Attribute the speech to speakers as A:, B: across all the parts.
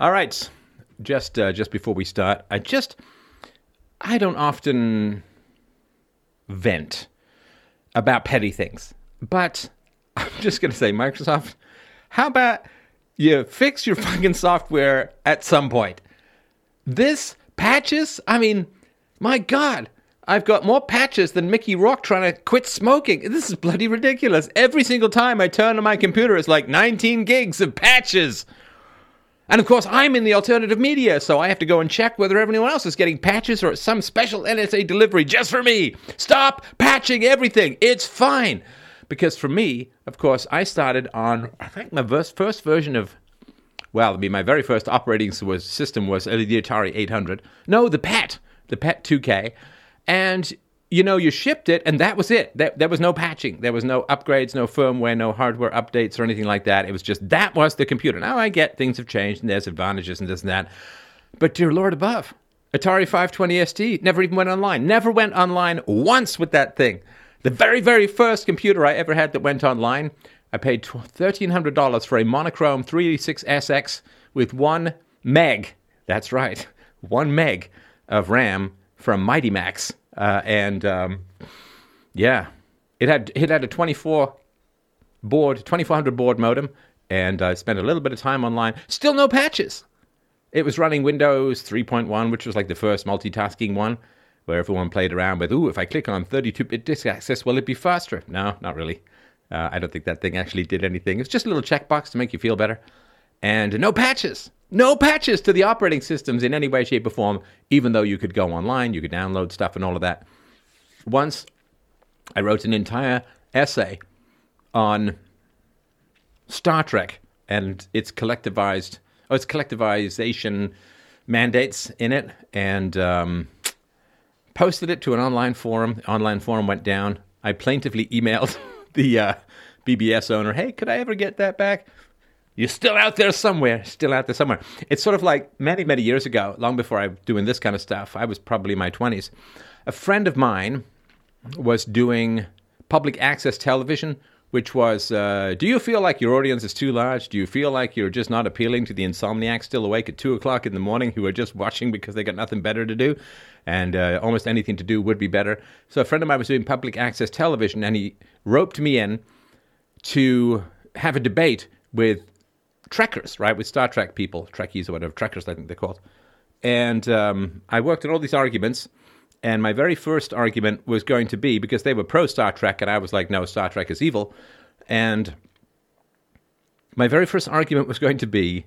A: All right, just uh, just before we start, I just I don't often vent about petty things, but I'm just going to say, Microsoft, how about you fix your fucking software at some point? This patches, I mean, my God. I've got more patches than Mickey Rourke trying to quit smoking. This is bloody ridiculous. Every single time I turn on my computer, it's like 19 gigs of patches. And of course, I'm in the alternative media, so I have to go and check whether everyone else is getting patches or some special NSA delivery just for me. Stop patching everything. It's fine. Because for me, of course, I started on, I think my first version of, well, I my very first operating system was the Atari 800. No, the PET, the PET 2K. And you know, you shipped it, and that was it. There, there was no patching, there was no upgrades, no firmware, no hardware updates, or anything like that. It was just that was the computer. Now I get things have changed, and there's advantages and this and that. But dear Lord above, Atari 520 ST never even went online. Never went online once with that thing. The very, very first computer I ever had that went online, I paid $1,300 for a monochrome 386SX with one meg. That's right, one meg of RAM from Mighty Max uh, and um, yeah, it had it had a 24 baud, 2400 baud modem, and I spent a little bit of time online. Still no patches. It was running Windows 3.1, which was like the first multitasking one, where everyone played around with. Ooh, if I click on 32-bit disk access, will it be faster? No, not really. Uh, I don't think that thing actually did anything. It's just a little checkbox to make you feel better, and no patches. No patches to the operating systems in any way, shape, or form, even though you could go online, you could download stuff and all of that. Once I wrote an entire essay on Star Trek and its collectivized, oh, its collectivization mandates in it, and um, posted it to an online forum. The online forum went down. I plaintively emailed the uh, BBS owner, "Hey, could I ever get that back?" You're still out there somewhere, still out there somewhere. It's sort of like many, many years ago, long before I was doing this kind of stuff. I was probably in my 20s. A friend of mine was doing public access television, which was uh, Do you feel like your audience is too large? Do you feel like you're just not appealing to the insomniacs still awake at 2 o'clock in the morning who are just watching because they got nothing better to do? And uh, almost anything to do would be better. So a friend of mine was doing public access television, and he roped me in to have a debate with trekkers, right, with Star Trek people, Trekkies or whatever, trekkers, I think they're called. And um, I worked on all these arguments. And my very first argument was going to be because they were pro Star Trek, and I was like, no, Star Trek is evil. And my very first argument was going to be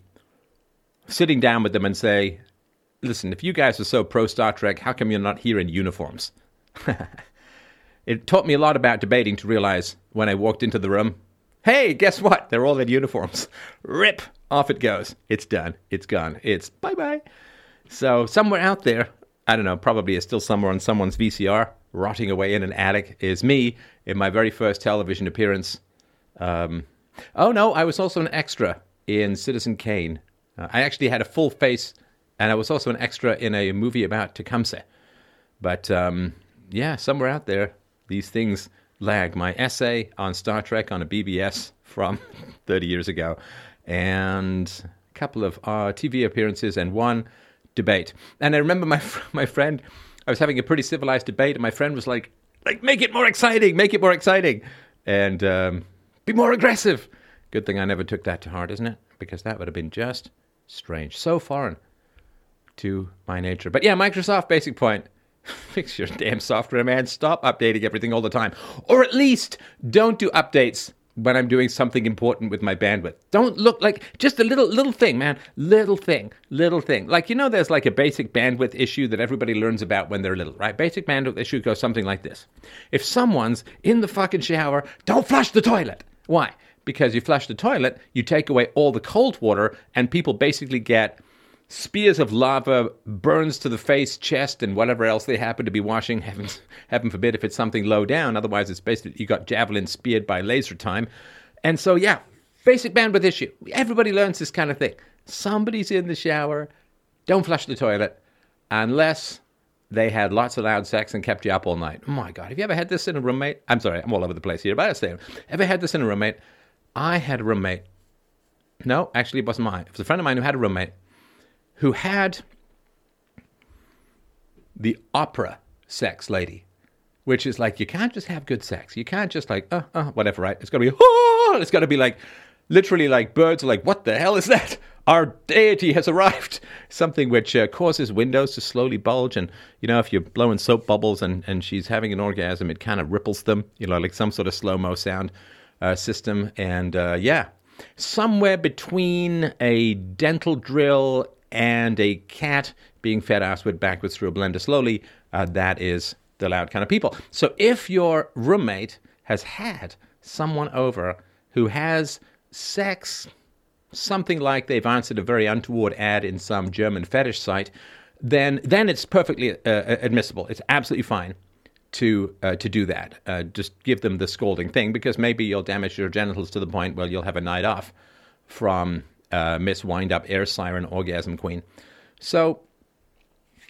A: sitting down with them and say, listen, if you guys are so pro Star Trek, how come you're not here in uniforms? it taught me a lot about debating to realize when I walked into the room, Hey, guess what? They're all in uniforms. Rip! Off it goes. It's done. It's gone. It's bye bye. So, somewhere out there, I don't know, probably is still somewhere on someone's VCR, rotting away in an attic, is me in my very first television appearance. Um, oh no, I was also an extra in Citizen Kane. Uh, I actually had a full face, and I was also an extra in a movie about Tecumseh. But um, yeah, somewhere out there, these things lag my essay on Star Trek on a BBS from 30 years ago, and a couple of uh, TV appearances and one debate. And I remember my my friend, I was having a pretty civilized debate, and my friend was like, "Like, make it more exciting, make it more exciting, and um, be more aggressive." Good thing I never took that to heart, isn't it? Because that would have been just strange, so foreign to my nature. But yeah, Microsoft Basic Point Fix your damn software, man. Stop updating everything all the time. Or at least don't do updates when I'm doing something important with my bandwidth. Don't look like just a little little thing, man. Little thing, little thing. Like you know there's like a basic bandwidth issue that everybody learns about when they're little, right? Basic bandwidth issue goes something like this. If someone's in the fucking shower, don't flush the toilet. Why? Because you flush the toilet, you take away all the cold water and people basically get spears of lava, burns to the face, chest, and whatever else they happen to be washing. Heaven, heaven forbid if it's something low down. Otherwise, it's basically you got javelin speared by laser time. And so, yeah, basic bandwidth issue. Everybody learns this kind of thing. Somebody's in the shower. Don't flush the toilet unless they had lots of loud sex and kept you up all night. Oh my God. Have you ever had this in a roommate? I'm sorry, I'm all over the place here, but I say, ever had this in a roommate? I had a roommate. No, actually, it wasn't mine. It was a friend of mine who had a roommate who had the opera sex lady, which is like you can't just have good sex. You can't just like uh uh whatever, right? It's to be oh, it's to be like literally like birds are like what the hell is that? Our deity has arrived. Something which uh, causes windows to slowly bulge, and you know if you're blowing soap bubbles and and she's having an orgasm, it kind of ripples them. You know, like some sort of slow mo sound uh, system, and uh, yeah. Somewhere between a dental drill and a cat being fed assward backwards through a blender slowly, uh, that is the loud kind of people. So if your roommate has had someone over who has sex, something like they've answered a very untoward ad in some German fetish site, then then it's perfectly uh, admissible. It's absolutely fine to uh, to do that. Uh, just give them the scolding thing because maybe you'll damage your genitals to the point where you'll have a night off from uh, Miss Wind Up Air Siren Orgasm Queen. So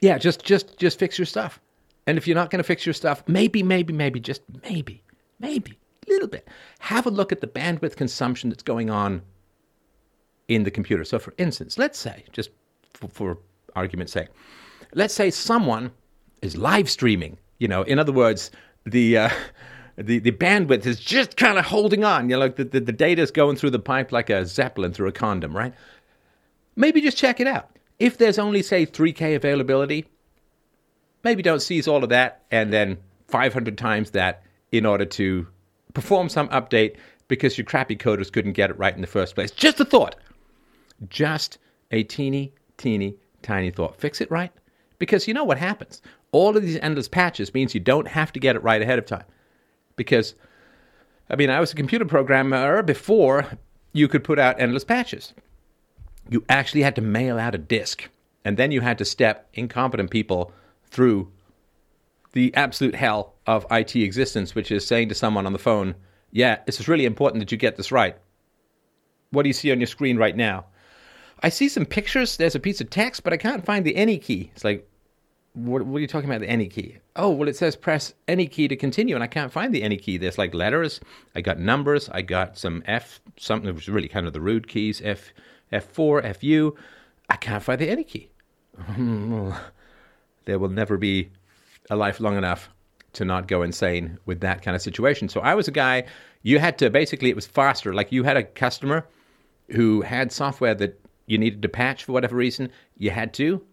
A: yeah, just just just fix your stuff. And if you're not going to fix your stuff, maybe maybe maybe just maybe maybe a little bit have a look at the bandwidth consumption that's going on in the computer. So for instance, let's say just for, for argument's sake, let's say someone is live streaming you know, in other words, the uh, the the bandwidth is just kind of holding on. You know, like the, the, the data is going through the pipe like a zeppelin through a condom, right? Maybe just check it out. If there's only say 3K availability, maybe don't seize all of that and then 500 times that in order to perform some update because your crappy coders couldn't get it right in the first place. Just a thought. Just a teeny, teeny, tiny thought. Fix it right. Because you know what happens? All of these endless patches means you don't have to get it right ahead of time. Because, I mean, I was a computer programmer before you could put out endless patches. You actually had to mail out a disk, and then you had to step incompetent people through the absolute hell of IT existence, which is saying to someone on the phone, Yeah, this is really important that you get this right. What do you see on your screen right now? I see some pictures. There's a piece of text, but I can't find the any key. It's like, what, what, are you talking about? The any key? Oh, well, it says press any key to continue, and I can't find the any key. There's like letters. I got numbers. I got some F, something that was really kind of the rude keys F, F4, FU. I can't find the any key. there will never be a life long enough to not go insane with that kind of situation. So I was a guy, you had to basically, it was faster. Like you had a customer who had software that you needed to patch for whatever reason, you had to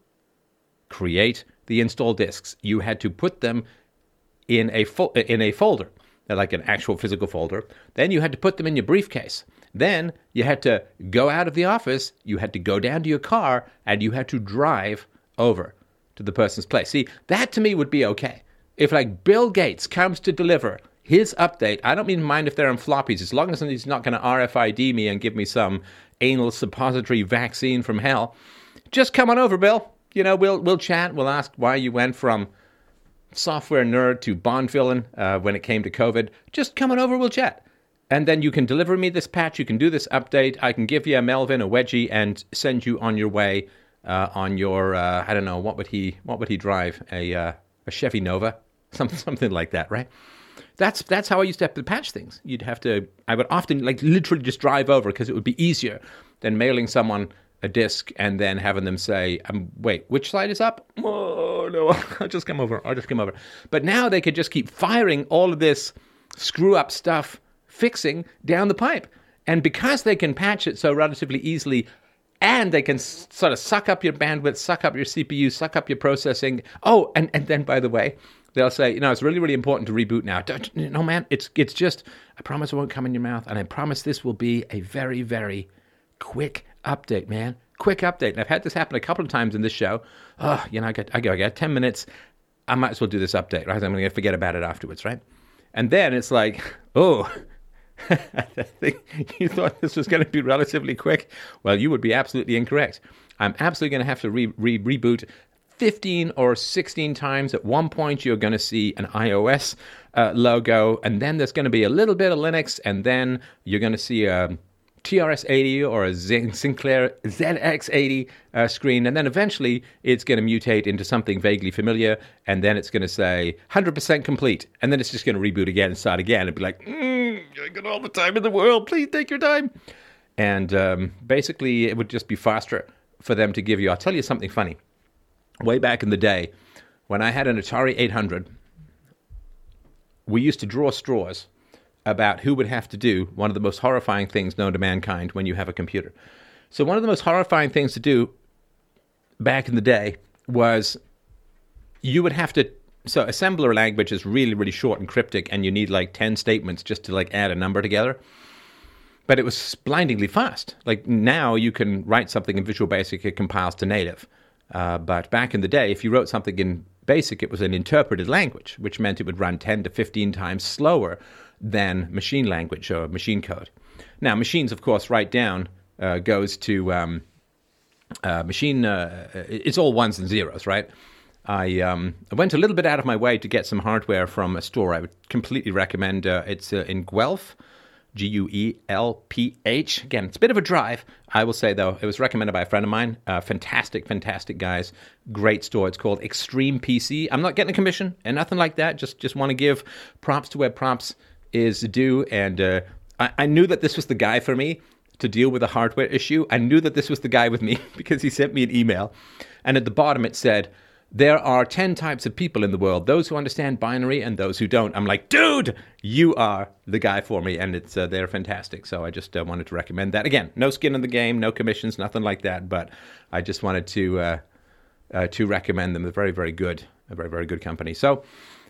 A: create the install disks. You had to put them in a fo- in a folder, like an actual physical folder. Then you had to put them in your briefcase. Then you had to go out of the office, you had to go down to your car, and you had to drive over to the person's place. See, that to me would be okay. If like Bill Gates comes to deliver his update, I don't mean mind if they're on floppies, as long as he's not going to RFID me and give me some anal suppository vaccine from hell. Just come on over, Bill you know, we'll we'll chat. We'll ask why you went from software nerd to Bond villain uh, when it came to COVID. Just come on over. We'll chat, and then you can deliver me this patch. You can do this update. I can give you a Melvin, a wedgie, and send you on your way uh, on your uh, I don't know what would he what would he drive a uh, a Chevy Nova something something like that, right? That's that's how I used to patch things. You'd have to. I would often like literally just drive over because it would be easier than mailing someone a disc and then having them say, um, "Wait, which side is up?" Oh no, I'll just come over. I'll just come over. But now they could just keep firing all of this screw up stuff, fixing down the pipe, and because they can patch it so relatively easily. And they can sort of suck up your bandwidth, suck up your CPU, suck up your processing. Oh, and, and then by the way, they'll say, you know, it's really, really important to reboot now. Don't, no, man, it's it's just, I promise it won't come in your mouth, and I promise this will be a very, very quick update, man. Quick update. And I've had this happen a couple of times in this show. Oh, you know, I get, I go, I got 10 minutes. I might as well do this update, right? I'm going to forget about it afterwards, right? And then it's like, oh, I think you thought this was going to be relatively quick. Well, you would be absolutely incorrect. I'm absolutely going to have to re- re- reboot 15 or 16 times. At one point, you're going to see an iOS uh, logo, and then there's going to be a little bit of Linux, and then you're going to see a um, TRS-80 or a Sinclair ZX80 uh, screen, and then eventually it's going to mutate into something vaguely familiar, and then it's going to say 100% complete, and then it's just going to reboot again and start again and be like, mm, I got all the time in the world, please take your time. And um, basically, it would just be faster for them to give you. I'll tell you something funny. Way back in the day, when I had an Atari 800, we used to draw straws about who would have to do one of the most horrifying things known to mankind when you have a computer. So, one of the most horrifying things to do back in the day was you would have to. So, assembler language is really, really short and cryptic, and you need like 10 statements just to like add a number together. But it was blindingly fast. Like now you can write something in Visual Basic, it compiles to native. Uh, but back in the day, if you wrote something in Basic, it was an interpreted language, which meant it would run 10 to 15 times slower than machine language or machine code. Now, machines, of course, write down uh, goes to um, uh, machine, uh, it's all ones and zeros, right? I, um, I went a little bit out of my way to get some hardware from a store I would completely recommend. Uh, it's uh, in Guelph. G U E L P H. Again, it's a bit of a drive. I will say, though, it was recommended by a friend of mine. Uh, fantastic, fantastic guys. Great store. It's called Extreme PC. I'm not getting a commission and nothing like that. Just just want to give props to where props is due. And uh, I, I knew that this was the guy for me to deal with a hardware issue. I knew that this was the guy with me because he sent me an email. And at the bottom it said, there are 10 types of people in the world those who understand binary and those who don't i'm like dude you are the guy for me and it's uh, they're fantastic so i just uh, wanted to recommend that again no skin in the game no commissions nothing like that but i just wanted to uh, uh to recommend them they're very very good a very very good company so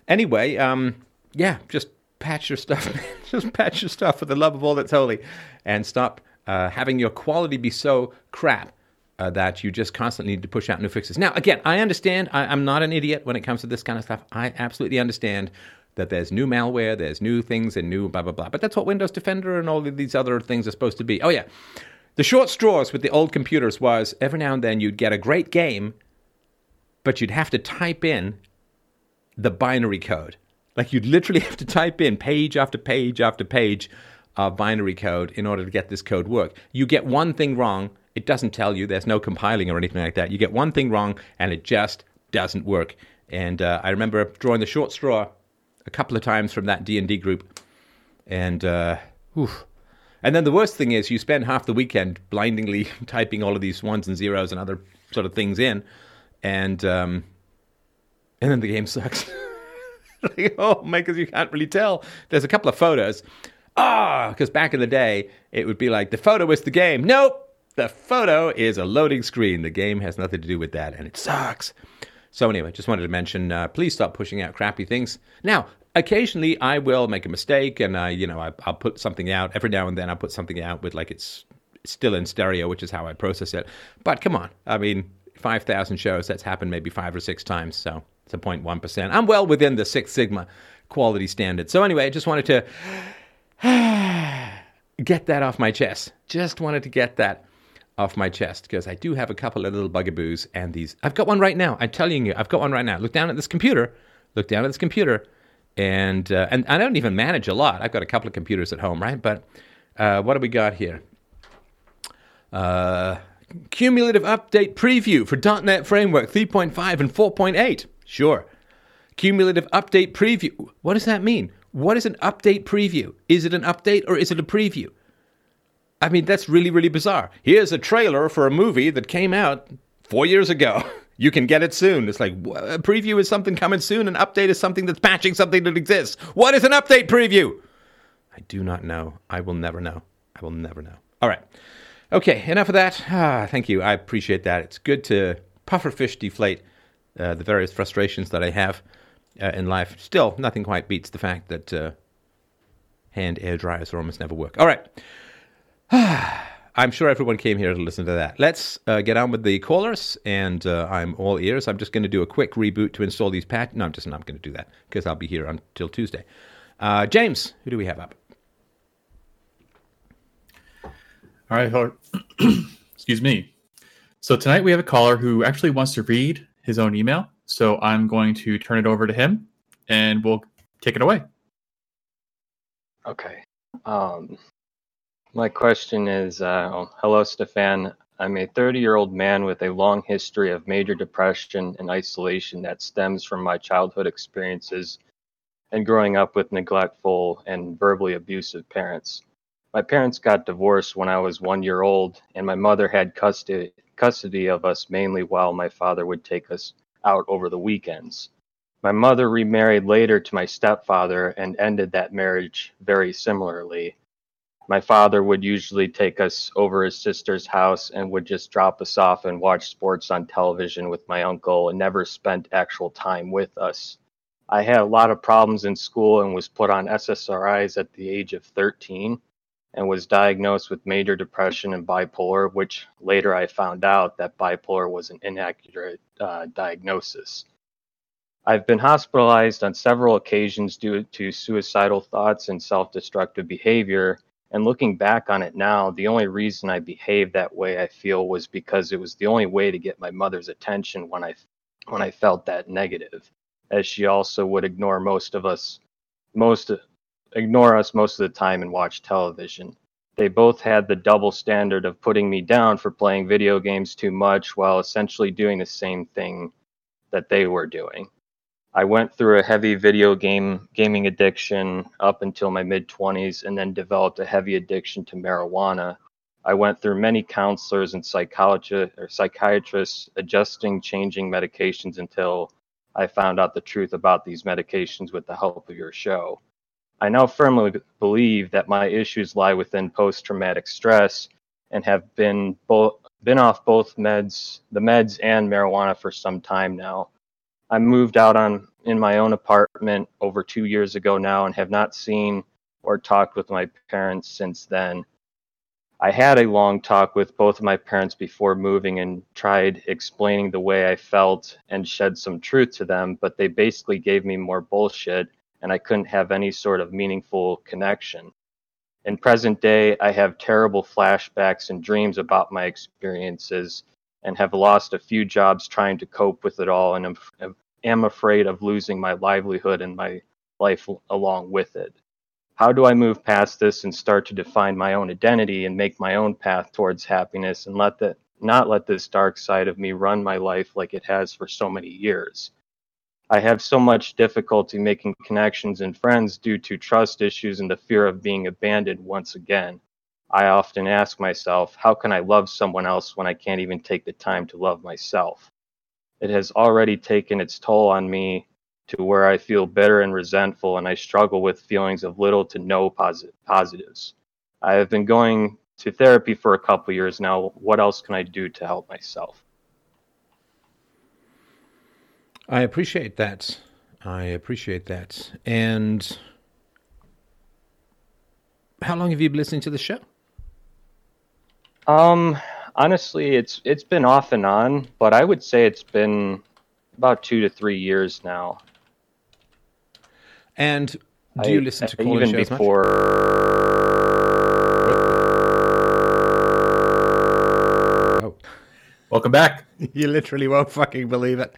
A: anyway um, yeah just patch your stuff just patch your stuff for the love of all that's holy and stop uh, having your quality be so crap uh, that you just constantly need to push out new fixes. Now, again, I understand. I, am not an idiot when it comes to this kind of stuff. I absolutely understand that there's new malware, there's new things, and new blah blah blah. But that's what Windows Defender and all of these other things are supposed to be. Oh yeah, the short straws with the old computers was every now and then you'd get a great game, but you'd have to type in the binary code. Like you'd literally have to type in page after page after page of binary code in order to get this code work. You get one thing wrong it doesn't tell you. There's no compiling or anything like that. You get one thing wrong, and it just doesn't work. And uh, I remember drawing the short straw a couple of times from that D and D group, and uh, and then the worst thing is you spend half the weekend blindingly typing all of these ones and zeros and other sort of things in, and um, and then the game sucks. oh my, because you can't really tell. There's a couple of photos. Ah, because back in the day, it would be like the photo is the game. Nope, the photo is a loading screen. The game has nothing to do with that, and it sucks. So anyway, just wanted to mention, uh, please stop pushing out crappy things. Now, occasionally I will make a mistake, and I, you know, I, will put something out every now and then. I'll put something out with like it's still in stereo, which is how I process it. But come on, I mean, five thousand shows. That's happened maybe five or six times, so a 0.1 percent. I'm well within the Six Sigma quality standard. So anyway, I just wanted to get that off my chest. Just wanted to get that off my chest because I do have a couple of little bugaboos and these. I've got one right now. I'm telling you, I've got one right now. Look down at this computer. Look down at this computer, and uh, and I don't even manage a lot. I've got a couple of computers at home, right? But uh, what do we got here? Uh, cumulative update preview for .NET Framework 3.5 and 4.8. Sure. Cumulative update preview. What does that mean? What is an update preview? Is it an update or is it a preview? I mean, that's really, really bizarre. Here's a trailer for a movie that came out four years ago. You can get it soon. It's like a preview is something coming soon, an update is something that's patching something that exists. What is an update preview? I do not know. I will never know. I will never know. All right. Okay, enough of that. Ah, thank you. I appreciate that. It's good to pufferfish deflate uh, the various frustrations that I have uh, in life. Still, nothing quite beats the fact that uh, hand air dryers almost never work. All right. I'm sure everyone came here to listen to that. Let's uh, get on with the callers, and uh, I'm all ears. I'm just going to do a quick reboot to install these patches. No, I'm just not going to do that because I'll be here until Tuesday. Uh, James, who do we have up?
B: All right, excuse me. So tonight we have a caller who actually wants to read his own email. So I'm going to turn it over to him, and we'll take it away.
C: Okay. Um, my question is uh, Hello, Stefan. I'm a 30 year old man with a long history of major depression and isolation that stems from my childhood experiences and growing up with neglectful and verbally abusive parents. My parents got divorced when I was one year old, and my mother had custody, custody of us mainly while my father would take us out over the weekends. My mother remarried later to my stepfather and ended that marriage very similarly. My father would usually take us over his sister's house and would just drop us off and watch sports on television with my uncle and never spent actual time with us. I had a lot of problems in school and was put on SSRIs at the age of 13 and was diagnosed with major depression and bipolar, which later I found out that bipolar was an inaccurate uh, diagnosis. I've been hospitalized on several occasions due to suicidal thoughts and self destructive behavior. And looking back on it now, the only reason I behaved that way, I feel, was because it was the only way to get my mother's attention when I, when I felt that negative, as she also would ignore most of us, most ignore us most of the time and watch television. They both had the double standard of putting me down for playing video games too much while essentially doing the same thing that they were doing. I went through a heavy video game gaming addiction up until my mid 20s and then developed a heavy addiction to marijuana. I went through many counselors and psychologists or psychiatrists adjusting changing medications until I found out the truth about these medications with the help of your show. I now firmly believe that my issues lie within post traumatic stress and have been been off both meds, the meds and marijuana for some time now. I moved out on in my own apartment over 2 years ago now and have not seen or talked with my parents since then. I had a long talk with both of my parents before moving and tried explaining the way I felt and shed some truth to them, but they basically gave me more bullshit and I couldn't have any sort of meaningful connection. In present day, I have terrible flashbacks and dreams about my experiences and have lost a few jobs trying to cope with it all and am, am afraid of losing my livelihood and my life along with it. How do I move past this and start to define my own identity and make my own path towards happiness and let that not let this dark side of me run my life like it has for so many years? I have so much difficulty making connections and friends due to trust issues and the fear of being abandoned once again. I often ask myself, how can I love someone else when I can't even take the time to love myself? It has already taken its toll on me to where I feel bitter and resentful, and I struggle with feelings of little to no posit- positives. I have been going to therapy for a couple years now. What else can I do to help myself?
A: I appreciate that. I appreciate that. And how long have you been listening to the show?
C: Um, honestly, it's it's been off and on, but I would say it's been about two to three years now.
A: And do
C: I,
A: you listen to
C: I-
A: call
C: even
A: shows much? Oh,
B: Welcome back.
A: you literally won't fucking believe it.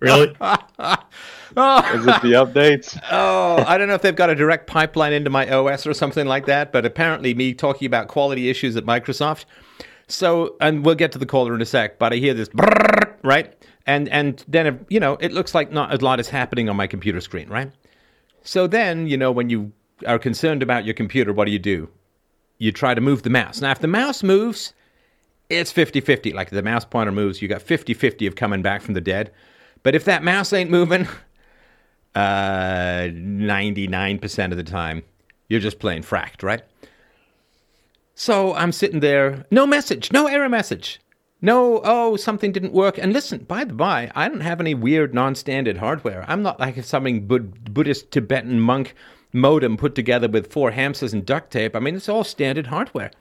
B: Really?
A: Oh,
C: Is it the updates?
A: oh, I don't know if they've got a direct pipeline into my OS or something like that, but apparently me talking about quality issues at Microsoft. So, and we'll get to the caller in a sec, but I hear this, right? And and then you know it looks like not a lot is happening on my computer screen, right? So then you know when you are concerned about your computer, what do you do? You try to move the mouse. Now, if the mouse moves, it's 50 50. Like the mouse pointer moves, you got 50 50 of coming back from the dead. But if that mouse ain't moving, uh, 99% of the time, you're just playing fracked, right? So I'm sitting there, no message, no error message. No, oh, something didn't work. And listen, by the by, I don't have any weird non standard hardware. I'm not like something Bud- Buddhist Tibetan monk modem put together with four hamsters and duct tape. I mean, it's all standard hardware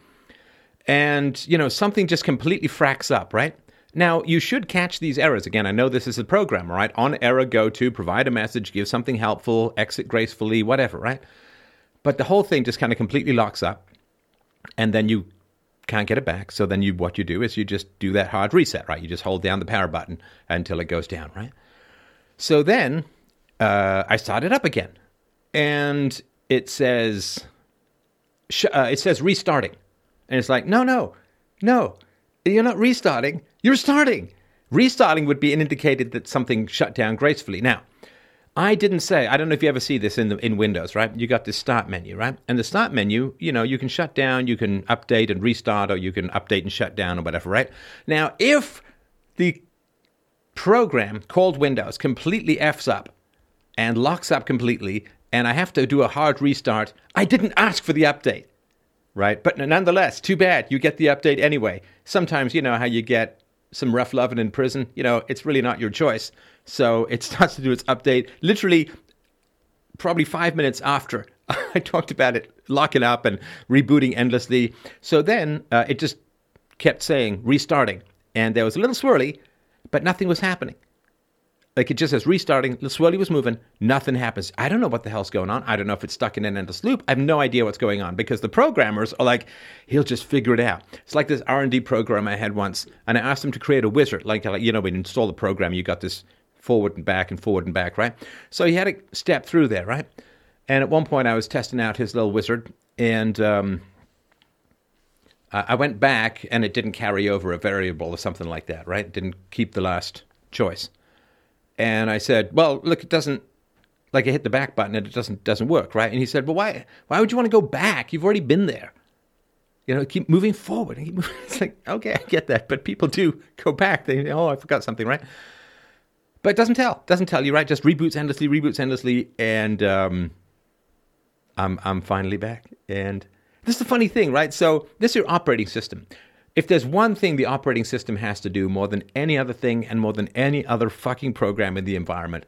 A: and you know something just completely fracks up right now you should catch these errors. Again i know this is a program right? On error go to provide a message give something helpful exit gracefully whatever right? But the whole thing just kind of completely locks up and then you can't get it back. So then you what you do is you just do that hard reset right? You just hold down the power button until it goes down right? So then uh, i start it up again and it says uh, it says restarting. And it's like, no, no, no, you're not restarting. You're starting. Restarting would be an indicated that something shut down gracefully. Now, I didn't say. I don't know if you ever see this in the in Windows, right? You got this start menu, right? And the start menu, you know, you can shut down, you can update and restart, or you can update and shut down, or whatever, right? Now, if the program called Windows completely f's up and locks up completely, and I have to do a hard restart, I didn't ask for the update, right? But nonetheless, too bad. You get the update anyway. Sometimes, you know how you get some rough loving in prison, you know, it's really not your choice. So it starts to do its update literally probably five minutes after I talked about it locking up and rebooting endlessly. So then uh, it just kept saying restarting. And there was a little swirly, but nothing was happening. Like it just says restarting, the swirly was moving, nothing happens. I don't know what the hell's going on. I don't know if it's stuck in an endless loop. I have no idea what's going on because the programmers are like, he'll just figure it out. It's like this R&D program I had once, and I asked him to create a wizard. Like, you know, when you install the program, you got this forward and back and forward and back, right? So he had to step through there, right? And at one point, I was testing out his little wizard, and um, I went back, and it didn't carry over a variable or something like that, right? Didn't keep the last choice. And I said, "Well, look, it doesn't." Like I hit the back button and it doesn't doesn't work, right? And he said, "Well, why why would you want to go back? You've already been there." You know, keep moving forward. It's like, okay, I get that, but people do go back. They, oh, I forgot something, right? But it doesn't tell. Doesn't tell you, right? Just reboots endlessly, reboots endlessly, and um, I'm I'm finally back. And this is the funny thing, right? So this is your operating system. If there's one thing the operating system has to do more than any other thing and more than any other fucking program in the environment,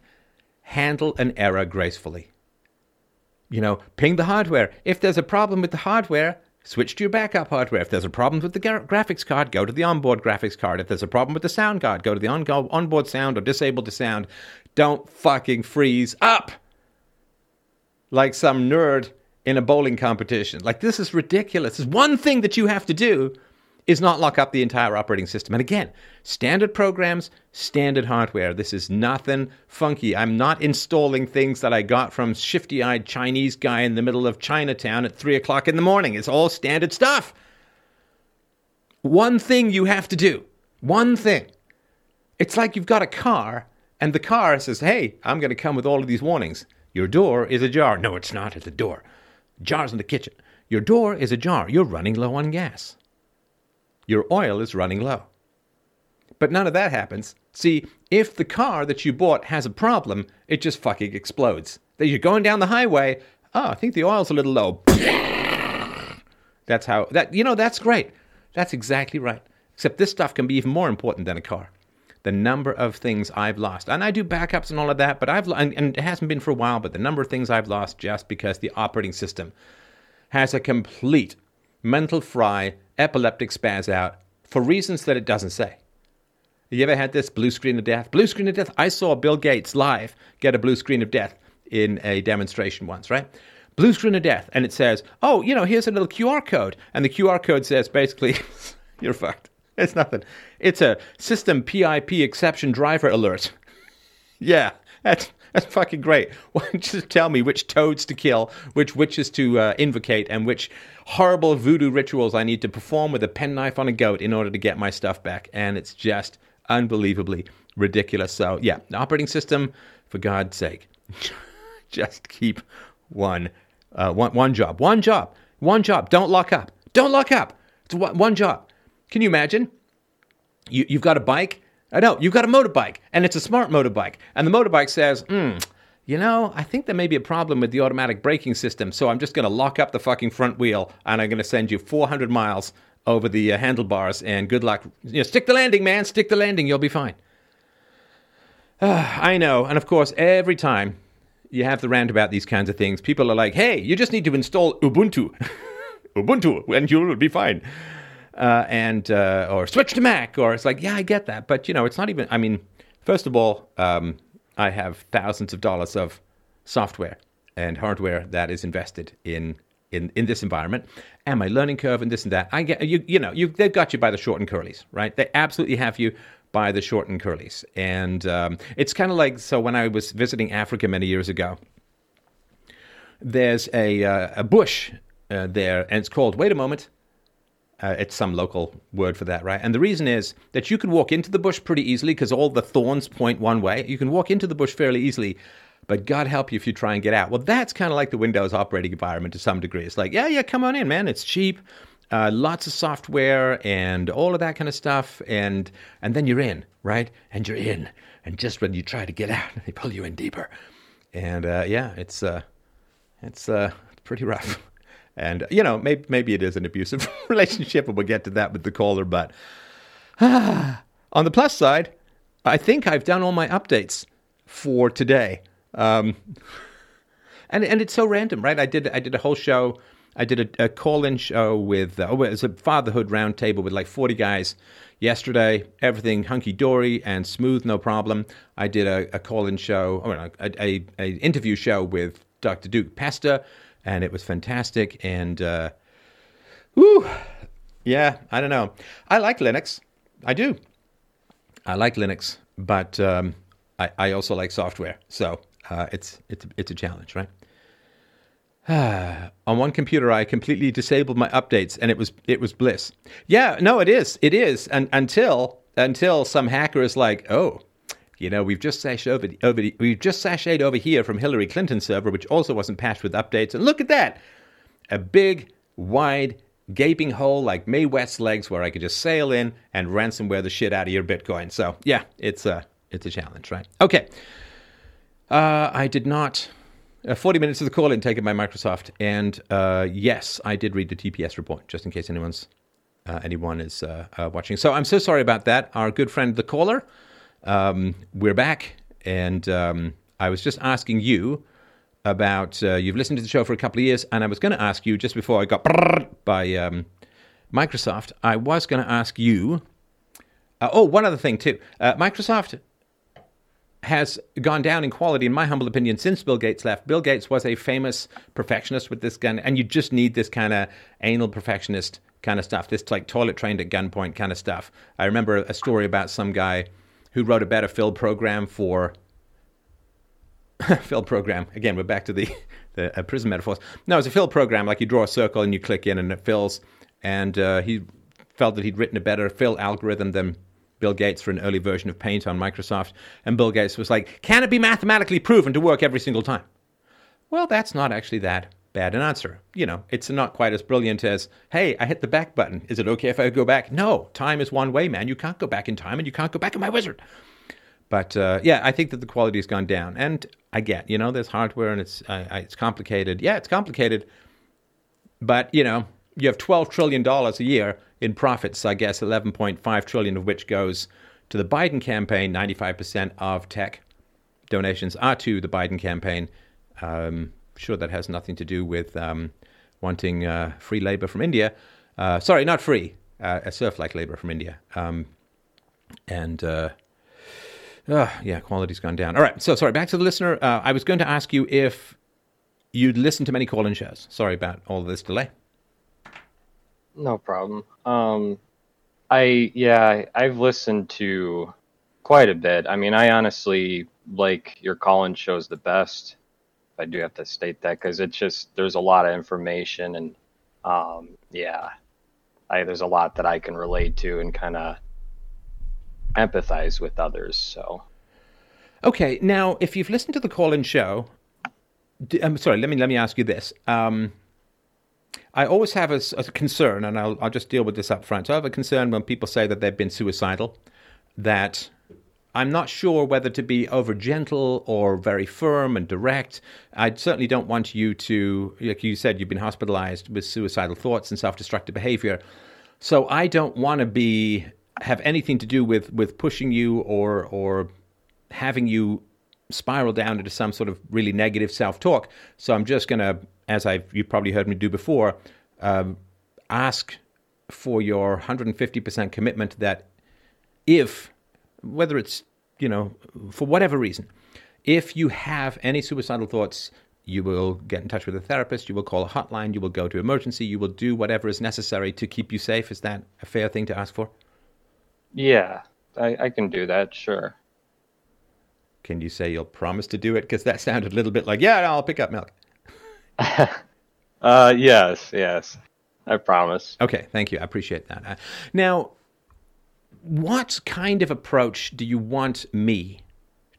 A: handle an error gracefully. You know, ping the hardware. If there's a problem with the hardware, switch to your backup hardware. If there's a problem with the gra- graphics card, go to the onboard graphics card. If there's a problem with the sound card, go to the on- onboard sound or disable the sound. Don't fucking freeze up like some nerd in a bowling competition. Like, this is ridiculous. There's one thing that you have to do is not lock up the entire operating system. And again, standard programs, standard hardware. This is nothing funky. I'm not installing things that I got from shifty eyed Chinese guy in the middle of Chinatown at three o'clock in the morning. It's all standard stuff. One thing you have to do. One thing. It's like you've got a car and the car says, Hey, I'm going to come with all of these warnings. Your door is ajar. No, it's not. It's a door. Jars in the kitchen. Your door is ajar. You're running low on gas your oil is running low. But none of that happens. See, if the car that you bought has a problem, it just fucking explodes. Then you're going down the highway. Oh, I think the oil's a little low. That's how that you know that's great. That's exactly right. Except this stuff can be even more important than a car. The number of things I've lost, and I do backups and all of that, but I've and it hasn't been for a while. But the number of things I've lost just because the operating system has a complete mental fry epileptic spaz out for reasons that it doesn't say. You ever had this blue screen of death? Blue screen of death. I saw Bill Gates live get a blue screen of death in a demonstration once, right? Blue screen of death. And it says, oh, you know, here's a little QR code. And the QR code says basically, you're fucked. It's nothing. It's a system PIP exception driver alert. yeah, that's that's fucking great. Why don't you just tell me which toads to kill, which witches to uh, invocate, and which horrible voodoo rituals I need to perform with a penknife on a goat in order to get my stuff back? And it's just unbelievably ridiculous. So, yeah, operating system, for God's sake, just keep one, uh, one, one job, one job, one job. Don't lock up. Don't lock up. It's one, one job. Can you imagine? You, you've got a bike I know, you've got a motorbike, and it's a smart motorbike. And the motorbike says, hmm, you know, I think there may be a problem with the automatic braking system, so I'm just going to lock up the fucking front wheel and I'm going to send you 400 miles over the uh, handlebars and good luck. You know, stick the landing, man, stick the landing, you'll be fine. Uh, I know, and of course, every time you have the rant about these kinds of things, people are like, hey, you just need to install Ubuntu. Ubuntu, and you'll be fine uh, and uh, or switch to Mac, or it's like, yeah, I get that, but you know, it's not even. I mean, first of all, um, I have thousands of dollars of software and hardware that is invested in in, in this environment, and my learning curve and this and that. I get you. You know, you they've got you by the short and curlies, right? They absolutely have you by the short and curlies, and um, it's kind of like so. When I was visiting Africa many years ago, there's a uh, a bush uh, there, and it's called. Wait a moment. Uh, it's some local word for that, right? And the reason is that you can walk into the bush pretty easily because all the thorns point one way. You can walk into the bush fairly easily, but God help you if you try and get out. Well, that's kind of like the Windows operating environment to some degree. It's like, yeah, yeah, come on in, man. It's cheap, uh, lots of software and all of that kind of stuff, and and then you're in, right? And you're in, and just when you try to get out, they pull you in deeper, and uh, yeah, it's uh, it's uh, pretty rough. And you know, maybe maybe it is an abusive relationship, and we'll get to that with the caller. But on the plus side, I think I've done all my updates for today. Um, and and it's so random, right? I did I did a whole show. I did a, a call-in show with uh, oh, it was a fatherhood roundtable with like forty guys yesterday. Everything hunky dory and smooth, no problem. I did a, a call-in show, or a, a, a interview show with Dr. Duke Pesta, and it was fantastic. And uh, whoo, yeah, I don't know. I like Linux. I do. I like Linux, but um, I, I also like software. So uh, it's it's it's a challenge, right? On one computer, I completely disabled my updates, and it was it was bliss. Yeah, no, it is, it is, and until until some hacker is like, oh, you know, we've just sashed over, over we've just sashayed over here from Hillary Clinton's server, which also wasn't patched with updates, and look at that, a big, wide, gaping hole like Mae West's legs, where I could just sail in and ransomware the shit out of your Bitcoin. So yeah, it's a it's a challenge, right? Okay. Uh, I did not. Uh, 40 minutes of the call in taken by Microsoft. And uh, yes, I did read the TPS report, just in case anyone's uh, anyone is uh, uh, watching. So I'm so sorry about that. Our good friend, the caller, um, we're back. And um, I was just asking you about you've listened to the show for a couple of years. And I was going to ask you just before I got by um, Microsoft, I was going to ask you. oh, one other thing, too. Microsoft has gone down in quality, in my humble opinion, since Bill Gates left. Bill Gates was a famous perfectionist with this gun, and you just need this kind of anal perfectionist kind of stuff, this like toilet trained at gunpoint kind of stuff. I remember a story about some guy who wrote a better fill program for fill program. Again, we're back to the the uh, prison metaphors. No, it's a fill program. Like you draw a circle and you click in, and it fills. And uh, he felt that he'd written a better fill algorithm than Bill Gates for an early version of Paint on Microsoft, and Bill Gates was like, Can it be mathematically proven to work every single time? Well, that's not actually that bad an answer. You know, it's not quite as brilliant as, Hey, I hit the back button. Is it okay if I go back? No, time is one way, man. You can't go back in time, and you can't go back in my wizard. But uh, yeah, I think that the quality has gone down, and I get, you know, there's hardware and it's uh, it's complicated. Yeah, it's complicated, but you know, you have twelve trillion dollars a year in profits, I guess 11.5 trillion of which goes to the Biden campaign. 95% of tech donations are to the Biden campaign. Um, sure, that has nothing to do with um, wanting uh, free labor from India. Uh, sorry, not free, uh, serf-like labor from India. Um, and uh, yeah, quality's gone down. All right, so sorry. Back to the listener. Uh, I was going to ask you if you'd listened to many call-in shows. Sorry about all this delay.
C: No problem. Um, I yeah, I've listened to quite a bit. I mean, I honestly like your call-in shows the best. I do have to state that because it's just there's a lot of information and um, yeah, I, there's a lot that I can relate to and kind of empathize with others. So,
A: okay, now if you've listened to the call-in show, I'm sorry. Let me let me ask you this. Um, I always have a, a concern, and I'll, I'll, just deal with this up front. So I have a concern when people say that they've been suicidal, that I'm not sure whether to be over gentle or very firm and direct. I certainly don't want you to, like you said, you've been hospitalized with suicidal thoughts and self destructive behavior. So I don't want to be have anything to do with with pushing you or or having you spiral down into some sort of really negative self talk. So I'm just going to as I've you've probably heard me do before, um, ask for your 150% commitment that if, whether it's, you know, for whatever reason, if you have any suicidal thoughts, you will get in touch with a therapist, you will call a hotline, you will go to emergency, you will do whatever is necessary to keep you safe. Is that a fair thing to ask for?
C: Yeah, I, I can do that, sure.
A: Can you say you'll promise to do it? Because that sounded a little bit like, yeah, I'll pick up milk.
C: uh, yes, yes. I promise.
A: Okay, thank you. I appreciate that. Uh, now, what kind of approach do you want me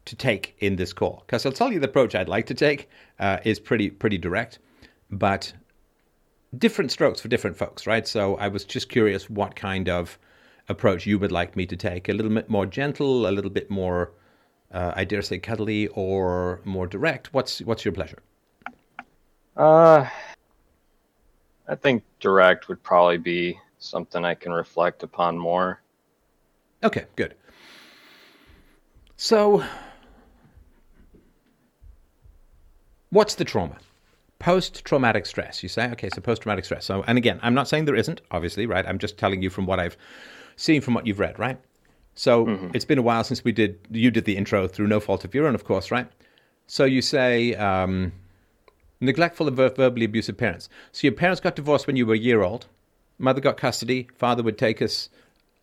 A: to take in this call because I'll tell you the approach I'd like to take uh, is pretty pretty direct, but different strokes for different folks, right? So I was just curious what kind of approach you would like me to take. A little bit more gentle, a little bit more, uh, I dare say, cuddly, or more direct. What's what's your pleasure?
C: Uh, I think direct would probably be something I can reflect upon more.
A: Okay, good. So, what's the trauma? Post traumatic stress. You say, okay, so post traumatic stress. So, and again, I'm not saying there isn't, obviously, right? I'm just telling you from what I've seen, from what you've read, right? So, mm-hmm. it's been a while since we did, you did the intro through No Fault of Your Own, of course, right? So, you say, um, neglectful and verbally abusive parents. So, your parents got divorced when you were a year old. Mother got custody. Father would take us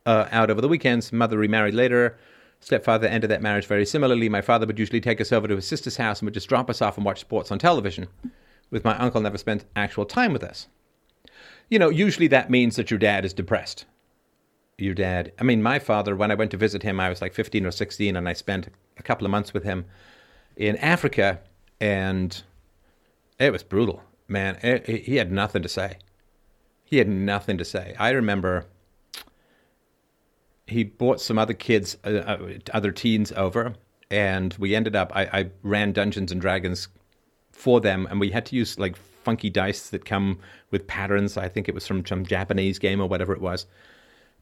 A: uh, out over the weekends. Mother remarried later. Stepfather ended that marriage very similarly. My father would usually take us over to his sister's house and would just drop us off and watch sports on television with my uncle never spent actual time with us. You know, usually that means that your dad is depressed. Your dad, I mean, my father, when I went to visit him, I was like 15 or 16, and I spent a couple of months with him in Africa, and it was brutal, man. It, it, he had nothing to say. He had nothing to say. I remember he brought some other kids, uh, uh other teens over, and we ended up. I, I ran Dungeons and Dragons for them, and we had to use like funky dice that come with patterns. I think it was from some Japanese game or whatever it was.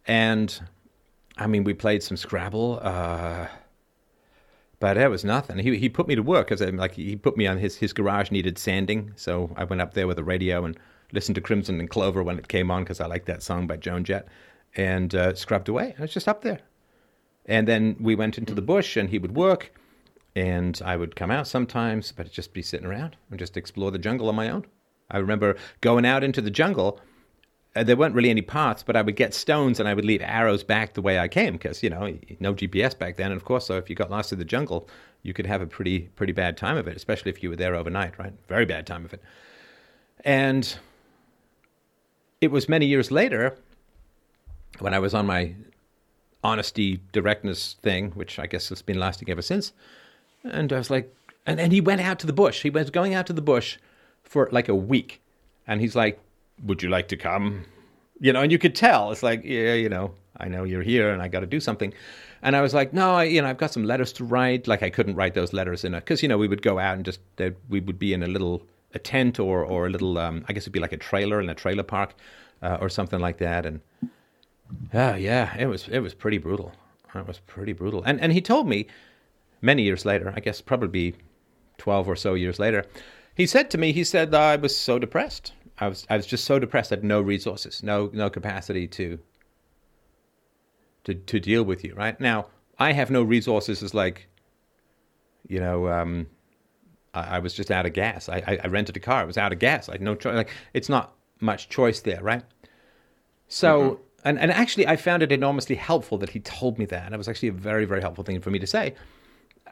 A: And I mean, we played some Scrabble, uh, but it was nothing. He he put me to work because like he put me on his his garage needed sanding, so I went up there with a radio and listened to Crimson and Clover when it came on because I liked that song by Joan Jett, and uh, scrubbed away. I was just up there, and then we went into the bush, and he would work and I would come out sometimes, but just be sitting around and just explore the jungle on my own. I remember going out into the jungle. Uh, there weren't really any paths, but I would get stones and I would leave arrows back the way I came because you know no GPS back then, and of course, so if you got lost in the jungle, you could have a pretty pretty bad time of it, especially if you were there overnight, right? Very bad time of it. And it was many years later when I was on my honesty directness thing, which I guess has been lasting ever since and I was like, and, and he went out to the bush. He was going out to the bush for like a week. And he's like, Would you like to come? You know, and you could tell. It's like, Yeah, you know, I know you're here and I got to do something. And I was like, No, I, you know, I've got some letters to write. Like, I couldn't write those letters in a, because, you know, we would go out and just, we would be in a little, a tent or, or a little, um, I guess it'd be like a trailer in a trailer park uh, or something like that. And, uh, yeah, it was, it was pretty brutal. It was pretty brutal. And, and he told me, many years later, I guess probably 12 or so years later, he said to me, he said, I was so depressed. I was, I was just so depressed. I had no resources, no, no capacity to, to, to deal with you. Right now, I have no resources as like, you know, um, I, I, was just out of gas. I, I, I, rented a car. I was out of gas. I had no choice. Like, it's not much choice there, right? So, mm-hmm. And, and actually, I found it enormously helpful that he told me that. And it was actually a very, very helpful thing for me to say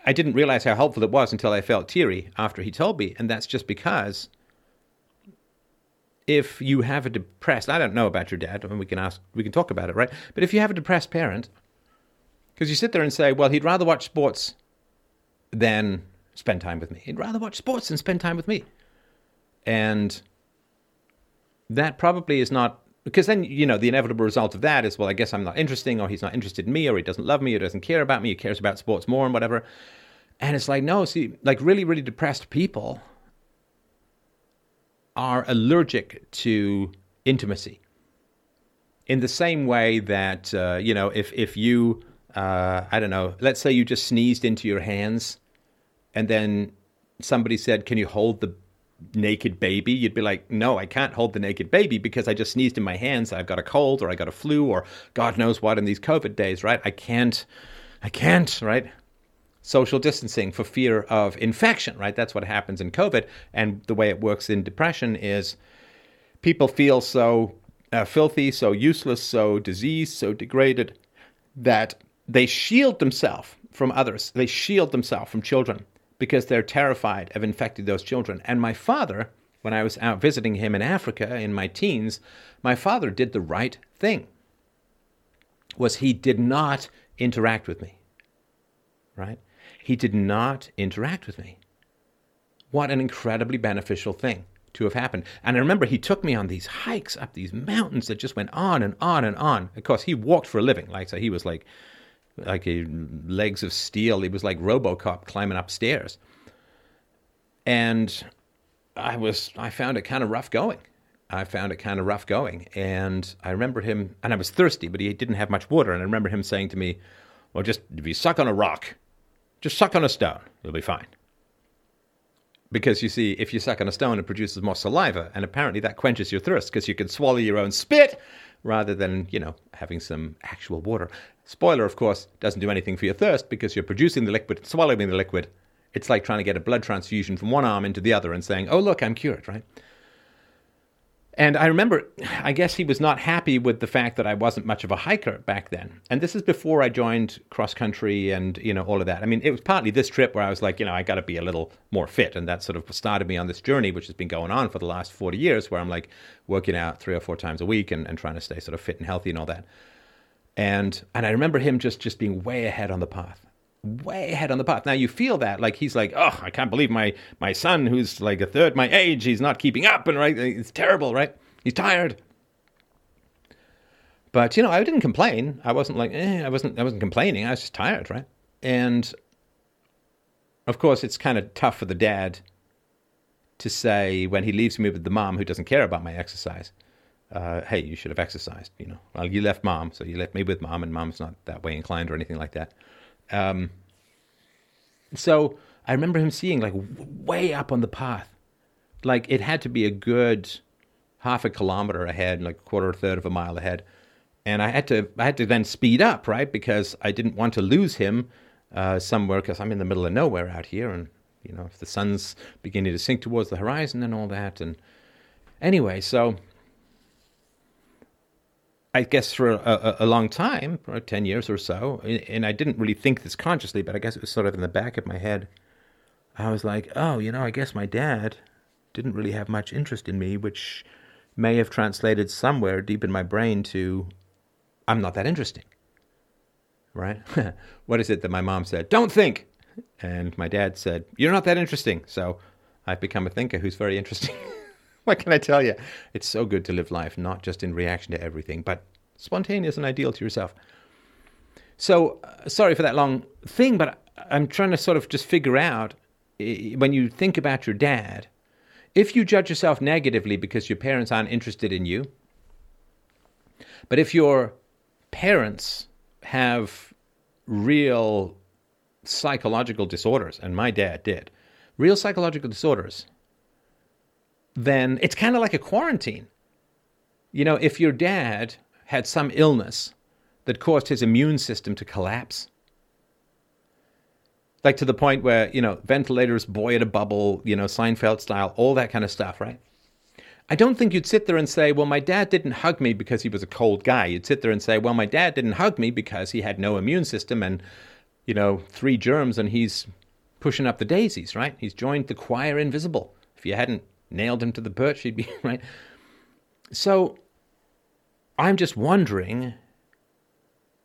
A: I didn't realize how helpful it was until I felt teary after he told me, and that's just because if you have a depressed, I don't know about your dad. I mean, we can ask, we can talk about it, right? But if you have a depressed parent, because you sit there and say, well, he'd rather watch sports than spend time with me. He'd rather watch sports than spend time with me, and that probably is not because then you know the inevitable result of that is well i guess i'm not interesting or he's not interested in me or he doesn't love me or doesn't care about me he cares about sports more and whatever. And it's like no see like really really depressed people are allergic to intimacy in the same way that uh, you know if if you uh, i don't know let's say you just sneezed into your hands and then somebody said can you hold the naked baby, you'd be like, no, I can't hold the naked baby because I just sneezed in my hands. I've got a cold or I got a flu or God knows what in these COVID days, right? I can't, I can't, right? Social distancing for fear of infection, right? That's what happens in COVID. And the way it works in depression is people feel so uh, filthy, so useless, so diseased, so degraded that they shield themselves from others. They shield themselves from children because they're terrified of infecting those children. And my father, when I was out visiting him in Africa in my teens, my father did the right thing. Was he did not interact with me. Right? He did not interact with me. What an incredibly beneficial thing to have happened. And I remember he took me on these hikes up these mountains that just went on and on and on. Of course, he walked for a living. Like so he was like like a legs of steel. He was like RoboCop climbing upstairs. And I was I found it kind of rough going. I found it kind of rough going. And I remember him and I was thirsty, but he didn't have much water. And I remember him saying to me, Well, just if you suck on a rock, just suck on a stone, you'll be fine because you see, if you suck on a stone, it produces more saliva, and apparently that quenches your thirst because you can swallow your own spit rather than, you know, having some actual water. Spoiler, of course, doesn't do anything for your thirst because you're producing the liquid, swallowing the liquid. It's like trying to get a blood transfusion from one arm into the other and saying, oh, look, I'm cured, right? And I remember, I guess he was not happy with the fact that I wasn't much of a hiker back then. And this is before I joined cross country and, you know, all of that. I mean, it was partly this trip where I was like, you know, I got to be a little more fit. And that sort of started me on this journey, which has been going on for the last 40 years, where I'm like working out three or four times a week and, and trying to stay sort of fit and healthy and all that. And, and I remember him just, just being way ahead on the path way ahead on the path. Now you feel that like he's like, oh, I can't believe my my son who's like a third my age, he's not keeping up, and right, it's terrible, right? He's tired. But you know, I didn't complain. I wasn't like, eh, I wasn't, I wasn't complaining. I was just tired, right? And of course, it's kind of tough for the dad to say when he leaves me with the mom who doesn't care about my exercise. Uh, hey, you should have exercised. You know, well, you left mom, so you left me with mom, and mom's not that way inclined or anything like that. Um, so I remember him seeing like way up on the path, like it had to be a good half a kilometer ahead, like a quarter or third of a mile ahead, and I had to I had to then speed up, right, because I didn't want to lose him uh, somewhere because I'm in the middle of nowhere out here, and you know if the sun's beginning to sink towards the horizon and all that, and anyway, so I guess for a, a, long time, for 10 years or so, and I didn't really think this consciously, but I guess it was sort of in the back of my head. I was like, oh, you know, I guess my dad didn't really have much interest in me, which may have translated somewhere deep in my brain to, I'm not that interesting. Right? what is it that my mom said? Don't think! And my dad said, You're not that interesting. So I've become a thinker who's very interesting. what can I tell you? It's so good to live life, not just in reaction to everything, but spontaneous and ideal to yourself. So, uh, sorry for that long thing, but I'm trying to sort of just figure out when you think about your dad, if you judge yourself negatively because your parents aren't interested in you, but if your parents have real psychological disorders, and my dad did, real psychological disorders, then it's kind of like a quarantine. You know, if your dad had some illness that caused his immune system to collapse, like to the point where, you know, ventilators, boy in a bubble, you know, Seinfeld style, all that kind of stuff, right? I don't think you'd sit there and say, well, my dad didn't hug me because he was a cold guy. You'd sit there and say, well, my dad didn't hug me because he had no immune system and, you know, three germs and he's pushing up the daisies, right? He's joined the choir invisible. If you hadn't nailed him to the perch, he'd be right. So I'm just wondering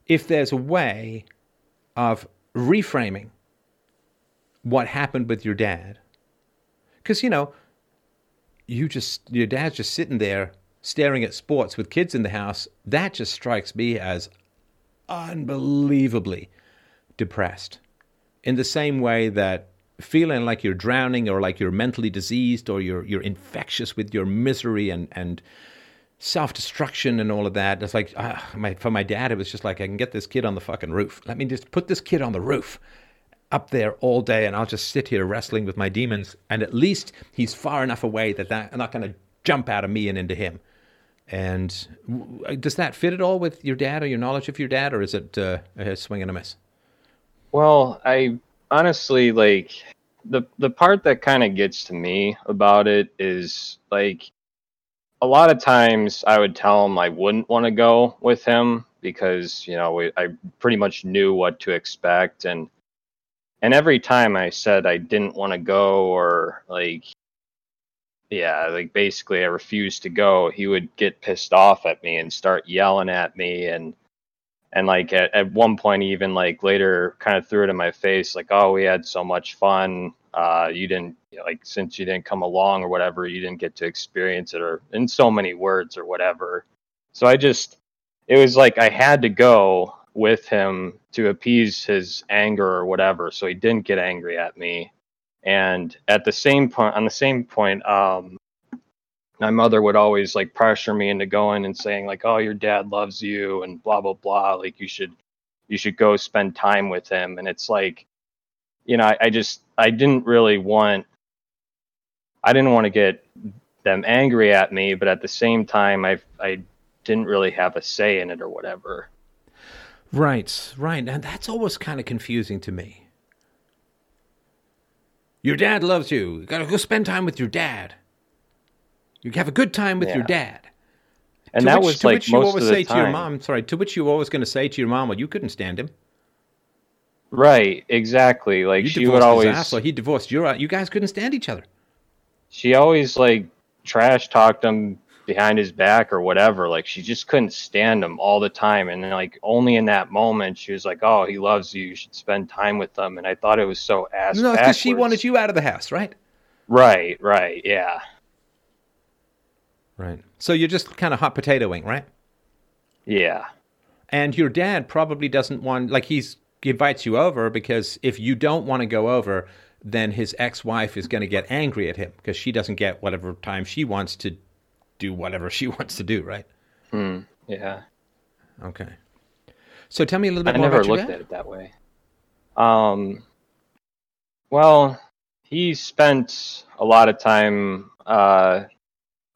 A: if there's a way of reframing what happened with your dad. Because, you know, you just, your dad's just sitting there staring at sports with kids in the house. That just strikes me as unbelievably depressed. In the same way that feeling like you're drowning or like you're mentally diseased or you're you're infectious with your misery and and self-destruction and all of that it's like uh, my, for my dad it was just like i can get this kid on the fucking roof. Let me just put this kid on the roof up there all day and i'll just sit here wrestling with my demons. And at least he's far enough away that that, i'm not going to jump out of me and into him. And does that fit at all with your dad or your knowledge of your dad or is it uh, a swing and a miss?
C: Well i honestly like the the part that kind of gets to me about it is like a lot of times I would tell him I wouldn't want to go with him because you know we, I pretty much knew what to expect and and every time I said I didn't want to go or like yeah like basically I refused to go he would get pissed off at me and start yelling at me and and like at, at one point even like later kind of threw it in my face like oh we had so much fun. Uh you didn't like since you didn't come along or whatever you didn't get to experience it or in so many words or whatever. So i just it was like i had to go with him to appease his anger or whatever so he didn't get angry at me. And at the same point on the same point um my mother would always like pressure me into going and saying like oh your dad loves you and blah blah blah like you should you should go spend time with him and it's like you know i, I just i didn't really want i didn't want to get them angry at me but at the same time i i didn't really have a say in it or whatever
A: Right, right. And that's always kind of confusing to me. Your dad loves you. You gotta go spend time with your dad. You have a good time with your dad.
C: and
A: to
C: that
A: which,
C: was
A: to
C: like
A: which you
C: most
A: always
C: of the
A: say to your mom, sorry, to which you were always going to say to your mom, well, you couldn't stand him.
C: right exactly like
A: You
C: she
A: divorced
C: would always
A: ass, or he divorced your You guys couldn't stand each other.
C: she always like trash talked him behind his back or whatever. Like she just couldn't stand him all the time. And then like only in that moment she was like, "Oh, he loves you. You should spend time with him." And I thought it was so ass.
A: No, because she wanted you out of the house, right?
C: Right, right, yeah,
A: Right. So you're just kind of hot potatoing, right?
C: yeah,
A: And your dad probably doesn't want, like, he's he invites you over because if you don't want to go over, then his ex-wife is going to get angry at him because she doesn't get whatever time she wants to do whatever she wants to do, right?
C: hmm, yeah.
A: Okay. So tell me a little bit
C: I
A: more
C: never
A: about your
C: looked
A: dad.
C: at it that way. Um, well, he spent a lot of time. Uh,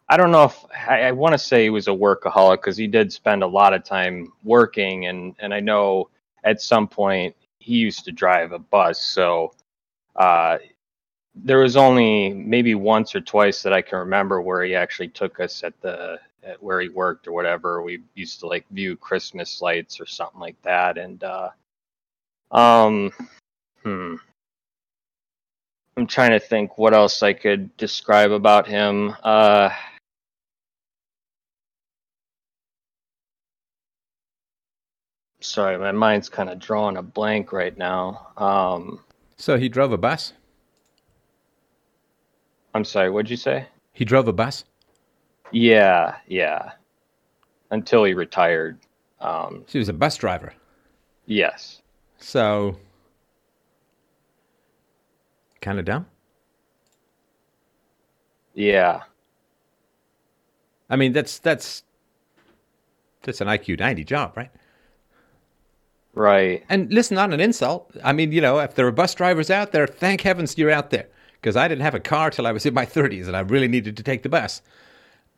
C: I don't know if I, I want to say he was a workaholic because he did spend a lot of time working, and and I know at some point he used to drive a bus, so uh, there was only maybe once or twice that I can remember where he actually took us at the at where he worked or whatever. We used to like view Christmas lights or something like that, and uh, um, hmm. I'm trying to think what else I could describe about him. Uh, sorry, my mind's kind of drawing a blank right now. Um,
A: So he drove a bus.
C: I'm sorry, what'd you say?
A: He drove a bus.
C: Yeah, yeah. Until he retired. Um,
A: He was a bus driver.
C: yes.
A: So kind of dumb.
C: Yeah.
A: I mean, that's that's that's an IQ 90 job, right?
C: Right.
A: And listen, not an insult. I mean, you know, if there are bus drivers out there, thank heavens you're out there. Because I didn't have a car till I was in my 30s and I really needed to take the bus.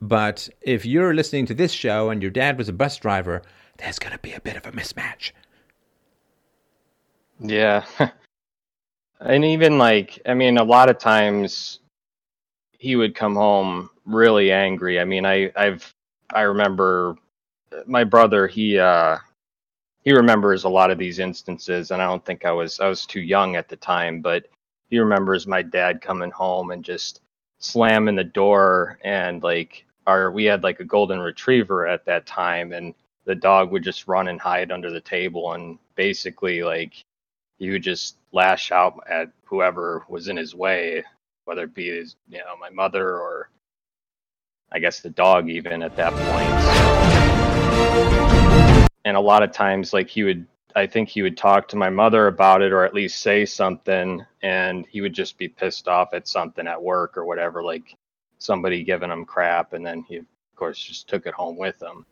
A: But if you're listening to this show and your dad was a bus driver, there's going to be a bit of a mismatch.
C: Yeah. and even like, I mean, a lot of times he would come home really angry. I mean, I, I've, I remember my brother, he, uh, he remembers a lot of these instances and I don't think I was, I was too young at the time, but he remembers my dad coming home and just slamming the door and like our, we had like a golden retriever at that time and the dog would just run and hide under the table and basically like he would just lash out at whoever was in his way, whether it be his, you know, my mother or I guess the dog even at that point. And a lot of times, like he would, I think he would talk to my mother about it or at least say something, and he would just be pissed off at something at work or whatever, like somebody giving him crap, and then he, of course, just took it home with him.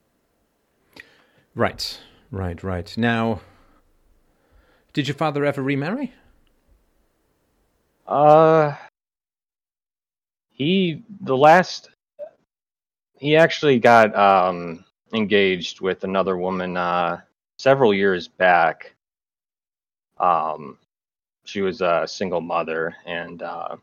A: Right, right, right. Now, did your father ever remarry?
C: Uh, he the last he actually got um engaged with another woman uh several years back. Um, she was a single mother, and uh,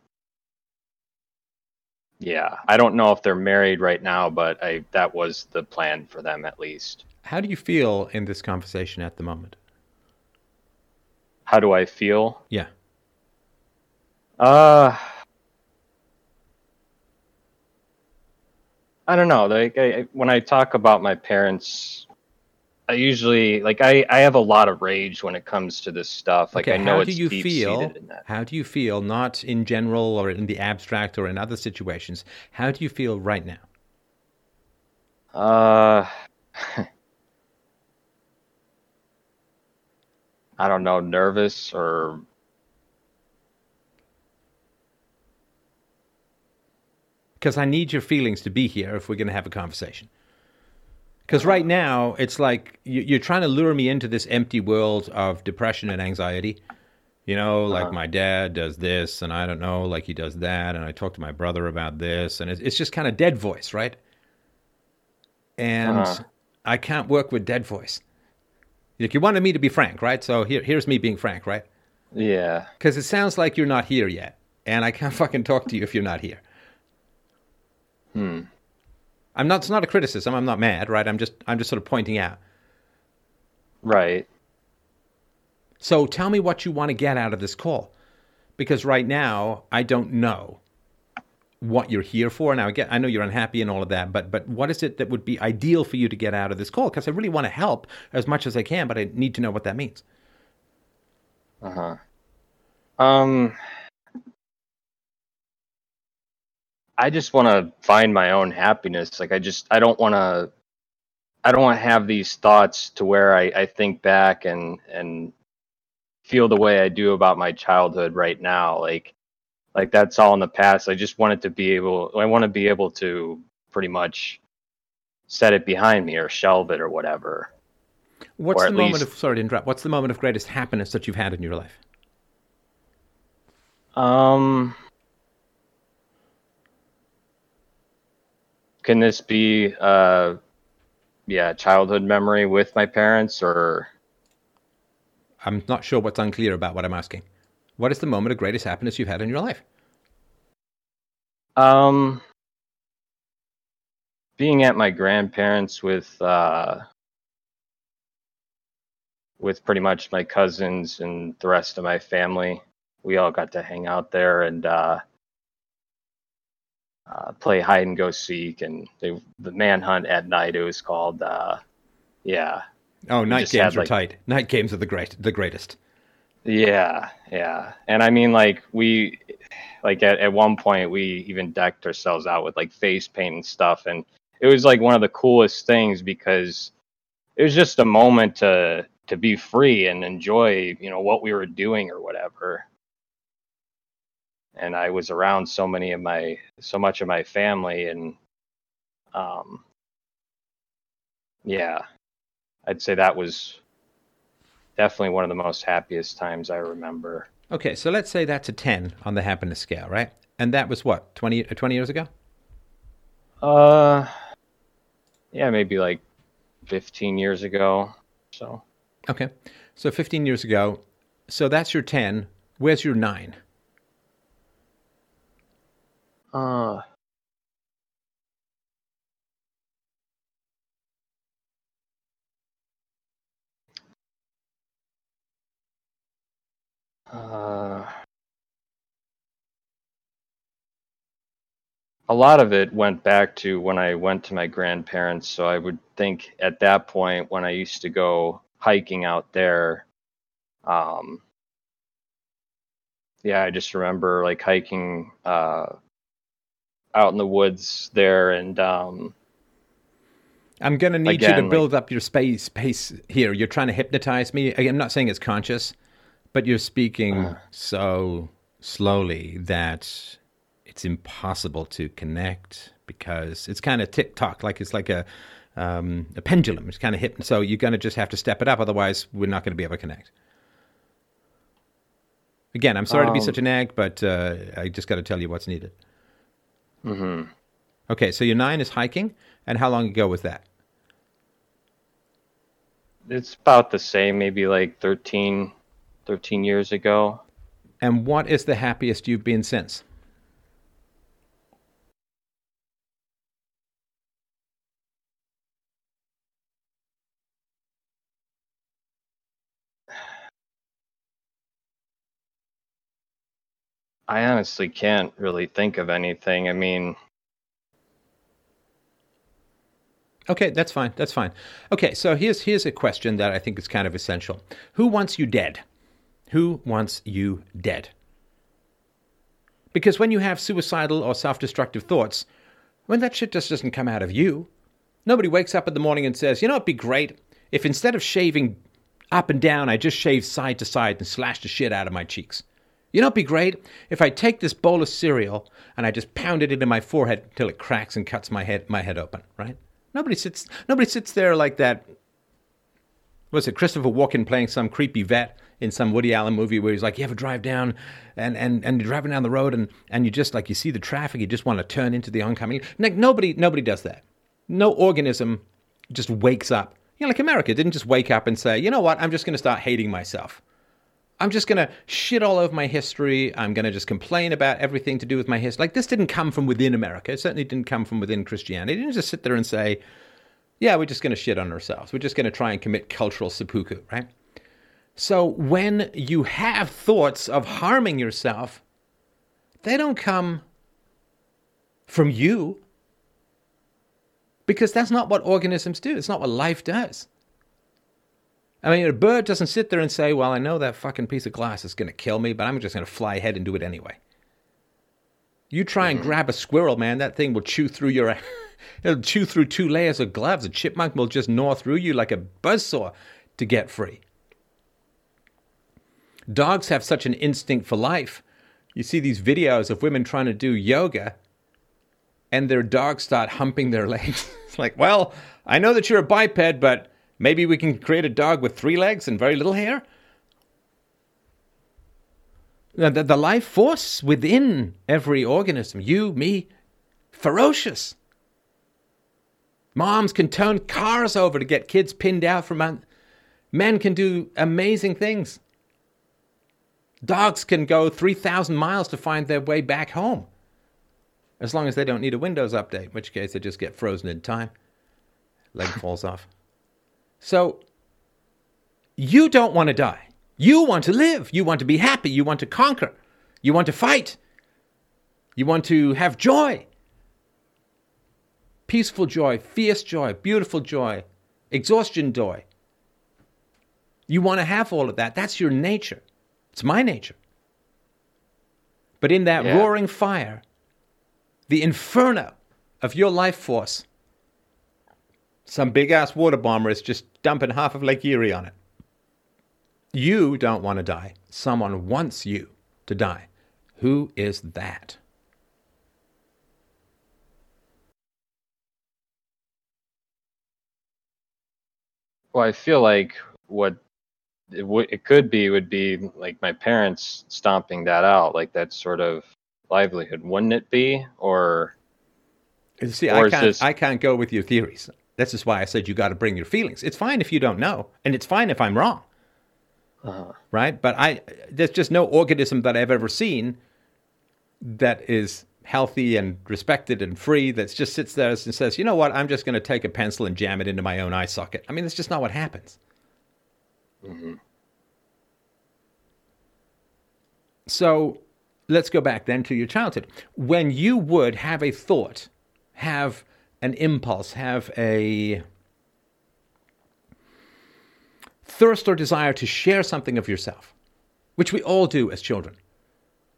C: yeah, I don't know if they're married right now, but I that was the plan for them at least.
A: How do you feel in this conversation at the moment?
C: How do I feel?
A: Yeah.
C: Uh, I don't know. Like I, when I talk about my parents, I usually like I I have a lot of rage when it comes to this stuff. Like
A: Okay,
C: I know
A: how
C: it's
A: do you feel?
C: in that.
A: How do you feel, not in general or in the abstract or in other situations? How do you feel right now?
C: Uh, I don't know, nervous or
A: Because I need your feelings to be here if we're going to have a conversation. Because right now, it's like you- you're trying to lure me into this empty world of depression and anxiety. You know, like
C: Uh-huh.
A: my dad does this, and I don't know, like he does that, and I talk to my brother about this, and it's, it's just kind of dead voice, right? And
C: Uh-huh.
A: I can't work with dead voice. Like you wanted me to be frank, right? So here, here's me being frank, right?
C: yeah.
A: Because it sounds like you're not here yet, and I can't fucking talk to you if you're not here.
C: Hmm.
A: I'm not. It's not a criticism. I'm not mad, right? I'm just. I'm just sort of pointing out.
C: Right.
A: So tell me what you want to get out of this call, because right now I don't know what you're here for. Now, again, I know you're unhappy and all of that, but but what is it that would be ideal for you to get out of this call? Because I really want to help as much as I can, but I need to know what that means.
C: Uh-huh. Um I just want to find my own happiness. Like I just I don't want to I don't want to have these thoughts to where I I think back and and feel the way I do about my childhood right now. Like like that's all in the past. I just wanted to be able I want to be able to pretty much set it behind me or shelve it or whatever.
A: What's
C: Or
A: the moment
C: least-
A: of sorry to interrupt? What's the moment of greatest happiness that you've had in your life?
C: Um, can this be uh, yeah, childhood memory with my parents or
A: I'm not sure what's unclear about what I'm asking. What is the moment of greatest happiness you've had in your life?
C: um being at my grandparents with uh with pretty much my cousins and the rest of my family. We all got to hang out there and uh uh, play hide and go seek and they, the manhunt at night it was called uh yeah
A: Oh, night games
C: had,
A: are
C: like-
A: tight. Night games are the great, the greatest.
C: Yeah, yeah. And I mean like we like at, at one point we even decked ourselves out with like face paint and stuff and it was like one of the coolest things because it was just a moment to to be free and enjoy, you know, what we were doing or whatever. And I was around so many of my so much of my family and um yeah. I'd say that was definitely one of the most happiest times I remember.
A: Okay, so let's say that's a 10 on the happiness scale, right? And that was what, 20, uh, 20 years ago?
C: Uh, yeah, maybe like 15 years ago. So,
A: Okay, so 15 years ago. So that's your 10. Where's your 9?
C: Uh, uh, a lot of it went back to when I went to my grandparents. So I would think at that point when I used to go hiking out there, um, yeah, I just remember like hiking uh, out in the woods there, and um,
A: I'm going to need you
C: Again,
A: to
C: like-
A: build up your space pace here. You're trying to hypnotize me. I'm not saying it's conscious, but you're speaking
C: Uh.
A: so slowly that it's impossible to connect because it's kind of tick tock, like it's like a um, a pendulum. It's kind of hip. So you're going to just have to step it up, otherwise we're not going to be able to connect. Again, I'm sorry to be
C: Um,
A: such a nag, but uh, I just got to tell you what's needed.
C: Mhm.
A: Okay, so your nine is hiking, and how long ago was that?
C: it's about the same, maybe like 13, 13 years ago.
A: And what is the happiest you've been since?
C: I honestly can't really think of anything. I mean,
A: Okay, that's fine. That's fine. Okay, so here's here's a question that I think is kind of essential. Who wants you dead? Who wants you dead? Because when you have suicidal or self-destructive thoughts, when that shit just doesn't come out of you, nobody wakes up in the morning and says, "You know, it'd be great if instead of shaving up and down, I just shaved side to side and slashed the shit out of my cheeks." You know, it'd be great if I take this bowl of cereal and I just pound it into my forehead until it cracks and cuts my head my head open, right? Nobody sits nobody sits there like that. Was it Christopher Walken playing some creepy vet in some Woody Allen movie where he's like, you ever drive down and, and, and you're driving down the road and, and you just like you see the traffic, you just want to turn into the oncoming. Like nobody nobody does that. No organism just wakes up. You know, like America didn't just wake up and say, you know what, I'm just gonna start hating myself. I'm just going to shit all over my history. I'm going to just complain about everything to do with my history. Like, this didn't come from within America. It certainly didn't come from within Christianity. It didn't just sit there and say, yeah, we're just going to shit on ourselves. We're just going to try and commit cultural seppuku, right? So when you have thoughts of harming yourself, they don't come from you because that's not what organisms do. It's not what life does. I mean, a bird doesn't sit there and say, Well, I know that fucking piece of glass is going to kill me, but I'm just going to fly ahead and do it anyway. You try and mm-hmm. grab a squirrel, man, that thing will chew through your. It'll chew through two layers of gloves. A chipmunk will just gnaw through you like a buzzsaw to get free. Dogs have such an instinct for life. You see these videos of women trying to do yoga and their dogs start humping their legs. it's like, well, I know that you're a biped, but Maybe we can create a dog with three legs and very little hair? The, the life force within every organism, you, me, ferocious. Moms can turn cars over to get kids pinned out from. Men can do amazing things. Dogs can go 3,000 miles to find their way back home. As long as they don't need a Windows update, in which case they just get frozen in time. Leg falls off. So you don't want to die. You want to live. You want to be happy. You want to conquer. You want to fight. You want to have joy. Peaceful joy, fierce joy, beautiful joy, exhaustion joy. You want to have all of that. That's your nature. It's my nature. But in that yeah. roaring fire, the inferno of your life force, some big ass water bomber is just dumping half of Lake Erie on it. You don't want to die. Someone wants you to die. Who is that?
C: Well, I feel like what it, w- it could be would be like my parents stomping that out, like that sort of livelihood, wouldn't it be? Or
A: see, or I can't, this... I can't go with your theories. This is why I said you got to bring your feelings. It's fine if you don't know, and it's fine if I'm wrong. Uh-huh. Right? But I there's just no organism that I've ever seen that is healthy and respected and free that just sits there and says, you know what, I'm just going to take a pencil and jam it into my own eye socket. I mean, that's just not what happens. Mm-hmm. So let's go back then to your childhood. When you would have a thought, have an impulse, have a thirst or desire to share something of yourself, which we all do as children.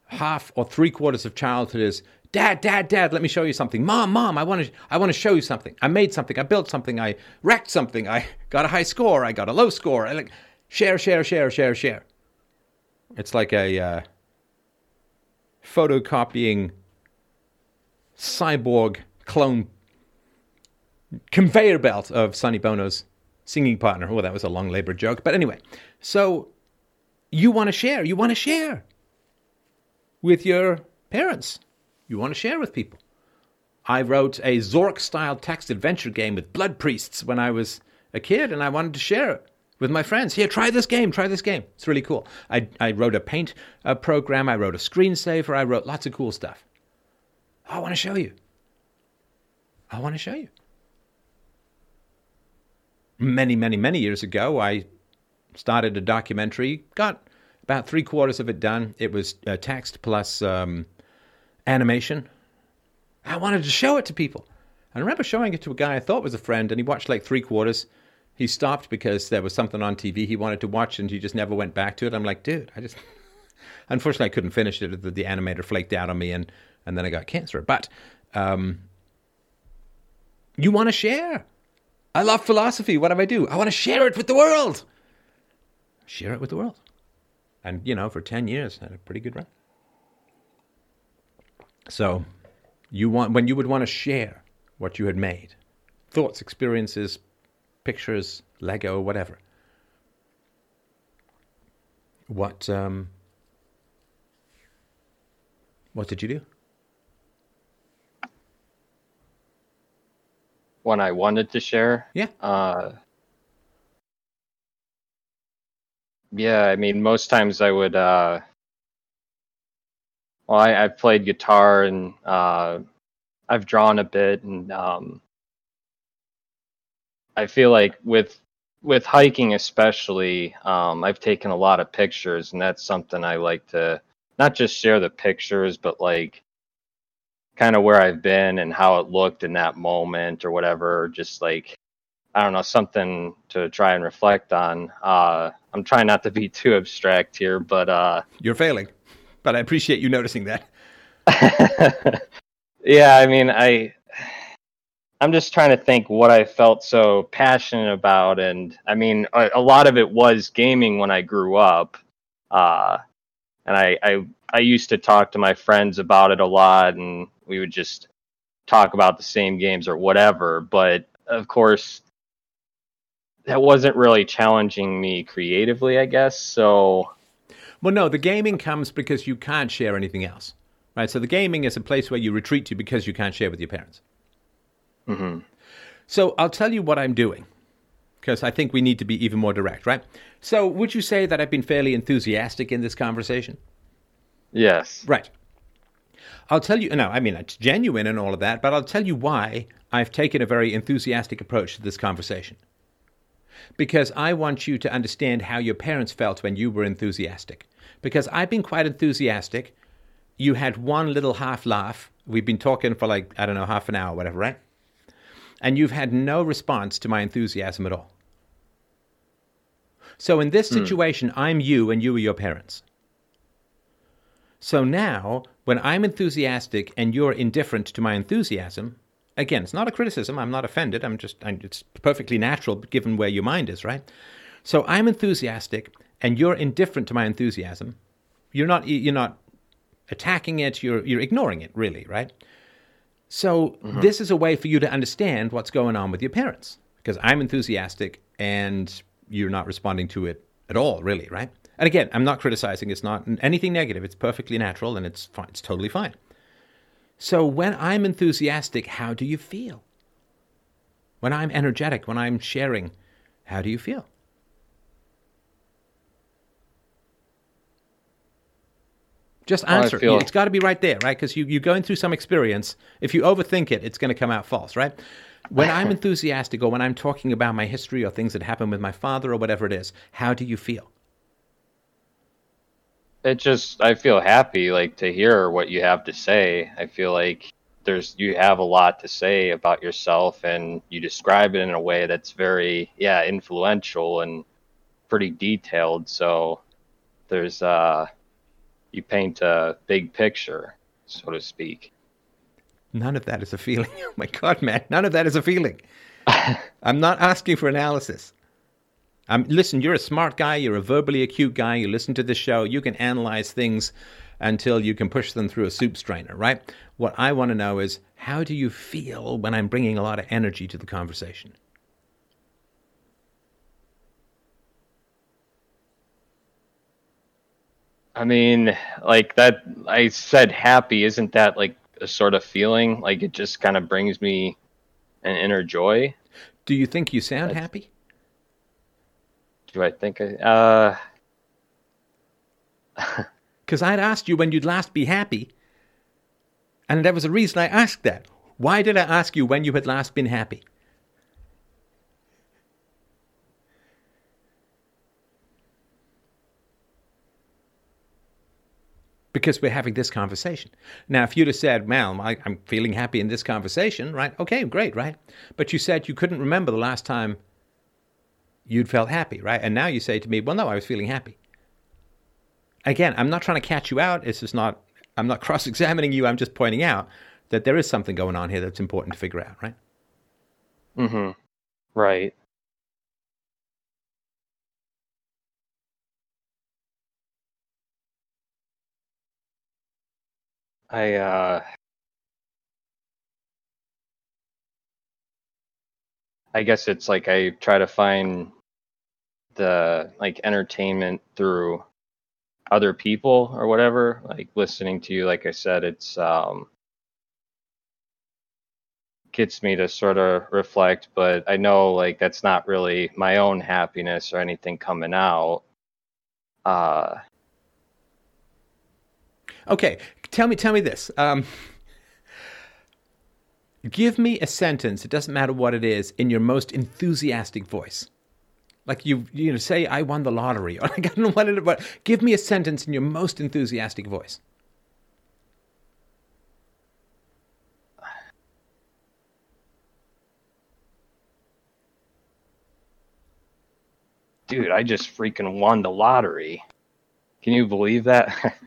A: Half or three quarters of childhood is Dad, Dad, Dad, let me show you something. Mom, Mom, I want to, I want to show you something. I made something. I built something. I wrecked something. I got a high score. I got a low score. I like share, share, share, share, share. It's like a uh, photocopying cyborg clone conveyor belt of Sonny Bono's singing partner. Oh, that was a long labor joke. But anyway, so you want to share. You want to share with your parents. You want to share with people. I wrote a Zork style text adventure game with blood priests when I was a kid, and I wanted to share it with my friends. Here, try this game, try this game. It's really cool. I, I wrote a paint uh, program, I wrote a screensaver, I wrote lots of cool stuff. I want to show you. I want to show you many, many, many years ago, I started a documentary, got about three quarters of it done. It was uh, text plus um, animation. I wanted to show it to people. I remember showing it to a guy I thought was a friend, and he watched like three quarters. He stopped because there was something on TV he wanted to watch, and he just never went back to it. I'm like, dude, I just. Unfortunately, I couldn't finish it. The, the animator flaked out on me, and, and then I got cancer. But um, you want to share. I love philosophy. What do I do? I want to share it with the world. Share it with the world. And, you know, for 10 years, I had a pretty good run. So, you want when you would want to share what you had made thoughts, experiences, pictures, Lego, whatever. What, um, what did you do?
C: When I wanted to share,
A: Yeah.
C: uh, yeah, I mean, most times I would. Uh, well, I, I've played guitar and uh, I've drawn a bit, and um, I feel like with with hiking especially, um, I've taken a lot of pictures, and that's something I like to not just share the pictures, but like kind of where I've been and how it looked in that moment or whatever. Just like I don't know, something to try and reflect on. Uh, I'm trying not to be too abstract here, but uh,
A: You're failing, but I appreciate you noticing that.
C: yeah, I mean, I I'm just trying to think what I felt so passionate about, and I mean, a, a lot of it was gaming when I grew up, uh, and I, I I used to talk to my friends about it a lot, and we would just talk about the same games or whatever. But of course, that wasn't really challenging me creatively, I guess. So
A: Well, no, the gaming comes because you can't share anything else, right? So the gaming is a place where you retreat to because you can't share with your parents.
C: hmm
A: So I'll tell you what I'm doing because I think we need to be even more direct, right? So would you say that I've been fairly enthusiastic in this conversation?
C: Yes,
A: Right. I'll tell you, no, I mean, it's genuine and all of that, but I'll tell you why I've taken a very enthusiastic approach to this conversation. Because I want you to understand how your parents felt when you were enthusiastic. Because I've been quite enthusiastic. You had one little half laugh. We've been talking for like, I don't know, half an hour, whatever, right? And you've had no response to my enthusiasm at all. So in this hmm. situation, I'm you and you are your parents. So now, when I'm enthusiastic and you're indifferent to my enthusiasm, again, it's not a criticism. I'm not offended. I'm just, I'm, it's perfectly natural given where your mind is, right? So I'm enthusiastic and you're indifferent to my enthusiasm. You're not, you're not attacking it. You're, you're ignoring it, really, right? So mm-hmm. this is a way for you to understand what's going on with your parents because I'm enthusiastic and you're not responding to it at all, really, right? And again, I'm not criticizing. It's not anything negative. It's perfectly natural and it's fine. It's totally fine. So when I'm enthusiastic, how do you feel? When I'm energetic, when I'm sharing, how do you feel? Just answer.
C: feel-
A: It's got to be right there, right? Because you, you're going through some experience. If you overthink it, it's going to come out false, right? When I'm enthusiastic or when I'm talking about my history or things that happened with my father or whatever it is, how do you feel?
C: It just I feel happy like to hear what you have to say. I feel like there's you have a lot to say about yourself and you describe it in a way that's very yeah, influential and pretty detailed. So there's uh you paint a big picture, so to speak.
A: None of that is a feeling. Oh my God, man. None of that is a feeling. I'm not asking for analysis. Um, listen, you're a smart guy. You're a verbally acute guy. You listen to the show. You can analyze things until you can push them through a soup strainer, right? What I want to know is how do you feel when I'm bringing a lot of energy to the conversation?
C: I mean, like that I said happy, isn't that like a sort of feeling? Like it just kind of brings me an inner joy.
A: Do you think you sound
C: That's-
A: happy?
C: Do I think I uh
A: Because I'd asked you when you'd last be happy, and there was a reason I asked that. Why did I ask you when you had last been happy? because we're having this conversation. Now, if you'd have said, Mal, I, I'm feeling happy in this conversation, right? Okay, great, right? But you said you couldn't remember the last time you'd felt happy, right? And now you say to me, well, no, I was feeling happy. Again, I'm not trying to catch you out. It's just not, I'm not cross examining you. I'm just pointing out that there is something going on here that's important to figure out, right?
C: Mm hmm. Right. I uh I guess it's like I try to find the like entertainment through other people or whatever. Like listening to you, like I said, it's um gets me to sort of reflect, but I know like that's not really my own happiness or anything coming out. Uh
A: Okay, tell me, tell me this. Um, give me a sentence. It doesn't matter what it is in your most enthusiastic voice. Like you, you know, say I won the lottery, or like, I don't know what give me a sentence in your most enthusiastic voice.
C: dude, I just freaking won the lottery. Can you believe that?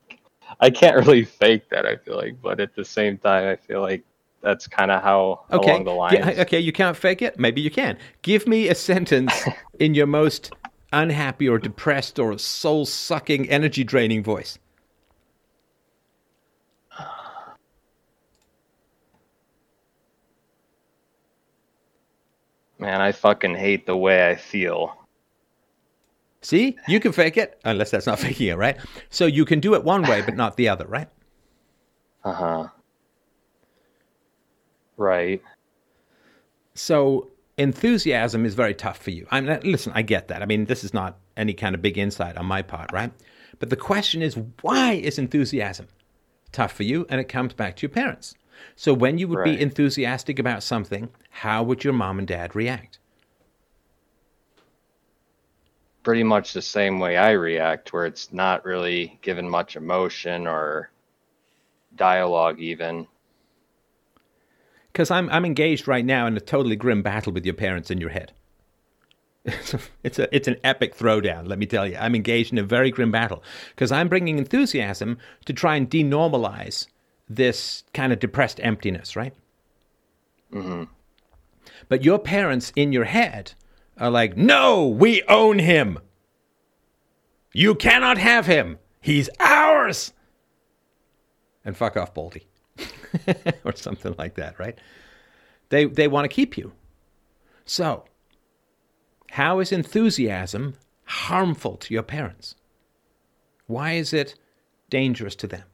C: I can't really fake that. I feel like, but at the same time, I feel like that's kind of how
A: okay.
C: along the lines.
A: Yeah, okay, you can't fake it. Maybe you can. Give me a sentence in your most unhappy or depressed or soul sucking, energy draining voice.
C: Man, I fucking hate the way I feel.
A: See, you can fake it, unless that's not faking it, right? So you can do it one way, but not the other, right?
C: Uh huh. Right.
A: So enthusiasm is very tough for you. I mean, listen, I get that. I mean, this is not any kind of big insight on my part, right? But the question is, why is enthusiasm tough for you? And it comes back to your parents. So when you would
C: Right.
A: be enthusiastic about something, how would your mom and dad react?
C: Pretty much the same way I react, where it's not really given much emotion or dialogue, even.
A: Because I'm, I'm engaged right now in a totally grim battle with your parents in your head. It's a, it's, a, it's an epic throwdown, let me tell you. I'm engaged in a very grim battle because I'm bringing enthusiasm to try and denormalize this kind of depressed emptiness, right?
C: hmm
A: But your parents in your head are like, no, we own him. You cannot have him. He's ours. And fuck off, Baldy. or something like that, right? They, they want to keep you. So, how is enthusiasm harmful to your parents? Why is it dangerous to them?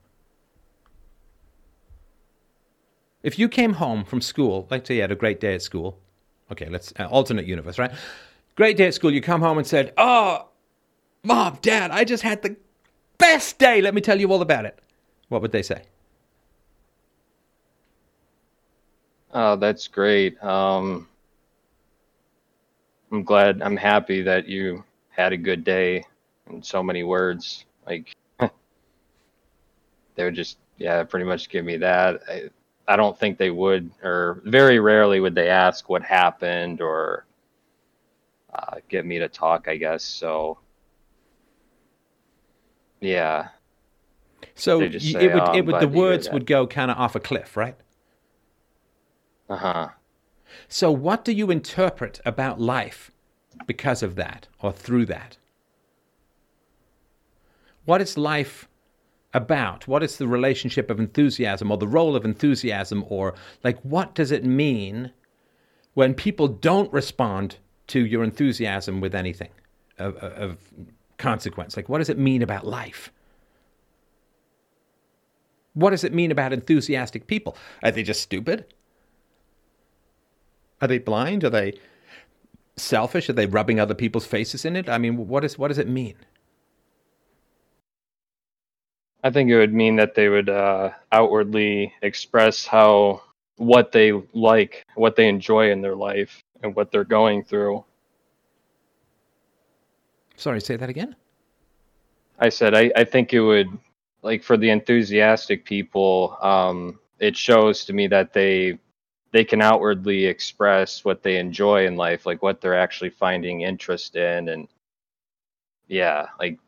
A: If you came home from school, let's say you had a great day at school, okay, let's uh, alternate universe, right? Great day at school, you come home and said, "Oh, mom, dad, I just had the best day. Let me tell you all about it." What would they say?
C: Oh, that's great. Um, I'm glad, I'm happy that you had a good day in so many words. Like, they would just, yeah, pretty much give me that. I, I don't think they would, or very rarely would they ask what happened or uh, get me to talk, I guess. So, yeah,
A: So
C: say,
A: it would,
C: "Oh,
A: it would, the words would go kind of off a cliff, right?
C: Uh huh.
A: So, what do you interpret about life because of that or through that? What is life about? What is the relationship of enthusiasm or the role of enthusiasm? Or, like, what does it mean when people don't respond to your enthusiasm with anything of, of- of consequence? Like, what does it mean about life? What does it mean about enthusiastic people? Are they just stupid? Are they blind? Are they selfish? Are they rubbing other people's faces in it? I mean, what is what does it mean?
C: I think it would mean that they would uh, outwardly express how what they like, what they enjoy in their life, and what they're going through.
A: Sorry, say that again.
C: I said I, I think it would like for the enthusiastic people, um, it shows to me that they they can outwardly express what they enjoy in life, like what they're actually finding interest in, and yeah, like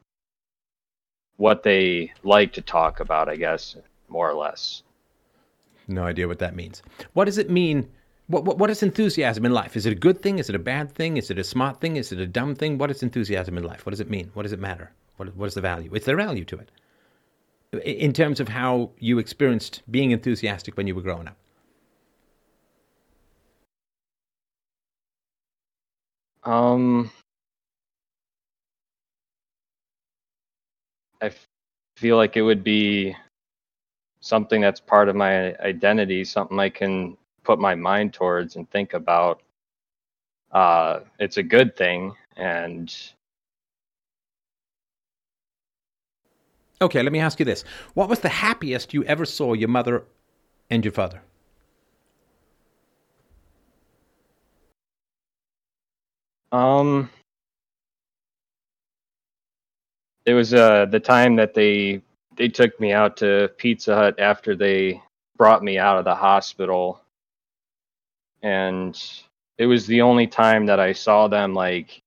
C: what they like to talk about, I guess, more or less.
A: No idea what that means. What does it mean? What, what, what is enthusiasm in life? Is it a good thing? Is it a bad thing? Is it a smart thing? Is it a dumb thing? What is enthusiasm in life? What does it mean? What does it matter? What, what is the value? Is there value to it? In terms of how you experienced being enthusiastic when you were growing up.
C: Um, I feel like it would be something that's part of my identity, something I can put my mind towards and think about. Uh, it's a good thing, and
A: Okay, let me ask you this. What was the happiest you ever saw your mother and your father?
C: Um, it was uh the time that they they took me out to Pizza Hut after they brought me out of the hospital, and it was the only time that I saw them like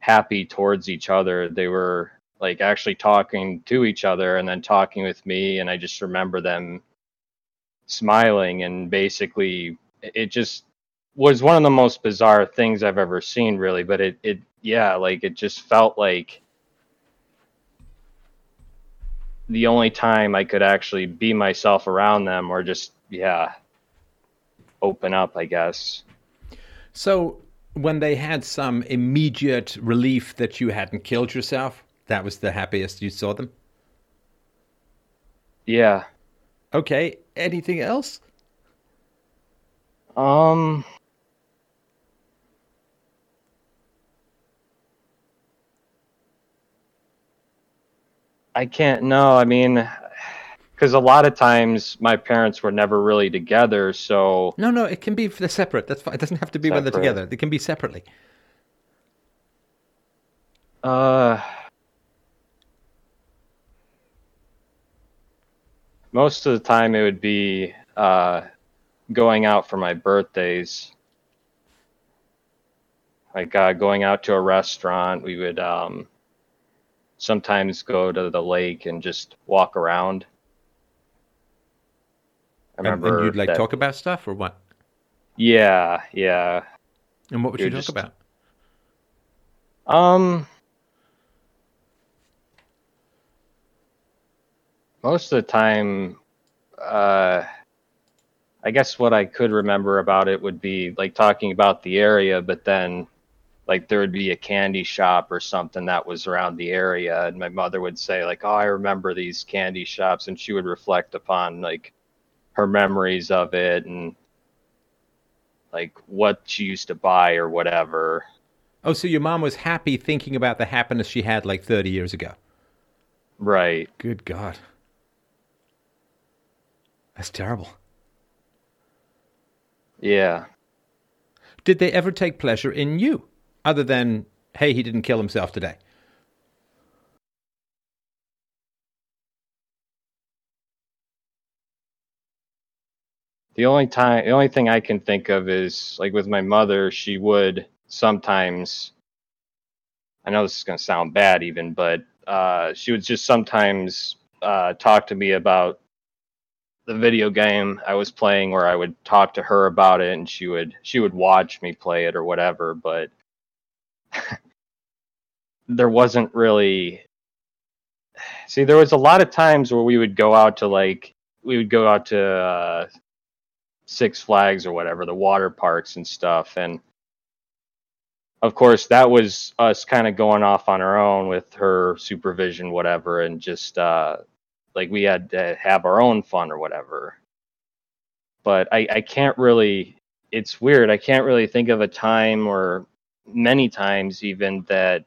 C: happy towards each other. They were like actually talking to each other and then talking with me and I just remember them smiling and basically it just was one of the most bizarre things I've ever seen really but it it yeah like it just felt like the only time I could actually be myself around them or just yeah open up I guess
A: So, when they had some immediate relief that you hadn't killed yourself, that was the happiest you saw them?
C: yeah
A: Okay, anything else?
C: Um. I can't know. I mean, because a lot of times my parents were never really together, so
A: No, no, it can be they're separate. That's fine. It doesn't have to be when they're together. They can be separately.
C: uh. Most of the time, it would be uh, going out for my birthdays. Like uh, going out to a restaurant, we would um, sometimes go to the lake and just walk around. I
A: And,
C: remember
A: and you'd like
C: that-
A: talk about stuff or what?
C: Yeah, yeah.
A: And what would
C: You
A: you talk
C: just-
A: about?
C: Um, most of the time, uh, I guess what I could remember about it would be like talking about the area, but then like there would be a candy shop or something that was around the area, and my mother would say like, "Oh, I remember these candy shops," and she would reflect upon like her memories of it and like what she used to buy or whatever.
A: Oh, so your mom was happy thinking about the happiness she had like 30 years ago.
C: Right.
A: Good God. That's terrible.
C: Yeah.
A: Did they ever take pleasure in you other than, hey, he didn't kill himself today?
C: The only time, the only thing I can think of is like with my mother, she would sometimes. I know this is going to sound bad, even, but uh, she would just sometimes uh, talk to me about the video game I was playing, or I would talk to her about it, and she would she would watch me play it or whatever. But there wasn't really. See, there was a lot of times where we would go out to like we would go out to uh, Six Flags or whatever, the water parks and stuff. And of course, that was us kind of going off on our own with her supervision, whatever, and just uh, like we had to have our own fun or whatever. But I, I can't really, it's weird. I can't really think of a time or many times even that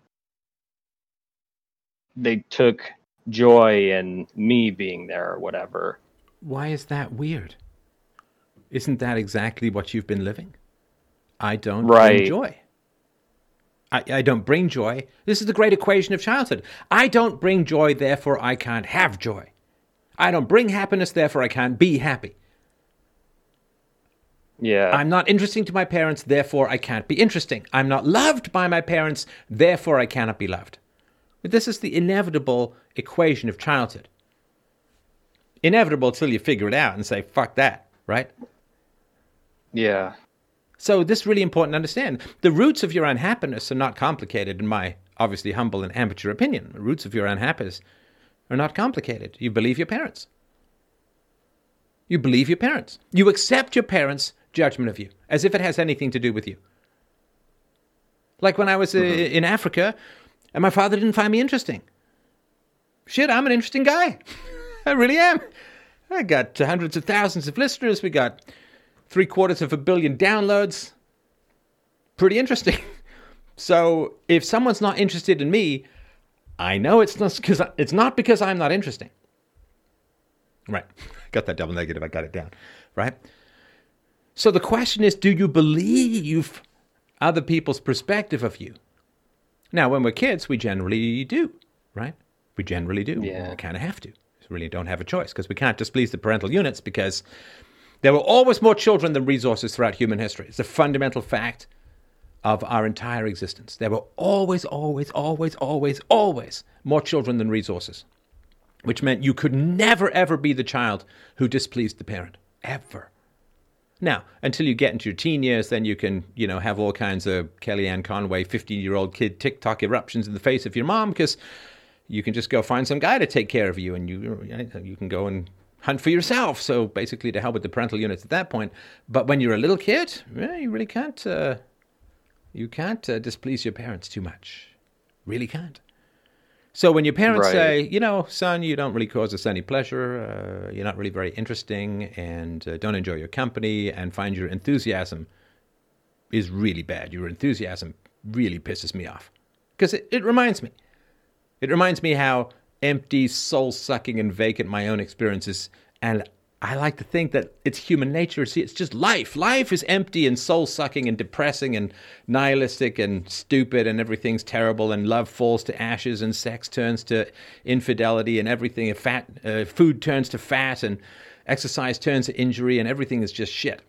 C: they took joy in me being there or whatever.
A: Why is that weird? Isn't that exactly what you've been living? I don't
C: Right.
A: enjoy. I, I don't bring joy. This is the great equation of childhood. I don't bring joy, therefore I can't have joy. I don't bring happiness, therefore I can't be happy.
C: Yeah.
A: I'm not interesting to my parents, therefore I can't be interesting. I'm not loved by my parents, therefore I cannot be loved. But this is the inevitable equation of childhood. Inevitable till you figure it out and say, fuck that, right?
C: yeah.
A: So this is really important to understand. The roots of your unhappiness are not complicated, in my obviously humble and amateur opinion. The roots of your unhappiness are not complicated. You believe your parents. You believe your parents. You accept your parents' judgment of you as if it has anything to do with you. Like when I was uh, in Africa and my father didn't find me interesting. Shit, I'm an interesting guy. I really am. I got hundreds of thousands of listeners. We got three quarters of a billion downloads. Pretty interesting. So if someone's not interested in me, I know it's not because it's not because I'm not interesting. Right. Got that double negative. I got it down. Right. So the question is, do you believe other people's perspective of you? Now, when we're kids, we generally do, right? We generally do.
C: Yeah.
A: We kind of have to. We really don't have a choice because we can't displease the parental units because there were always more children than resources throughout human history. It's a fundamental fact of our entire existence. There were always, always, always, always, always more children than resources, which meant you could never, ever be the child who displeased the parent. Ever. Now, until you get into your teen years, then you can, you know, have all kinds of Kellyanne Conway, 15 year old kid TikTok eruptions in the face of your mom because you can just go find some guy to take care of you and you, you can go and hunt for yourself. So basically, to help with the parental units at that point. But when you're a little kid, yeah, you really can't, uh, you can't uh, displease your parents too much. Really can't. So when your parents
C: Right.
A: say, you know, son, you don't really cause us any pleasure, uh, you're not really very interesting, and uh, don't enjoy your company, and find your enthusiasm is really bad. Your enthusiasm really pisses me off because it, it reminds me. It reminds me how empty, soul sucking, and vacant my own experience is. And I like to think that it's human nature. See, it's just life. Life is empty and soul sucking and depressing and nihilistic and stupid, and everything's terrible. And love falls to ashes, and sex turns to infidelity, and everything. Fat uh, food turns to fat, and exercise turns to injury, and everything is just shit.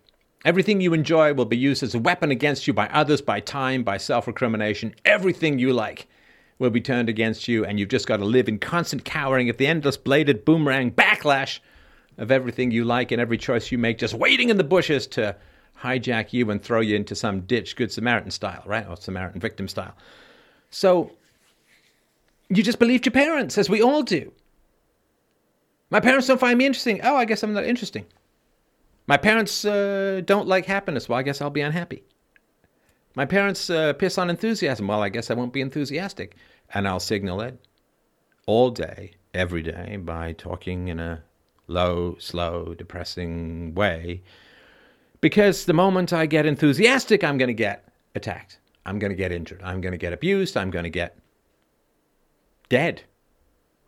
A: Everything you enjoy will be used as a weapon against you by others, by time, by self recrimination. Everything you like will be turned against you, and you've just got to live in constant cowering at the endless bladed boomerang backlash of everything you like and every choice you make, just waiting in the bushes to hijack you and throw you into some ditch, Good Samaritan style, right? Or Samaritan victim style. So you just believed your parents, as we all do. My parents don't find me interesting. Oh, I guess I'm not interesting. My parents uh, don't like happiness. Well, I guess I'll be unhappy. My parents uh, piss on enthusiasm. Well, I guess I won't be enthusiastic. And I'll signal it all day, every day, by talking in a low, slow, depressing way. Because the moment I get enthusiastic, I'm going to get attacked. I'm going to get injured. I'm going to get abused. I'm going to get dead.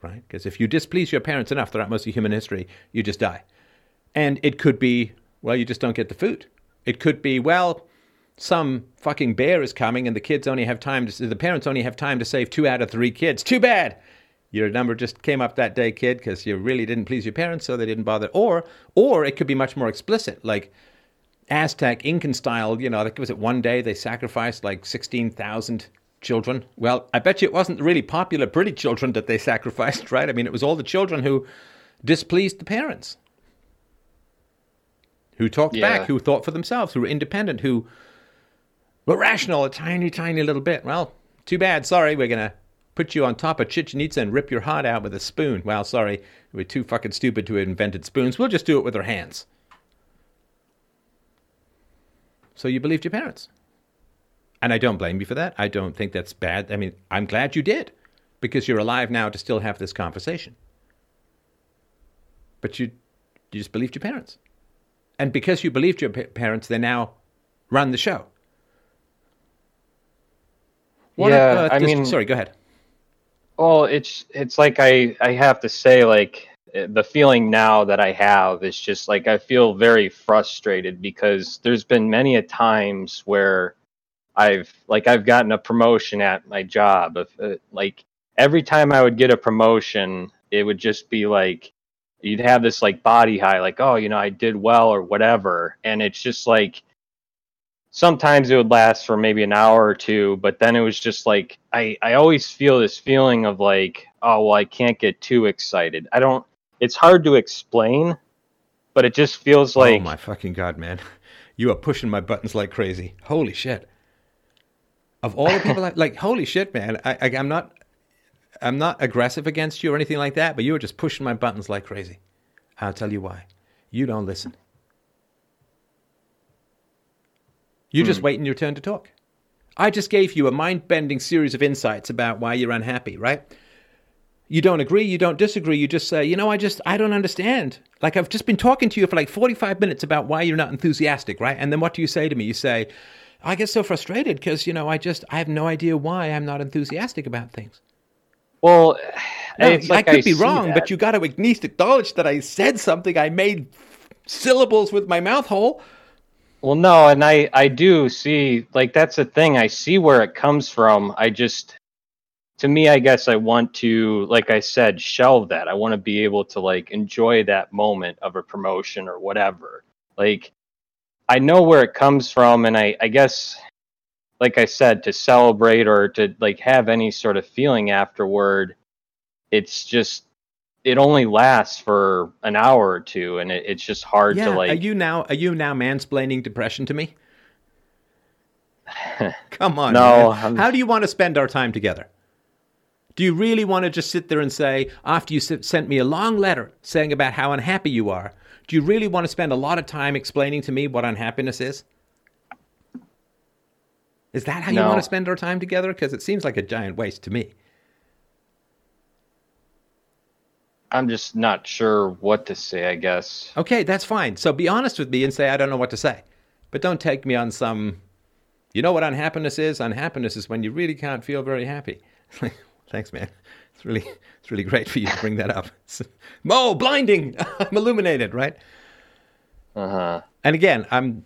A: Right? Because if you displease your parents enough throughout most of human history, you just die. And it could be, well, you just don't get the food. It could be, well, some fucking bear is coming and the kids only have time to, the parents only have time to save two out of three kids. Too bad. Your number just came up that day, kid, because you really didn't please your parents, so they didn't bother. Or, or it could be much more explicit, like Aztec Incan style. You know, like was it one day they sacrificed like sixteen thousand children? Well, I bet you it wasn't the really popular pretty children that they sacrificed, right? I mean, it was all the children who displeased the parents, who talked
C: Yeah.
A: back, who thought for themselves, who were independent, who were rational a tiny, tiny little bit. Well, too bad. Sorry, we're gonna put you on top of Chichen Itza and rip your heart out with a spoon. Well, sorry, we're too fucking stupid to have invented spoons. We'll just do it with our hands. So you believed your parents. And I don't blame you for that. I don't think that's bad. I mean, I'm glad you did because you're alive now to still have this conversation. But you, you just believed your parents. And because you believed your pa- parents, they now run the show. What on
C: Yeah,
A: earth
C: I
A: does-
C: mean-
A: sorry, go ahead.
C: Well, it's it's like I I have to say like eh, the feeling now that I have is just like I feel very frustrated because there's been many a times where I've like I've gotten a promotion at my job. If uh, like every time I would get a promotion, it would just be like you'd have this like body high, like oh, you know, I did well or whatever, and it's just like sometimes it would last for maybe an hour or two, but then it was just like I I always feel this feeling of like oh well, I can't get too excited. I don't. It's hard to explain, but it just feels oh, like
A: oh my fucking god, man! You are pushing my buttons like crazy. Holy shit! Of all the people, I, like holy shit, man! I, I, I'm not, I'm not aggressive against you or anything like that, but you are just pushing my buttons like crazy. I'll tell you why. You don't listen. You're just hmm. waiting your turn to talk. I just gave you a mind bending series of insights about why you're unhappy, right? You don't agree, you don't disagree, you just say, you know, I just, I don't understand. Like, I've just been talking to you for like 45 minutes about why you're not enthusiastic, right? And then what do you say to me? You say, I get so frustrated because, you know, I just, I have no idea why I'm not enthusiastic about things.
C: well,
A: No,
C: like
A: I could be wrong,
C: that.
A: but you got to at least acknowledge that I said something. I made syllables with my mouth hole.
C: Well, no, and I I do see like that's the thing. I see where it comes from. I just to me, I guess I want to, like I said, shelve that. I want to be able to like enjoy that moment of a promotion or whatever. Like I know where it comes from, and I I guess like I said, to celebrate or to like have any sort of feeling afterward, it's just it only lasts for an hour or two, and it, it's just hard
A: Yeah,
C: to like.
A: are you now? Are you now mansplaining depression to me? Come on,
C: No.
A: How do you want to spend our time together? Do you really want to just sit there and say, after you s- sent me a long letter saying about how unhappy you are, do you really want to spend a lot of time explaining to me what unhappiness is? Is that how you want to spend our time together? Because it seems like a giant waste to me.
C: I'm just not sure what to say, I guess.
A: Okay, that's fine. So be honest with me and say, I don't know what to say. But don't take me on some, you know what unhappiness is? Unhappiness is when you really can't feel very happy. Thanks, man. It's really, it's really great for you to bring that up. oh, blinding! I'm illuminated, right?
C: Uh huh.
A: And again, I'm,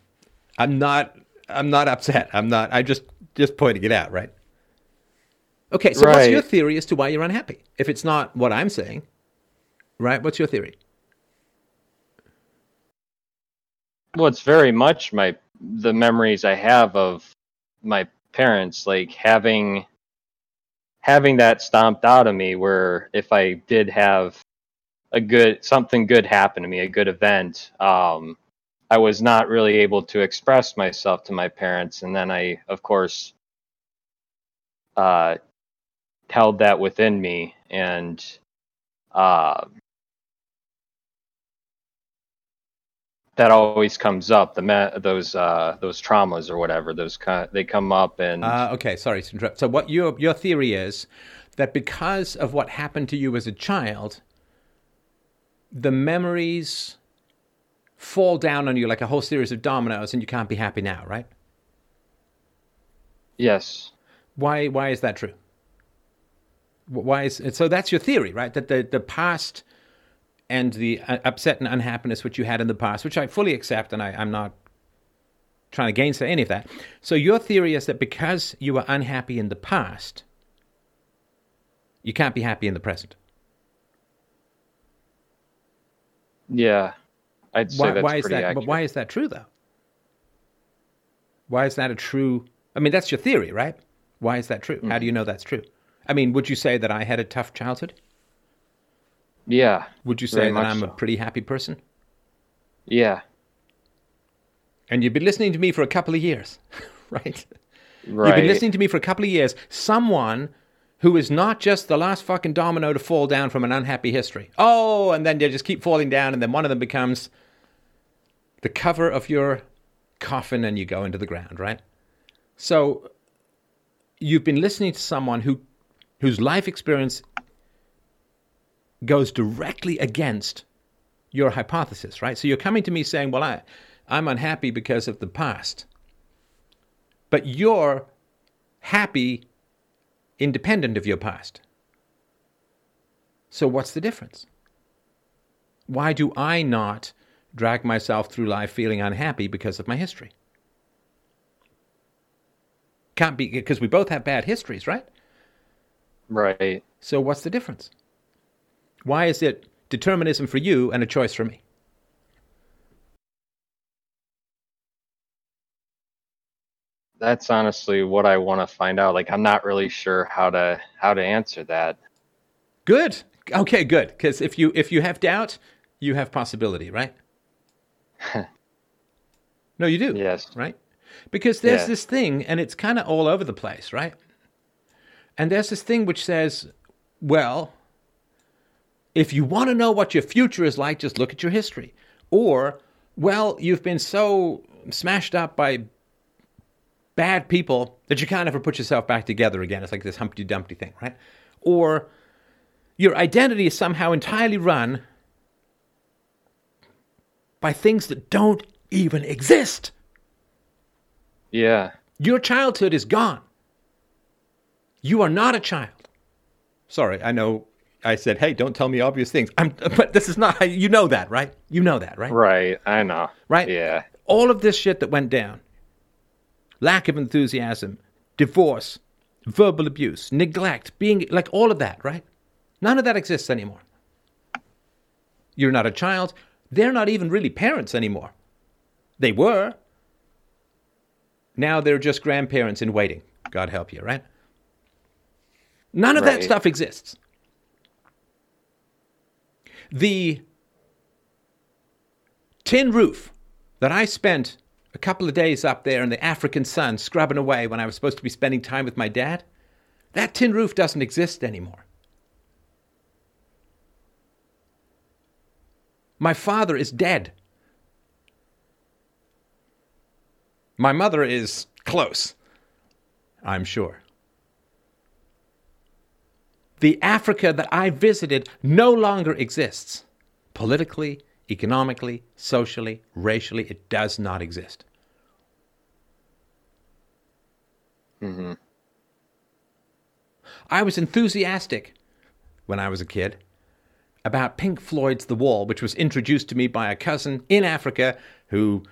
A: I'm not, I'm not upset. I'm not. I just, just pointing it out, right? Okay, so what's your theory as to why you're unhappy? If it's not what I'm saying, right? What's your theory?
C: Well, it's very much my the memories I have of my parents, like having having that stomped out of me. Where if I did have a good something good happen to me, a good event, um, I was not really able to express myself to my parents, and then I, of course, uh, held that within me, and uh, that always comes up. The me- those uh, those traumas or whatever, those kind they come up, and
A: Uh, okay, sorry to interrupt. So, what your your theory is that because of what happened to you as a child, the memories fall down on you like a whole series of dominoes, and you can't be happy now, right?
C: yes,
A: Why why is that true? Why is so? That's your theory, right? That the the past and the uh, upset and unhappiness which you had in the past, which I fully accept, and I, I'm not trying to gainsay any of that. So your theory is that because you were unhappy in the past, you can't be happy in the present.
C: yeah, I'd say
A: Why,
C: that's
A: why is
C: pretty
A: that?
C: accurate.
A: But why is that true, though? Why is that a true? I mean, that's your theory, right? Why is that true? How do you know that's true? I mean, would you say that I had a tough childhood?
C: Yeah,
A: Would you say that I'm
C: so.
A: a pretty happy person?
C: yeah,
A: And you've been listening to me for a couple of years, right?
C: right.
A: You've been listening to me for a couple of years. Someone who is not just the last fucking domino to fall down from an unhappy history. Oh, and then they just keep falling down, and then one of them becomes the cover of your coffin and you go into the ground, right? So you've been listening to someone who whose life experience goes directly against your hypothesis, right? So you're coming to me saying, "Well, I I'm unhappy because of the past." But you're happy independent of your past. So what's the difference? Why do I not drag myself through life feeling unhappy because of my history? Can't be because we both have bad histories, right?
C: Right.
A: So what's the difference? Why is it determinism for you and a choice for me?
C: That's honestly what I want to find out. Like I'm not really sure how to how to answer that.
A: Good. Okay, good. Because if you if you have doubt, you have possibility, right? no, you do.
C: Yes.
A: Right? Because there's
C: Yeah.
A: this thing, and it's kind of all over the place, right? And there's this thing which says, well, if you want to know what your future is like, just look at your history. Or, well, you've been so smashed up by bad people that you can't ever put yourself back together again. It's like this Humpty Dumpty thing, right? Or your identity is somehow entirely run by things that don't even exist.
C: Yeah.
A: Your childhood is gone. You are not a child. Sorry, I know I said, hey, don't tell me obvious things. I'm, but this is not how you know that, right? You know that, right?
C: Right. I know.
A: Right?
C: Yeah.
A: All of this shit that went down lack of enthusiasm, divorce, verbal abuse, neglect, being like all of that, right? None of that exists anymore. You're not a child. They're not even really parents anymore. They were. Now they're just grandparents in waiting. God help you, right? None of that stuff exists. The tin roof that I spent a couple of days up there in the African sun scrubbing away when I was supposed to be spending time with my dad, that tin roof doesn't exist anymore. My father is dead. My mother is close, I'm sure. The Africa that I visited no longer exists. Politically, economically, socially, racially, it does not exist. Mm-hmm. I was enthusiastic when I was a kid about Pink Floyd's The Wall, which was introduced to me by a cousin in Africa who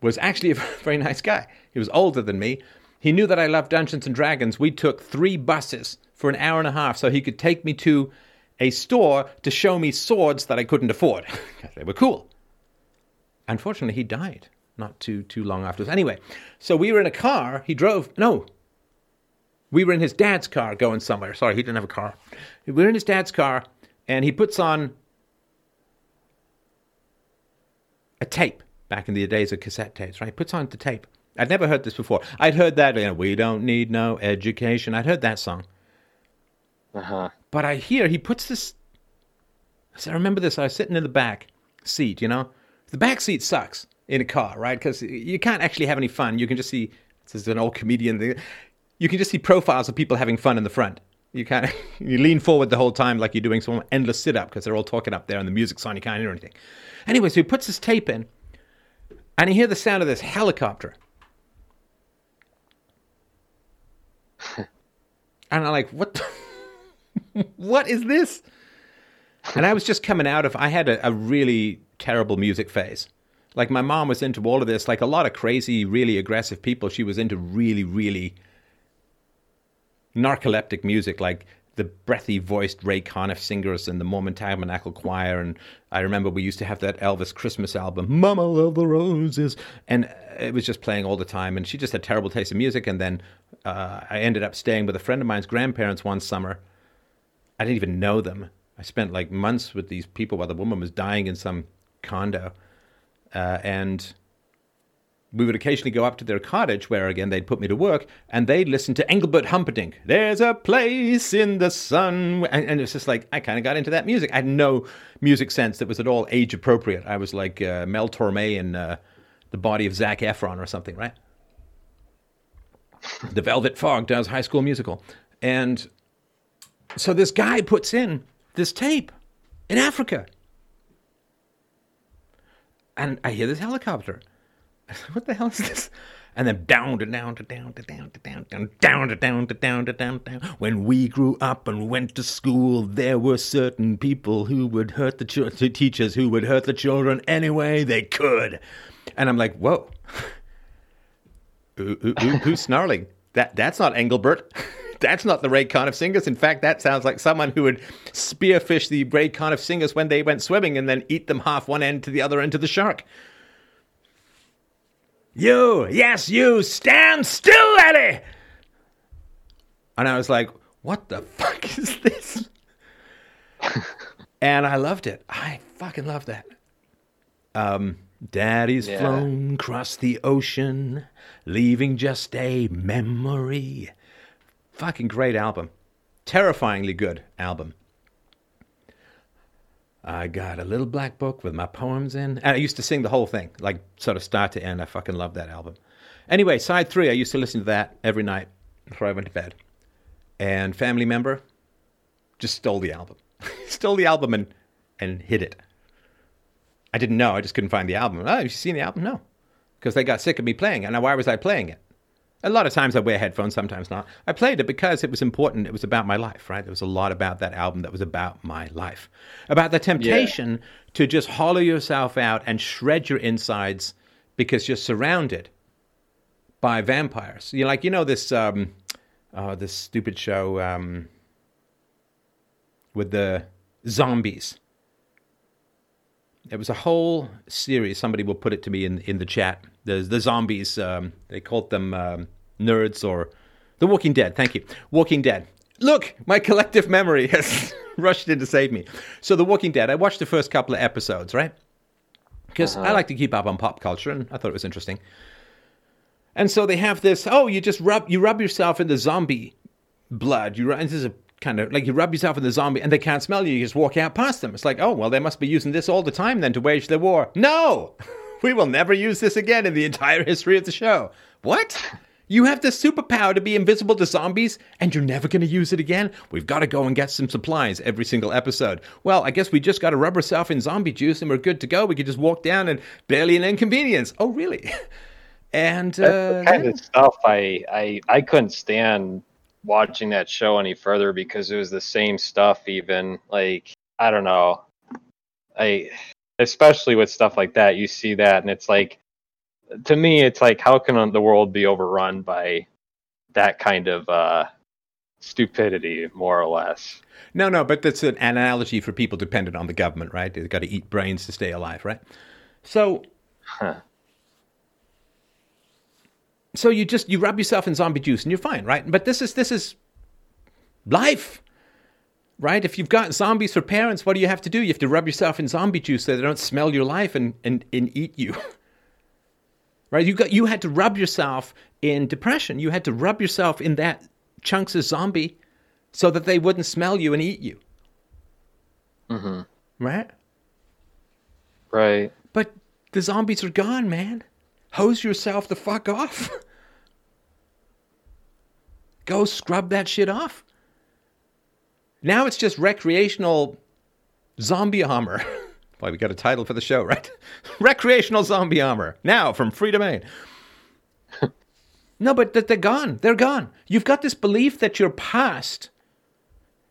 A: was actually a very nice guy. He was older than me. He knew that I loved Dungeons and Dragons. We took three buses for an hour and a half so he could take me to a store to show me swords that I couldn't afford. they were cool. Unfortunately, he died not too too long afterwards. Anyway, so we were in a car. He drove. No, we were in his dad's car going somewhere. Sorry, he didn't have a car. We were in his dad's car, and he puts on a tape back in the days of cassette tapes, right? Puts on the tape. I'd never heard this before. I'd heard that, you know, we don't need no education. I'd heard that song.
C: Uh huh.
A: But I hear he puts this. I remember this. I was sitting in the back seat, you know? The back seat sucks in a car, right? Because you can't actually have any fun. You can just see, this is an old comedian thing. You can just see profiles of people having fun in the front. You can't, you lean forward the whole time like you're doing some endless sit up because they're all talking up there and the music's on. You can't hear anything. Anyway, so he puts his tape in and you hear the sound of this helicopter. and I'm like, what? The, what is this? And I was just coming out of, I had a, a really terrible music phase. Like my mom was into all of this, like a lot of crazy, really aggressive people. She was into really, really narcoleptic music, like the breathy voiced Ray Conniff singers and the Mormon Tabernacle Choir. And I remember we used to have that Elvis Christmas album, Mama Love the Roses. And it was just playing all the time. And she just had terrible taste in music. And then uh, I ended up staying with a friend of mine's grandparents one summer. I didn't even know them. I spent like months with these people while the woman was dying in some condo. Uh, and we would occasionally go up to their cottage where again they'd put me to work and they'd listen to Engelbert Humperdinck. There's a place in the sun. And, and it's just like, I kind of got into that music. I had no music sense that was at all age appropriate. I was like uh, Mel Torme in uh, the body of Zac Efron or something, right? the Velvet Fog does High School Musical. And so this guy puts in this tape in Africa. And I hear this helicopter. what the hell is this? And then down to down to down to down to down down down to down to down to down down. When we grew up and went to school, there were certain people who would hurt the teachers who would hurt the children any way they could. And I'm like, whoa. Who- who- who- who's snarling? That that's not Engelbert. That's not the Ray Conniff singers. In fact, that sounds like someone who would spearfish the Ray Conniff singers when they went swimming and then eat them half one end to the other end of the shark. You, yes, you, stand still, laddie! And I was like, what the fuck is this? and I loved it. I fucking love that. Um, Daddy's
C: Yeah.
A: flown across the ocean, leaving just a memory. Fucking great album. Terrifyingly good album. I got a little black book with my poems in. And I used to sing the whole thing, like sort of start to end. I fucking love that album. Anyway, side three, I used to listen to that every night before I went to bed. And Family Member just stole the album. stole the album and, and hid it. I didn't know. I just couldn't find the album. Oh, have you seen the album? No. Because they got sick of me playing it. Now, why was I playing it? A lot of times I wear headphones, sometimes not. I played it because it was important. It was about my life, right? There was a lot about that album that was about my life. About the temptation to just hollow yourself out and shred your insides because you're surrounded by vampires. You're like, you know, this, um, uh, this stupid show um, with the zombies. It was a whole series. Somebody will put it to me in, in the chat. The, the zombies, um, they called them um, nerds or The Walking Dead. Thank you. Walking Dead. Look, my collective memory has rushed in to save me. So, The Walking Dead, I watched the first couple of episodes, right? Because I uh-huh. like to keep up on pop culture, and I thought it was interesting. And so they have this. Oh, you just rub you rub yourself in the zombie blood. You this is a kind of like you rub yourself in the zombie, and they can't smell you. You just walk out past them. It's like, oh well, they must be using this all the time then to wage their war. No, we will never use this again in the entire history of the show. What? You have the superpower to be invisible to zombies, and you're never going to use it again? We've got to go and get some supplies every single episode. Well, I guess we just got to rub ourselves in zombie juice and we're good to go. We could just walk down and barely an inconvenience. Oh, really? And uh,
C: kind of stuff I, I I couldn't stand watching that show any further because it was the same stuff. Even like I don't know, I especially with stuff like that, you see that and it's like to me, it's like how can the world be overrun by that kind of uh, stupidity, more or less?
A: No, no, but that's an analogy for people dependent on the government, right? They've got to eat brains to stay alive, right? So,
C: Huh.
A: so you just you rub yourself in zombie juice and you're fine, right? But this is this is life, right? If you've got zombies for parents, what do you have to do? You have to rub yourself in zombie juice so they don't smell your life and and, and eat you. Right? You got you had to rub yourself in depression. You had to rub yourself in that chunks of zombie so that they wouldn't smell you and eat you.
C: hmm
A: Right?
C: Right.
A: But the zombies are gone, man. Hose yourself the fuck off. Go scrub that shit off. Now it's just recreational zombie armor. We got a title for the show, right? recreational zombie armor. Now from Freedomain. no, but they're gone. They're gone. You've got this belief that your past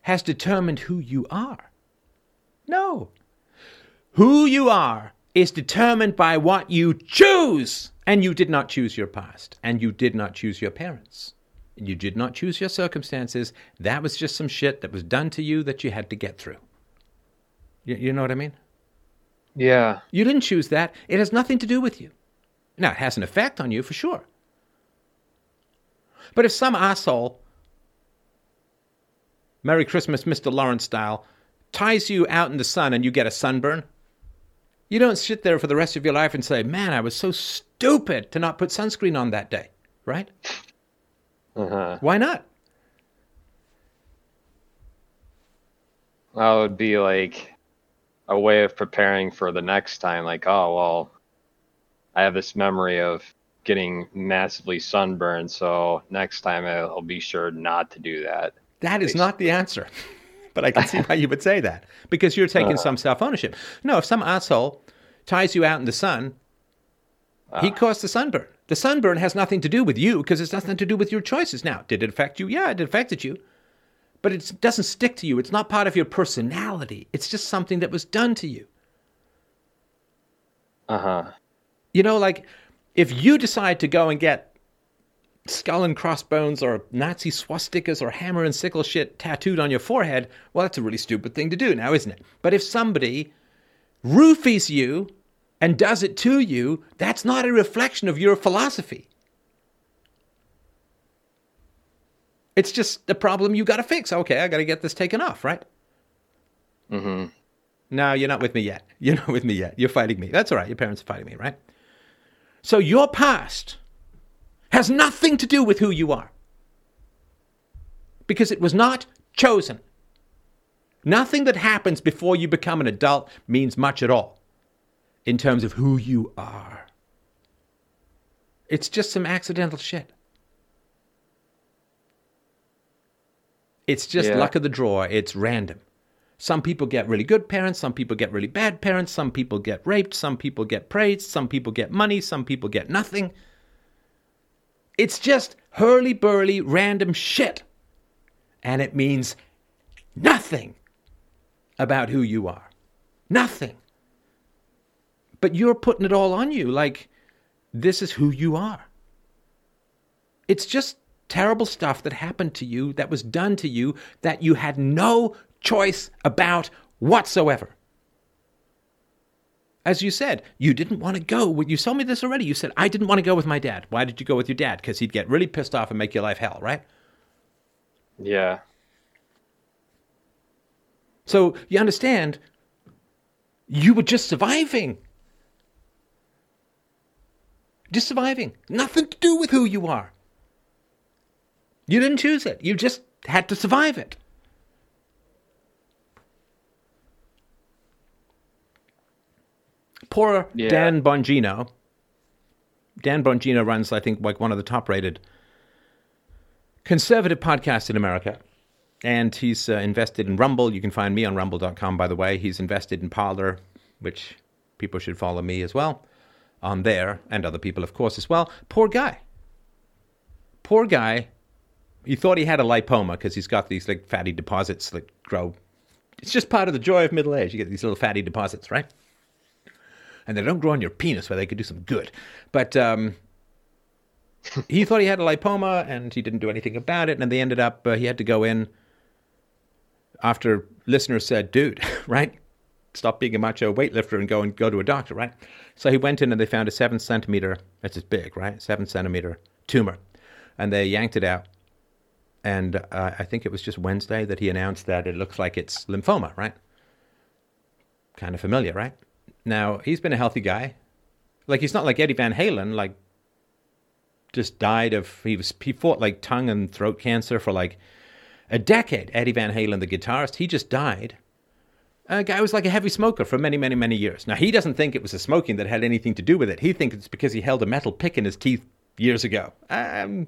A: has determined who you are. No. Who you are is determined by what you choose. And you did not choose your past. And you did not choose your parents. You did not choose your circumstances. That was just some shit that was done to you that you had to get through. You, you know what I mean?
C: Yeah.
A: You didn't choose that. It has nothing to do with you. Now, it has an effect on you for sure. But if some asshole, Merry Christmas, Mr. Lawrence style, ties you out in the sun and you get a sunburn, you don't sit there for the rest of your life and say, man, I was so stupid to not put sunscreen on that day, right?
C: Uh-huh.
A: Why not?
C: That would be like a way of preparing for the next time. Like, oh, well, I have this memory of getting massively sunburned, so next time I'll I'll be sure not to do that.
A: That is not the answer. but I can see why you would say that because you're taking uh-huh. some self ownership. No, if some asshole ties you out in the sun, he uh. caused the sunburn. The sunburn has nothing to do with you because it's nothing to do with your choices. Now, did it affect you? Yeah, it affected you. But it doesn't stick to you. It's not part of your personality. It's just something that was done to you.
C: Uh huh.
A: You know, like if you decide to go and get skull and crossbones or Nazi swastikas or hammer and sickle shit tattooed on your forehead, well, that's a really stupid thing to do now, isn't it? But if somebody roofies you and does it to you, that's not a reflection of your philosophy. It's just a problem you got to fix. Okay, I got to get this taken off, right?
C: Mm-hmm.
A: No, you're not with me yet. You're not with me yet. You're fighting me. That's all right. Your parents are fighting me, right? So your past has nothing to do with who you are because it was not chosen. Nothing that happens before you become an adult means much at all in terms of who you are. It's just some accidental shit. It's just
C: Yeah.
A: luck of the draw. It's random. Some people get really good parents, some people get really bad parents, some people get raped, some people get praised, some people get money, some people get nothing. It's just hurly burly random shit. And it means nothing about who you are. Nothing. But you're putting it all on you like this is who you are. It's just terrible stuff that happened to you, that was done to you, that you had no choice about whatsoever. As you said, you didn't want to go. You told me this already. You said, I didn't want to go with my dad. Why did you go with your dad? Because he'd get really pissed off and make your life hell, right?
C: Yeah.
A: So you understand, you were just surviving. Just surviving. Nothing to do with who you are. You didn't choose it. You just had to survive it. Poor
C: Yeah.
A: Dan Bongino. Dan Bongino runs, I think, like one of the top rated conservative podcasts in America. And he's uh, invested in Rumble. You can find me on rumble.com, by the way. He's invested in Parler, which people should follow me as well on there, and other people, of course, as well. Poor guy. Poor guy. He thought he had a lipoma because he's got these like fatty deposits that grow. It's just part of the joy of middle age. You get these little fatty deposits, right? And they don't grow on your penis where they could do some good. But um, he thought he had a lipoma and he didn't do anything about it. And they ended up, uh, he had to go in after listeners said, dude, right? Stop being a macho weightlifter and go and go to a doctor, right? So he went in and they found a seven centimeter, that's just big, right? Seven centimeter tumor. And they yanked it out. And uh, I think it was just Wednesday that he announced that it looks like it's lymphoma, right? Kind of familiar, right? Now, he's been a healthy guy. Like, he's not like Eddie Van Halen, like, just died of, he was, he fought like tongue and throat cancer for like a decade. Eddie Van Halen, the guitarist, he just died. A guy was like a heavy smoker for many, many, many years. Now, he doesn't think it was the smoking that had anything to do with it. He thinks it's because he held a metal pick in his teeth years ago. Um,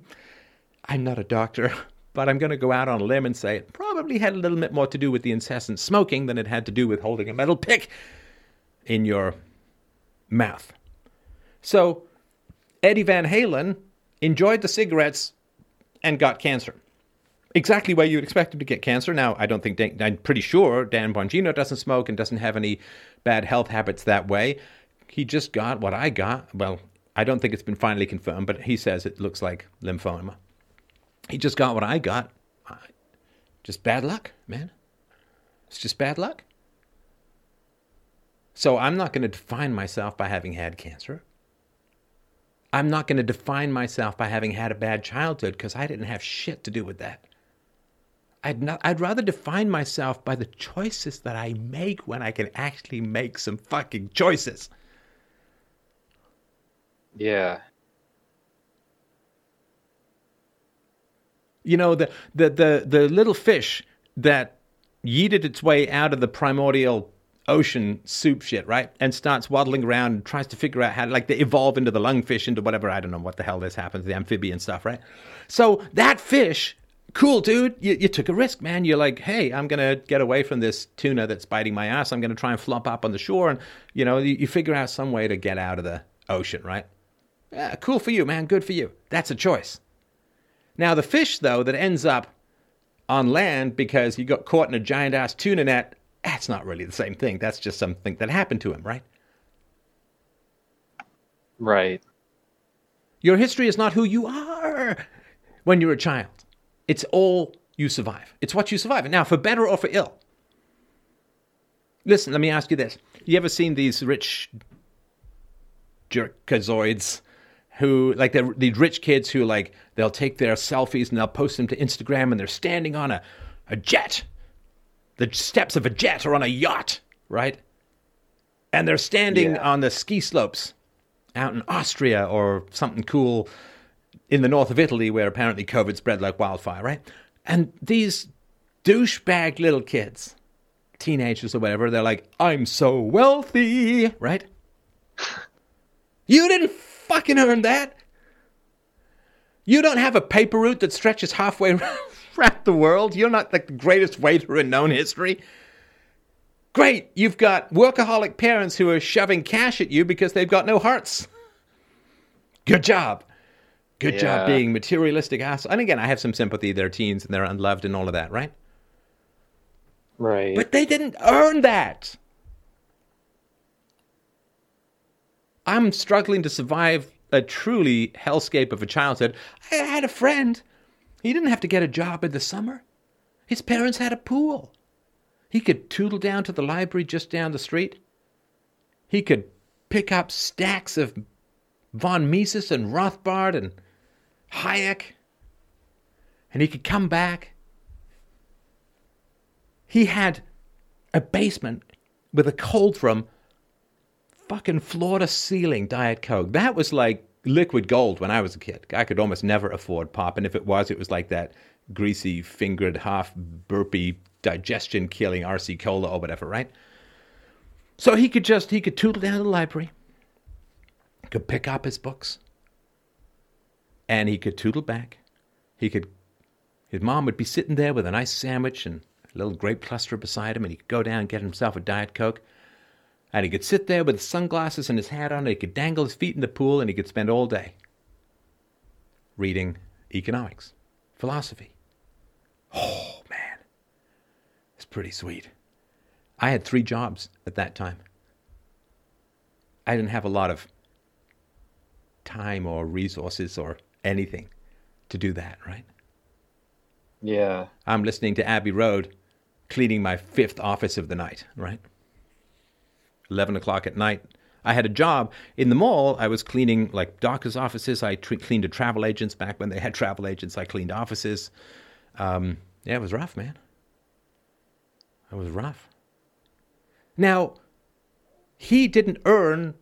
A: I'm not a doctor, but I'm going to go out on a limb and say it probably had a little bit more to do with the incessant smoking than it had to do with holding a metal pick in your mouth. So, Eddie Van Halen enjoyed the cigarettes and got cancer. Exactly where you'd expect him to get cancer. Now, I don't think, Dan, I'm pretty sure Dan Bongino doesn't smoke and doesn't have any bad health habits that way. He just got what I got. Well, I don't think it's been finally confirmed, but he says it looks like lymphoma. He just got what I got. Just bad luck, man. It's just bad luck. So I'm not going to define myself by having had cancer. I'm not going to define myself by having had a bad childhood because I didn't have shit to do with that. I'd, not, I'd rather define myself by the choices that I make when I can actually make some fucking choices.
C: Yeah.
A: You know, the, the, the, the little fish that yeeted its way out of the primordial ocean soup shit, right? And starts waddling around and tries to figure out how to, like, they evolve into the lungfish, into whatever, I don't know what the hell this happens, the amphibian stuff, right? So that fish, cool, dude, you, you took a risk, man. You're like, hey, I'm going to get away from this tuna that's biting my ass. I'm going to try and flop up on the shore. And, you know, you, you figure out some way to get out of the ocean, right? Yeah, cool for you, man. Good for you. That's a choice. Now, the fish, though, that ends up on land because he got caught in a giant ass tuna net, that's not really the same thing. That's just something that happened to him, right?
C: Right.
A: Your history is not who you are. when you're a child. It's all you survive. It's what you survive. Now, for better or for ill. Listen, let me ask you this. You ever seen these rich jerkazoids who, like, they're these rich kids who, like, they'll take their selfies and they'll post them to Instagram and they're standing on a, a jet, the steps of a jet or on a yacht, right? And they're standing
C: Yeah.
A: on the ski slopes out in Austria or something cool in the north of Italy where apparently COVID spread like wildfire, right? And these douchebag little kids, teenagers or whatever, they're like, I'm so wealthy, right? You didn't fucking earn that. You don't have a paper route that stretches halfway around the world. You're not like the greatest waiter in known history. Great, you've got workaholic parents who are shoving cash at you because they've got no hearts. Good job. Good job being materialistic ass. And again, I have some sympathy. They're teens and they're unloved and all of that, right?
C: Right.
A: But they didn't earn that. I'm struggling to survive a truly hellscape of a childhood. I had a friend. He didn't have to get a job in the summer. His parents had a pool. He could tootle down to the library just down the street. He could pick up stacks of von Mises and Rothbard and Hayek. And he could come back he had a basement with a cold from fucking floor to ceiling Diet Coke. That was like liquid gold when I was a kid. I could almost never afford pop, and if it was, it was like that greasy fingered half burpy digestion killing RC cola or whatever, right? So he could just he could tootle down to the library, could pick up his books, and he could tootle back. He could his mom would be sitting there with a nice sandwich and a little grape cluster beside him, and he could go down and get himself a Diet Coke. And he could sit there with his sunglasses and his hat on, and he could dangle his feet in the pool, and he could spend all day reading economics, philosophy. Oh, man. It's pretty sweet. I had three jobs at that time. I didn't have a lot of time or resources or anything to do that, right?
C: yeah.
A: I'm listening to Abbey Road, cleaning my fifth office of the night, right? 11 o'clock at night. I had a job in the mall. I was cleaning like doctors' offices. I cleaned to travel agents back when they had travel agents. I cleaned offices. Um, yeah, it was rough, man. It was rough. Now, he didn't earn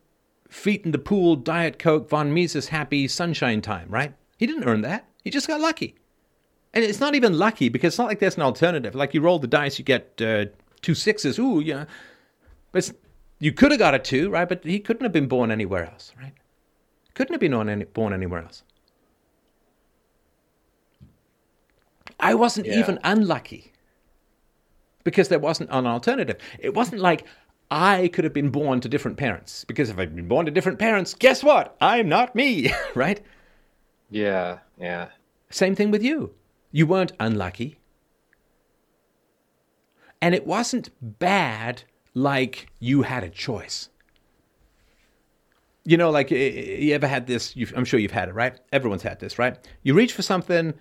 A: feet in the pool, Diet Coke, Von Mises happy sunshine time, right? He didn't earn that. He just got lucky. And it's not even lucky because it's not like there's an alternative. Like you roll the dice, you get uh, two sixes. Ooh, yeah. But it's, you could have got a two, right? But he couldn't have been born anywhere else, right? Couldn't have been born, any, born anywhere else. I wasn't
C: Yeah.
A: even unlucky because there wasn't an alternative. It wasn't like I could have been born to different parents because if I'd been born to different parents, guess what? I'm not me, right?
C: Yeah. Yeah.
A: Same thing with you. You weren't unlucky. And it wasn't bad like you had a choice. You know, like y- y- you ever had this? I'm sure you've had it, right? Everyone's had this, right? You reach for something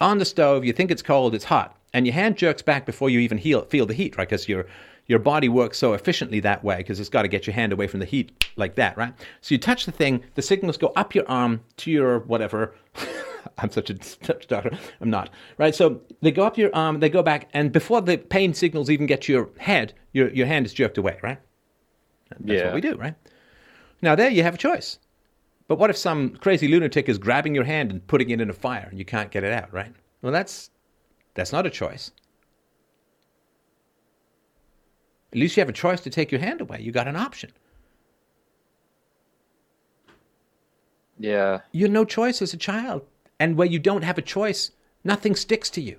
A: on the stove, you think it's cold, it's hot, and your hand jerks back before you even heal, feel the heat, right? Because your your body works so efficiently that way because it's got to get your hand away from the heat like that, right? So you touch the thing, the signals go up your arm to your whatever. I'm such a, such doctor. I'm not. Right? So they go up your arm, they go back, and before the pain signals even get to your head, your, your hand is jerked away, right? That's
C: Yeah.
A: what we do, right? Now, there you have a choice. But what if some crazy lunatic is grabbing your hand and putting it in a fire and you can't get it out, right? Well, that's that's not a choice. At least you have a choice to take your hand away. You got an option.
C: Yeah.
A: You had no choice as a child. And where you don't have a choice, nothing sticks to you.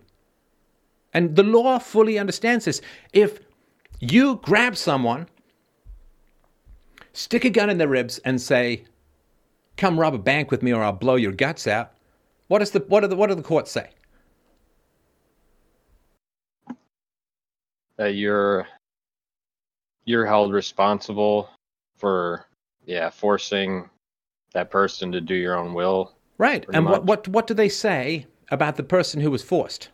A: And the law fully understands this. If you grab someone, stick a gun in their ribs, and say, Come rob a bank with me or I'll blow your guts out, what, is the, what, do, the, what do the courts say?
C: That you're you're held responsible for yeah forcing that person to do your own will
A: Right. And what,
C: much.
A: what what do they say about the person who was forced?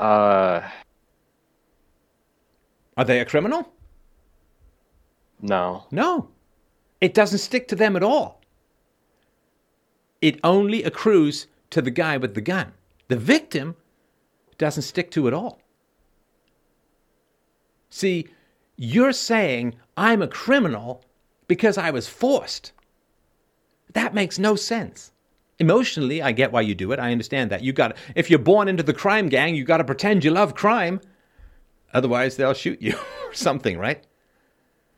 C: Uh,
A: Are they a criminal?
C: no.
A: No. It doesn't stick to them at all. It only accrues to the guy with the gun. The victim doesn't stick to it at all. See, you're saying I'm a criminal because I was forced. That makes no sense. Emotionally, I get why you do it. I understand that. You got if you're born into the crime gang, you got to pretend you love crime. Otherwise, they'll shoot you or something, right?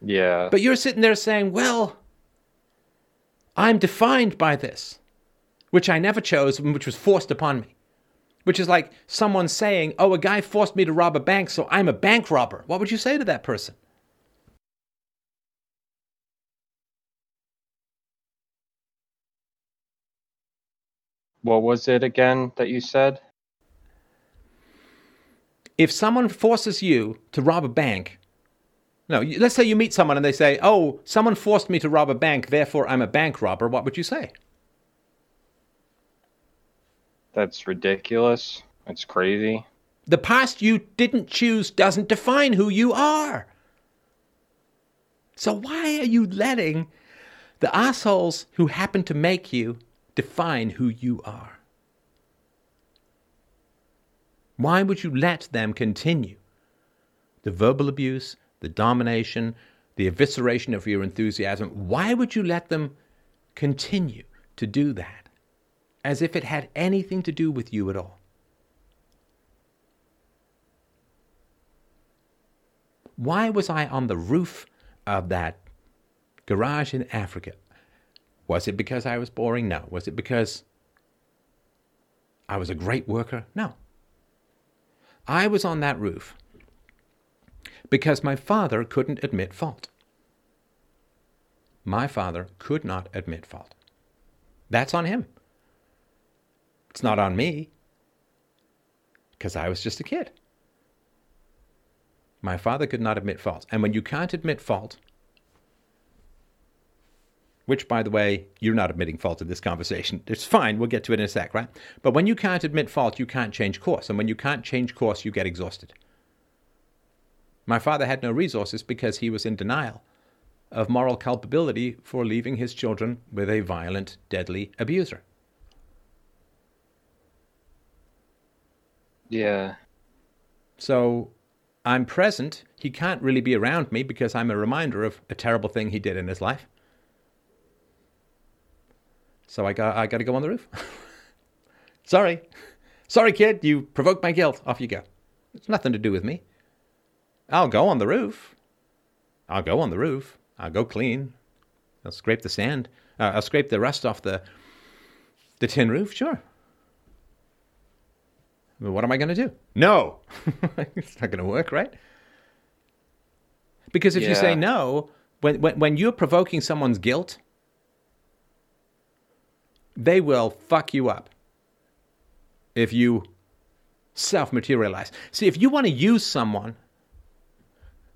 C: Yeah.
A: But you're sitting there saying, well, I'm defined by this, which I never chose and which was forced upon me. Which is like someone saying, oh, a guy forced me to rob a bank, so I'm a bank robber. What would you say to that person?
C: What was it again that you said?
A: If someone forces you to rob a bank, no, let's say you meet someone and they say, oh, someone forced me to rob a bank, therefore I'm a bank robber, what would you say?
C: That's ridiculous. That's crazy.
A: The past you didn't choose doesn't define who you are. So why are you letting the assholes who happen to make you define who you are? Why would you let them continue? The verbal abuse, the domination, the evisceration of your enthusiasm. Why would you let them continue to do that as if it had anything to do with you at all? Why was I on the roof of that garage in Africa? Was it because I was boring? No. Was it because I was a great worker? No. I was on that roof because my father couldn't admit fault. My father could not admit fault. That's on him. It's not on me because I was just a kid. My father could not admit fault. And when you can't admit fault, which, by the way, you're not admitting fault in this conversation. It's fine. We'll get to it in a sec, right? But when you can't admit fault, you can't change course. And when you can't change course, you get exhausted. My father had no resources because he was in denial of moral culpability for leaving his children with a violent, deadly abuser.
C: Yeah.
A: So I'm present. He can't really be around me because I'm a reminder of a terrible thing he did in his life. So I got I got to go on the roof. Sorry. Sorry kid, you provoked my guilt. Off you go. It's nothing to do with me. I'll go on the roof. I'll go on the roof. I'll go clean. I'll scrape the sand. Uh, I'll scrape the rust off the the tin roof, sure. Well, what am I going to do? No. it's not going to work, right? Because if you say no, when, when, when you're provoking someone's guilt, they will fuck you up if you self materialize. See, if you want to use someone,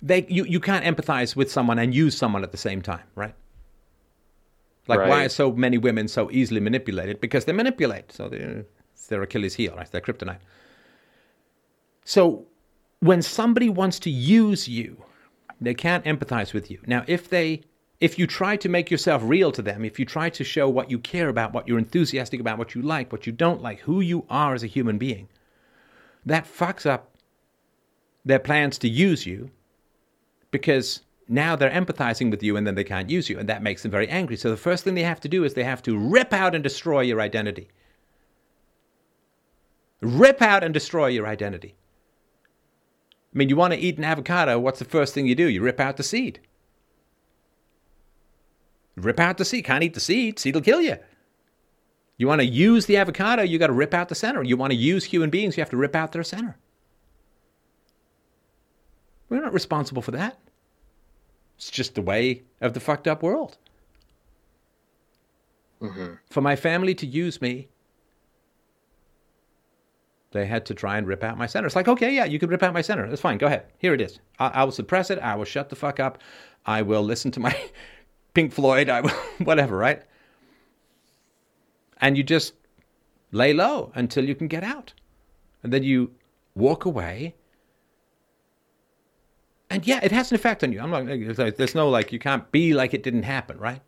A: they, you, you can't empathize with someone and use someone at the same time, right? Like, why are so many women so easily manipulated? Because they manipulate. So they, it's their Achilles heel, right? Their kryptonite. So when somebody wants to use you, they can't empathize with you. Now, if they if you try to make yourself real to them, if you try to show what you care about, what you're enthusiastic about, what you like, what you don't like, who you are as a human being, that fucks up their plans to use you because now they're empathizing with you and then they can't use you. And that makes them very angry. So the first thing they have to do is they have to rip out and destroy your identity. Rip out and destroy your identity. I mean, you want to eat an avocado, what's the first thing you do? You rip out the seed. Rip out the seed. Can't eat the seed. Seed will kill you. You want to use the avocado, you got to rip out the center. You want to use human beings, you have to rip out their center. We're not responsible for that. It's just the way of the fucked up world. Mm-hmm. For my family to use me, they had to try and rip out my center. It's like, okay, yeah, you can rip out my center. That's fine. Go ahead. Here it is. I, I will suppress it. I will shut the fuck up. I will listen to my Pink Floyd. I whatever, right? and you just lay low until you can get out. And then you walk away. And yeah, it has an effect on you. I'm not, there's no like, you can't be like it didn't happen, right?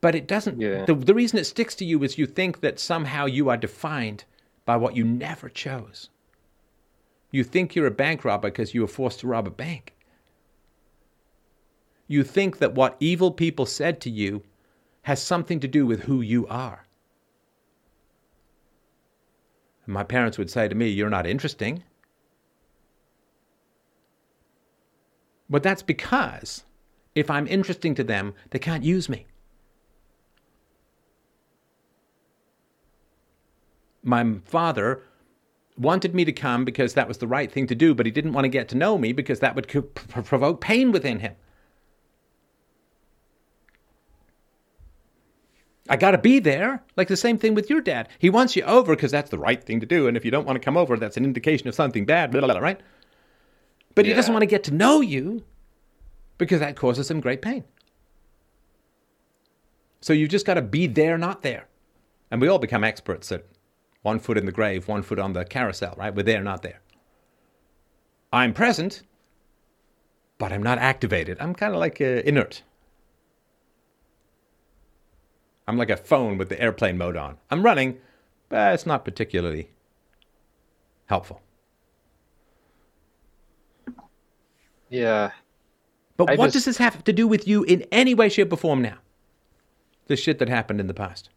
A: But it doesn't.
C: Yeah.
A: The, the reason it sticks to you is you think that somehow you are defined by what you never chose. You think you're a bank robber because you were forced to rob a bank. You think that what evil people said to you has something to do with who you are. My parents would say to me, You're not interesting. But that's because if I'm interesting to them, they can't use me. My father wanted me to come because that was the right thing to do, but he didn't want to get to know me because that would provoke pain within him. I got to be there. Like the same thing with your dad. He wants you over because that's the right thing to do. And if you don't want to come over, that's an indication of something bad, blah, blah, blah, right? But he doesn't want to get to know you because that causes him great pain. So you've just got to be there, not there. And we all become experts at one foot in the grave, one foot on the carousel, right? We're there, not there. I'm present, but I'm not activated. I'm kind of like uh, inert. I'm like a phone with the airplane mode on. I'm running, but it's not particularly helpful.
C: Yeah.
A: But
C: I
A: what
C: just-
A: does this have to do with you in any way, shape, or form now? The shit that happened in the past.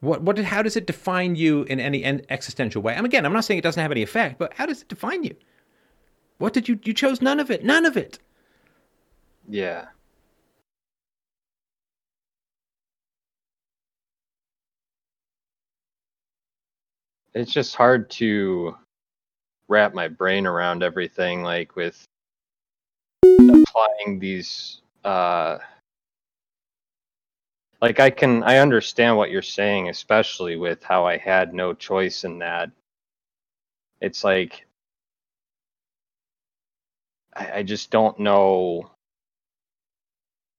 A: What, what, how does it define you in any existential way? And again, I'm not saying it doesn't have any effect, but how does it define you? What did you, you chose none of it, none of it.
C: Yeah. It's just hard to wrap my brain around everything like with applying these uh like I can I understand what you're saying especially with how I had no choice in that. It's like I, I just don't know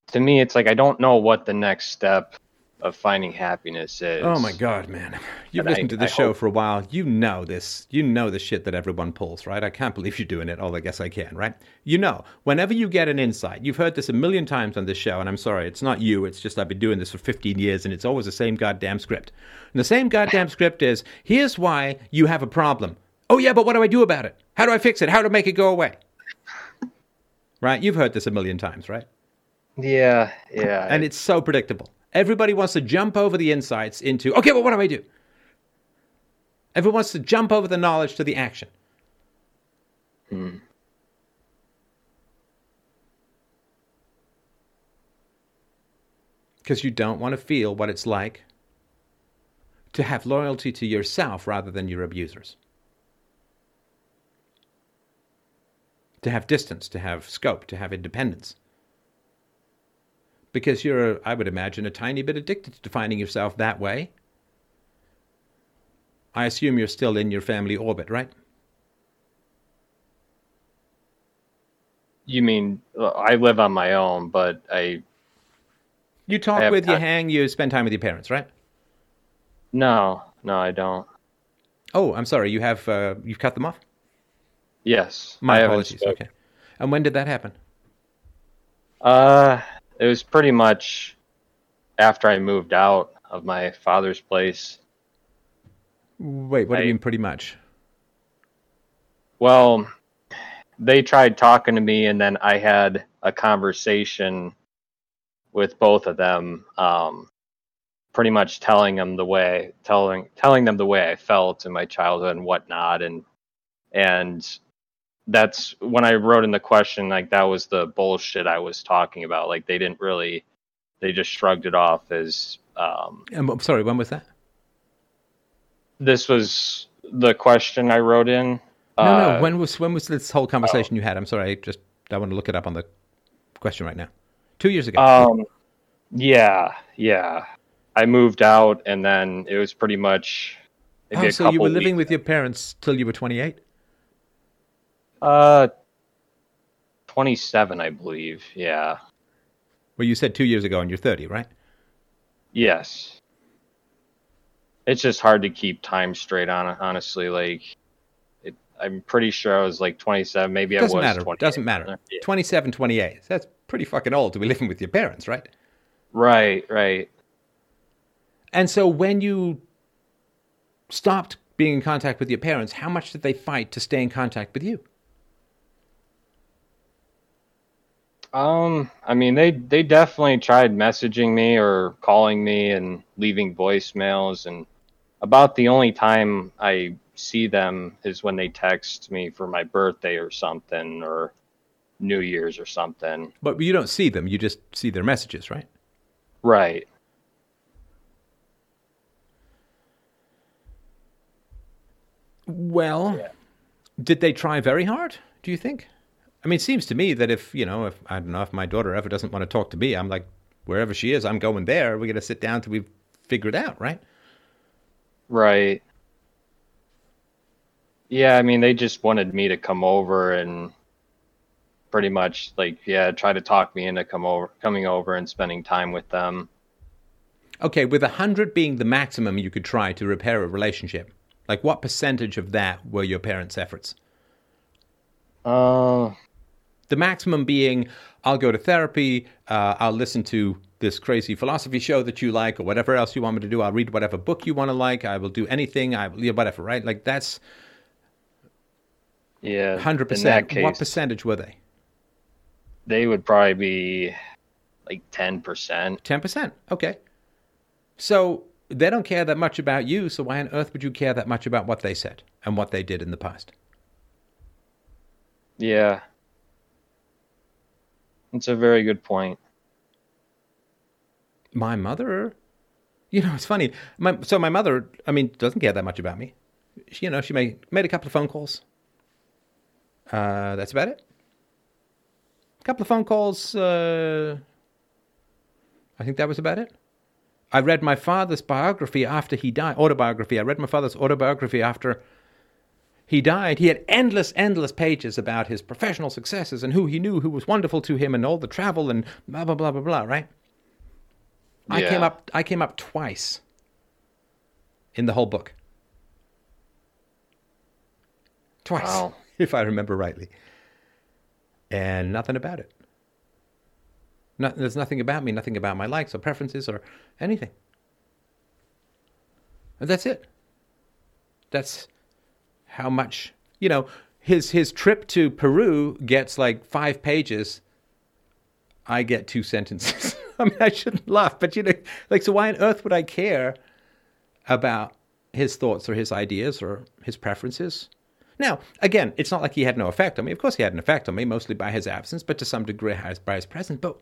C: to me it's like i don't know what the next step of finding happiness is
A: Oh my God, man. You've
C: And I-
A: listened to this
C: I
A: show
C: hope-
A: for a while. You know this. You know the shit that everyone pulls, right? I can't believe you're doing it. Oh, I guess I can, right? You know, whenever you get an insight, you've heard this a million times on this show, and I'm sorry, it's not you. It's just I've been doing this for 15 years, and it's always the same goddamn script. And the same goddamn script is here's why you have a problem. Oh, yeah, but what do I do about it? How do I fix it? How do I make it go away? Right? You've heard this a million times, right?
C: yeah yeah
A: And it's so predictable. Everybody wants to jump over the insights into, okay, well, what do I do? Everyone wants to jump over the knowledge to the action.
C: Hmm.
A: Because you don't want to feel what it's like to have loyalty to yourself rather than your abusers. To have distance, to have scope, to have independence. Because you're, I would imagine, a tiny bit addicted to defining yourself that way. I assume you're still in your family orbit, right?
C: you mean i live on my own but i
A: You talk
C: I
A: with, you
C: not-
A: hang, you spend time with your parents, right?
C: no no i don't
A: Oh, I'm sorry. You have uh, you've cut them off.
C: yes
A: My
C: I
A: apologies. Okay. And when did that happen?
C: uh it was pretty much after i moved out of my father's place
A: Wait, what do you mean? Pretty much.
C: Well, they tried talking to me, and then I had a conversation with both of them, um, pretty much telling them the way, telling telling them the way I felt in my childhood and whatnot, and and that's when I wrote in the question like that was the bullshit I was talking about. Like they didn't really, they just shrugged it off as um,
A: I'm sorry. When was that?
C: this was the question I wrote in.
A: No,
C: Uh,
A: no. When was when was this whole conversation you had? I'm sorry. I just I want to look it up on the question right now. Two years ago.
C: Um, yeah, yeah. I moved out, and then it was pretty much
A: oh, so you were living
C: weeks-
A: with your parents till you were 28.
C: Uh twenty-seven, I believe. Yeah.
A: Well, you said two years ago, and you're 30, right?
C: Yes. it's just hard to keep time straight on it. Honestly, like it, I'm pretty sure I was like 27. Maybe I
A: Doesn't
C: was.
A: matter.
C: 28.
A: Doesn't matter.
C: Yeah.
A: 27, 28. That's pretty fucking old to be living with your parents, right?
C: Right, right.
A: And so when you stopped being in contact with your parents, how much did they fight to stay in contact with you?
C: Um, I mean, they they definitely tried messaging me or calling me and leaving voicemails, and about the only time I see them is when they text me for my birthday or something, or New Year's or something.
A: But you don't see them, you just see their messages, right?
C: Right.
A: Well, did they try very hard, do you think? I mean, it seems to me that if, you know, if I don't know, if my daughter ever doesn't want to talk to me, I'm like, wherever she is, I'm going there. We're going to sit down till we figure it out, right?
C: Right. Yeah, I mean, they just wanted me to come over and pretty much like yeah, try to talk me into come over coming over and spending time with them.
A: Okay, with a 100 being the maximum you could try to repair a relationship, like what percentage of that were your parents' efforts?
C: Uh
A: The maximum being, I'll go to therapy, uh, I'll listen to this crazy philosophy show that you like, or whatever else you want me to do. I'll read whatever book you want to like. I will do anything. I will, yeah, whatever, right? Like that's
C: yeah.
A: 100%.
C: case,
A: What percentage were they?
C: they would probably be like ten percent.
A: Ten percent. Okay. So they don't care that much about you. So why on earth would you care that much about what they said and what they did in the past?
C: Yeah. It's a very good point.
A: my mother? You know it's funny. My, so my mother i mean doesn't care that much about me. She, you know she made, made a couple of phone calls. Uh, that's about it. A couple of phone calls uh, i think that was about it. I read my father's biography after he died autobiography. I read my father's autobiography after he died he had endless endless pages about his professional successes and who he knew who was wonderful to him and all the travel and blah blah blah blah blah right I came up I came up twice in the whole book. Twice,
C: Wow.
A: if I remember rightly. And nothing about it. No, there's nothing about me, nothing about my likes or preferences or anything. And that's it. That's how much, you know, his his trip to Peru gets like 5 pages I get two sentences. I mean, I shouldn't laugh, but you know, like, so why on earth would I care about his thoughts or his ideas or his preferences? Now, again, it's not like he had no effect on me. Of course, he had an effect on me, mostly by his absence, but to some degree by his presence. But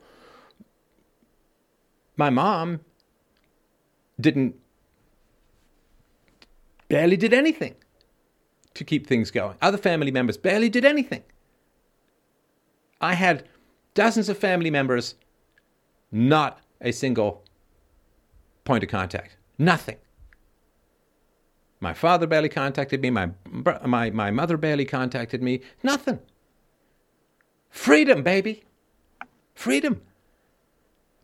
A: my mom didn't, barely did anything to keep things going. Other family members barely did anything. I had dozens of family members, not a single point of contact. Nothing. My father barely contacted me. My, my, my mother barely contacted me. Nothing. Freedom, baby. Freedom.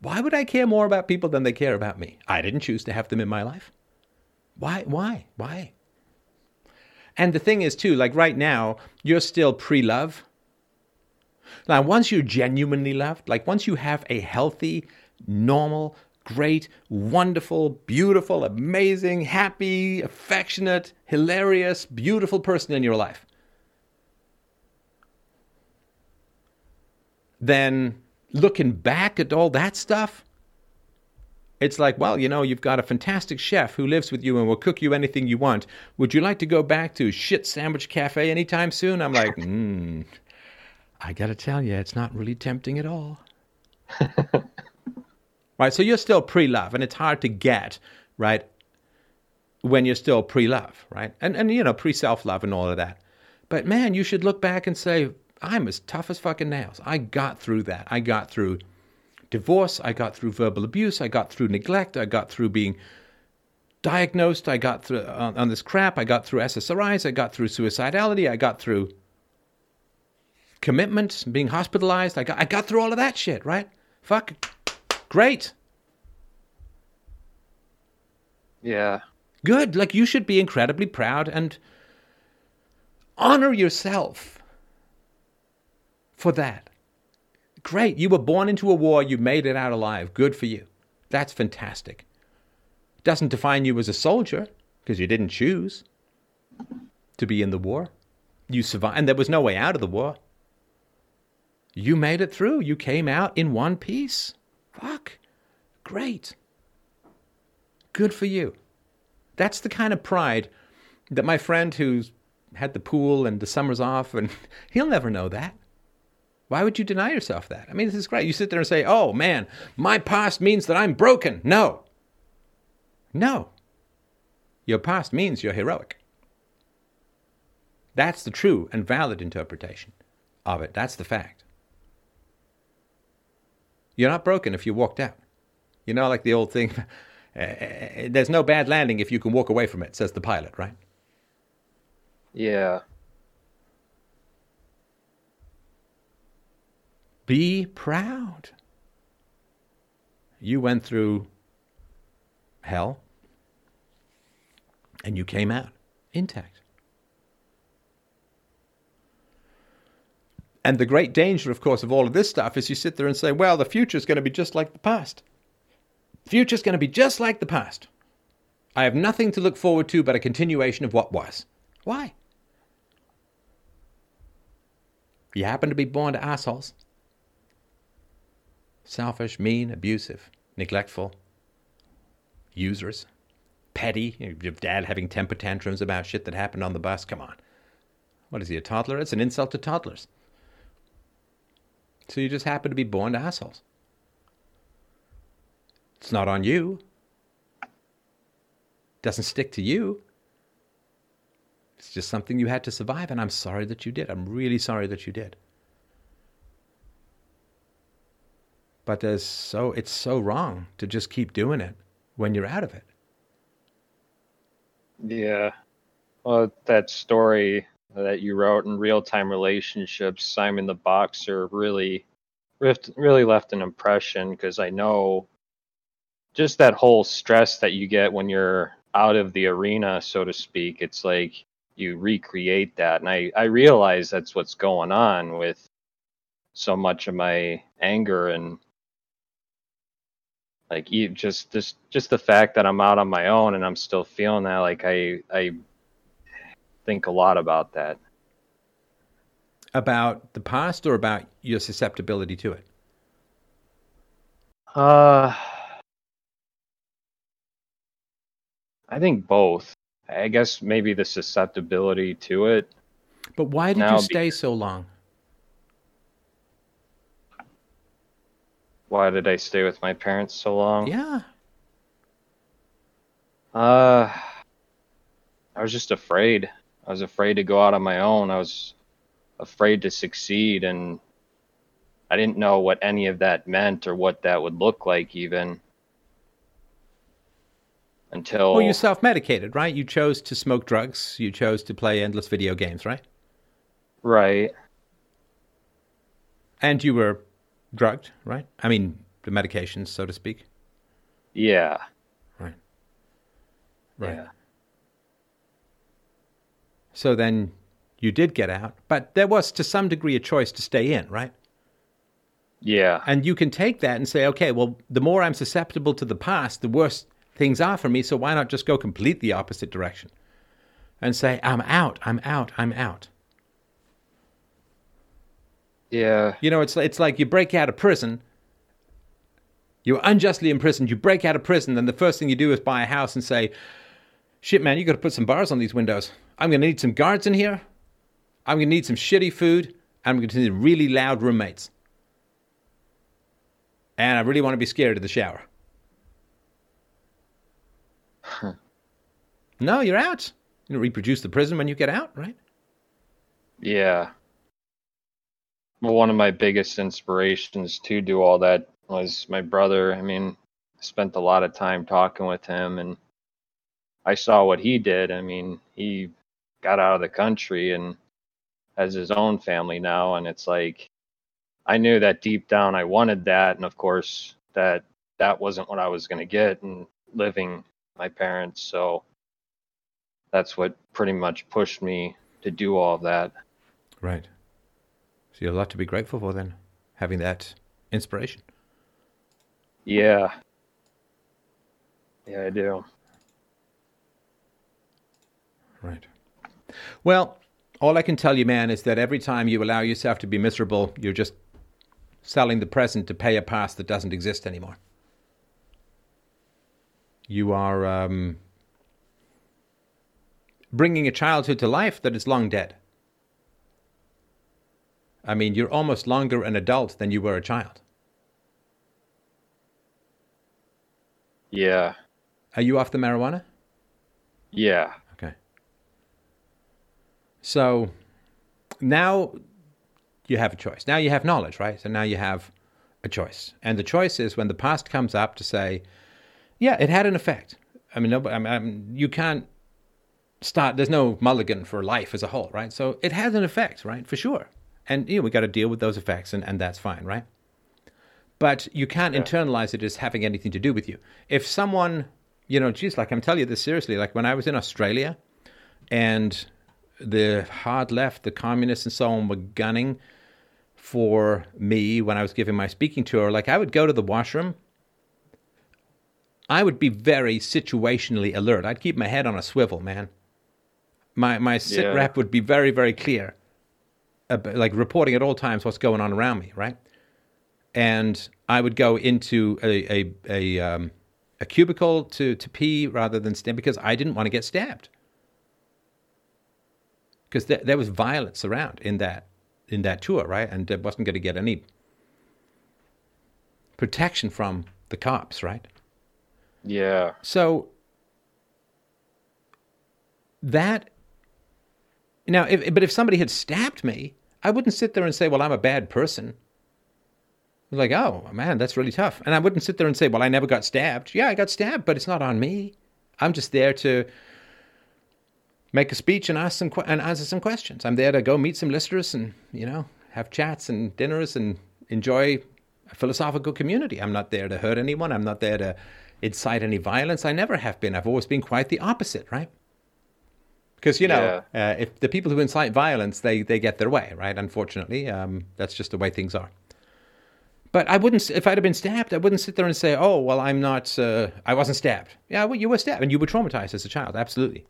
A: Why would I care more about people than they care about me? I didn't choose to have them in my life. Why? Why? Why? And the thing is, too, like right now, you're still pre love. Now, once you're genuinely loved, like once you have a healthy, normal, great, wonderful, beautiful, amazing, happy, affectionate, hilarious, beautiful person in your life, then looking back at all that stuff, it's like, well, you know, you've got a fantastic chef who lives with you and will cook you anything you want. Would you like to go back to Shit Sandwich Cafe anytime soon? I'm like, hmm. I got to tell you, it's not really tempting at all. right? So you're still pre love, and it's hard to get, right? When you're still pre love, right? And, and, you know, pre self love and all of that. But man, you should look back and say, I'm as tough as fucking nails. I got through that. I got through divorce. I got through verbal abuse. I got through neglect. I got through being diagnosed. I got through on, on this crap. I got through SSRIs. I got through suicidality. I got through commitment, being hospitalized. I got, I got through all of that shit, right? Fuck. Great.
C: Yeah.
A: Good. Like you should be incredibly proud and honor yourself for that. Great. You were born into a war. You made it out alive. Good for you. That's fantastic. Doesn't define you as a soldier because you didn't choose to be in the war. You survived, and there was no way out of the war. You made it through. You came out in one piece. Fuck. Great. Good for you. That's the kind of pride that my friend who's had the pool and the summers off, and he'll never know that. Why would you deny yourself that? I mean, this is great. You sit there and say, oh man, my past means that I'm broken. No. No. Your past means you're heroic. That's the true and valid interpretation of it. That's the fact. You're not broken if you walked out. You know, like the old thing eh, eh, eh, there's no bad landing if you can walk away from it, says the pilot, right?
C: Yeah.
A: Be proud. You went through hell and you came out intact. And the great danger, of course, of all of this stuff is you sit there and say, well, the future is going to be just like the past. Future's going to be just like the past. I have nothing to look forward to but a continuation of what was. Why? You happen to be born to assholes. Selfish, mean, abusive, neglectful, users, petty. Your dad having temper tantrums about shit that happened on the bus. Come on. What is he, a toddler? It's an insult to toddlers. So you just happen to be born to assholes. It's not on you. Doesn't stick to you. It's just something you had to survive, and I'm sorry that you did. I'm really sorry that you did. But there's so it's so wrong to just keep doing it when you're out of it.
C: Yeah. Well, that story that you wrote in real time relationships, Simon the Boxer, really, really left an impression because I know just that whole stress that you get when you're out of the arena, so to speak. It's like you recreate that, and I I realize that's what's going on with so much of my anger and like just just just the fact that I'm out on my own and I'm still feeling that like I I think a lot about that
A: about the past or about your susceptibility to it
C: uh I think both. I guess maybe the susceptibility to it.
A: But why did you stay so long?
C: Why did I stay with my parents so long?
A: Yeah.
C: Uh I was just afraid. I was afraid to go out on my own. I was afraid to succeed and I didn't know what any of that meant or what that would look like even until
A: well you self-medicated right you chose to smoke drugs you chose to play endless video games right
C: right
A: and you were drugged right i mean the medications so to speak
C: yeah
A: right right
C: yeah.
A: so then you did get out but there was to some degree a choice to stay in right
C: yeah
A: and you can take that and say okay well the more i'm susceptible to the past the worse things are for me. So why not just go complete the opposite direction and say, I'm out, I'm out, I'm out.
C: Yeah.
A: You know, it's it's like you break out of prison. You're unjustly imprisoned. You break out of prison, then the first thing you do is buy a house and say, "Shit, man, you got to put some bars on these windows. I'm going to need some guards in here. I'm going to need some shitty food. I'm going to need really loud roommates. And I really want to be scared of the shower." no, you're out. You don't reproduce the prison when you get out, right?
C: Yeah. One of my biggest inspirations to do all that was my brother. I mean, I spent a lot of time talking with him and I saw what he did. I mean, he got out of the country and has his own family now. And it's like, I knew that deep down I wanted that. And of course, that that wasn't what I was going to get. And living my parents. So that's what pretty much pushed me to do all of that.
A: Right. So you have a lot to be grateful for then, having that inspiration.
C: Yeah. Yeah, I do.
A: Right. Well, all I can tell you, man, is that every time you allow yourself to be miserable, you're just selling the present to pay a past that doesn't exist anymore. You are um, bringing a childhood to life that is long dead. I mean, you're almost longer an adult than you were a child.
C: Yeah.
A: Are you off the marijuana?
C: Yeah.
A: Okay. So now you have a choice. Now you have knowledge, right? So now you have a choice. And the choice is when the past comes up to say, yeah, it had an effect. I mean, no, I mean, you can't start, there's no mulligan for life as a whole, right? So it has an effect, right? For sure. And, you know, we got to deal with those effects, and, and that's fine, right? But you can't
C: Yeah.
A: internalize it as having anything to do with you. If someone, you know, geez, like I'm telling you this seriously, like when I was in Australia and the hard left, the communists and so on were gunning for me when I was giving my speaking tour, like I would go to the washroom. I would be very situationally alert. I'd keep my head on a swivel, man. My my sit
C: Yeah.
A: rep would be very very clear, like reporting at all times what's going on around me, right? And I would go into a a a, um, a cubicle to to pee rather than stand because I didn't want to get stabbed because there, there was violence around in that in that tour, right? And I wasn't going to get any protection from the cops, right?
C: Yeah.
A: So that now, if, but if somebody had stabbed me, I wouldn't sit there and say, "Well, I'm a bad person." Like, oh man, that's really tough. And I wouldn't sit there and say, "Well, I never got stabbed." Yeah, I got stabbed, but it's not on me. I'm just there to make a speech and ask some que- and answer some questions. I'm there to go meet some listeners and you know have chats and dinners and enjoy a philosophical community. I'm not there to hurt anyone. I'm not there to incite any violence. I never have been. I've always been quite the opposite, right? Because you know, uh, if the people who incite violence, they they get their way, right? Unfortunately, um, that's just the way things are. But I wouldn't. If I'd have been stabbed, I wouldn't sit there and say, "Oh, well, I'm not. Uh, I wasn't stabbed." Yeah, well, you were stabbed, and you were traumatized as a child, absolutely.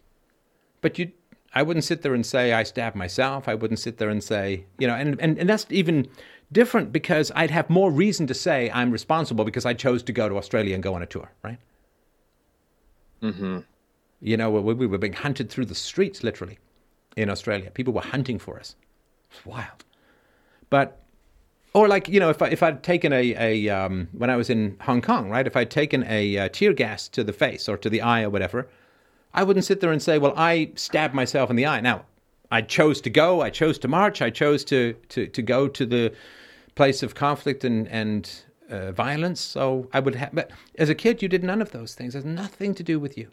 A: But you, I wouldn't sit there and say I stabbed myself. I wouldn't sit there and say, you know, and, and, and that's even different because I'd have more reason to say I'm responsible because I chose to go to Australia and go on a tour, right?
C: Mm-hmm.
A: You know, we, we were being hunted through the streets, literally, in Australia. People were hunting for us. It's wild. But, or like, you know, if, I, if I'd taken a, a um, when I was in Hong Kong, right? If I'd taken a uh, tear gas to the face or to the eye or whatever, I wouldn't sit there and say, well, I stabbed myself in the eye. Now, I chose to go. I chose to march. I chose to, to, to go to the place of conflict and, and uh, violence. So I would have, but as a kid, you did none of those things. It has nothing to do with you.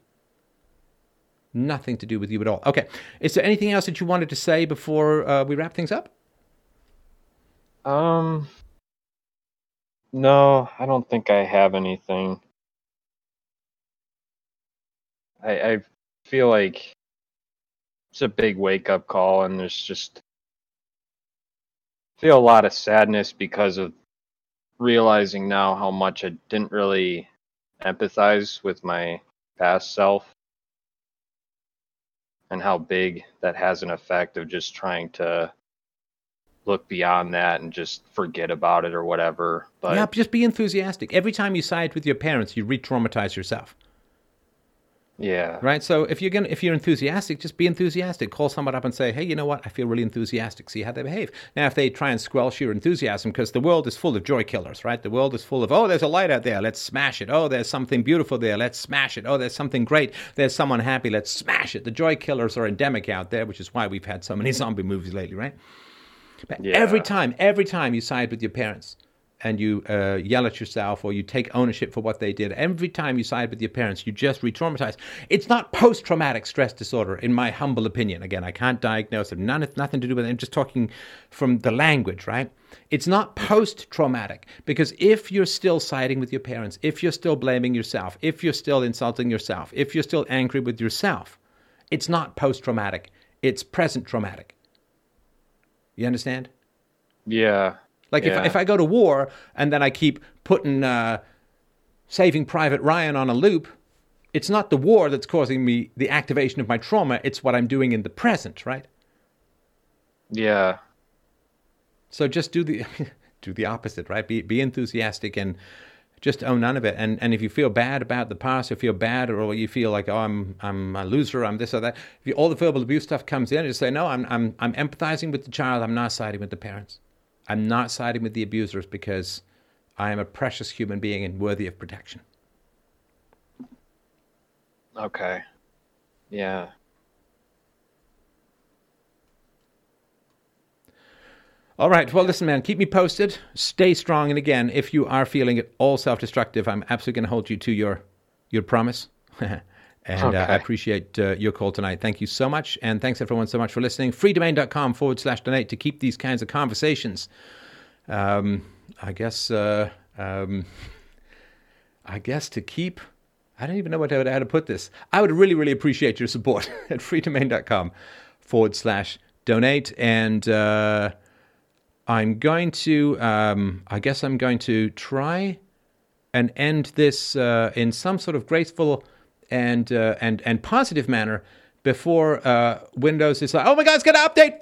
A: Nothing to do with you at all. Okay. Is there anything else that you wanted to say before uh, we wrap things up?
C: Um. No, I don't think I have anything. I I feel like it's a big wake up call, and there's just feel a lot of sadness because of realizing now how much I didn't really empathize with my past self and how big that has an effect of just trying to look beyond that and just forget about it or whatever. But
A: yeah, just be enthusiastic. Every time you side with your parents, you re-traumatize yourself.
C: Yeah,
A: Right. So if you're gonna, if you're enthusiastic, just be enthusiastic. Call someone up and say, "Hey, you know what? I feel really enthusiastic." See how they behave. Now, if they try and squelch your enthusiasm, because the world is full of joy killers, right? The world is full of, "Oh, there's a light out there. Let's smash it. Oh, there's something beautiful there. Let's smash it. Oh, there's something great. There's someone happy. Let's smash it." The joy killers are endemic out there, which is why we've had so many zombie movies lately, right? But
C: Yeah.
A: every time, every time you side with your parents and you uh, yell at yourself or you take ownership for what they did, every time you side with your parents, you just re traumatize. It's not post traumatic stress disorder, in my humble opinion. Again, I can't diagnose it, none, nothing to do with it. I'm just talking from the language, right? It's not post traumatic because if you're still siding with your parents, if you're still blaming yourself, if you're still insulting yourself, if you're still angry with yourself, It's not post traumatic, it's present traumatic. You understand?
C: Yeah.
A: Like
C: Yeah.
A: if, if I go to war and then I keep putting uh, Saving Private Ryan on a loop, it's not the war that's causing me the activation of my trauma, it's what I'm doing in the present, right?
C: Yeah.
A: So just do the do the opposite, right? Be be enthusiastic and just own none of it. And and if you feel bad about the past, or feel bad, or you feel like oh I'm I'm a loser, I'm this or that. If you, all the verbal abuse stuff comes in, just say no. I'm I'm I'm empathizing with the child. I'm not siding with the parents. I'm not siding with the abusers because I am a precious human being and worthy of protection.
C: Okay. Yeah.
A: All right. Well, listen, man. Keep me posted. Stay strong. And again, if you are feeling at all self-destructive, I'm absolutely going to hold you to your your promise. and uh, I appreciate uh, your call tonight. Thank you so much, and thanks everyone so much for listening. Freedomain.com forward slash donate to keep these kinds of conversations. Um, I guess. Uh, um, I guess to keep. I don't even know what how to, put this. I would really, really appreciate your support at freedomain.com forward slash donate. And uh, I'm going to, um, I guess I'm going to try and end this uh, in some sort of graceful and, uh, and, and positive manner before uh, Windows is like, oh my God, it's to update.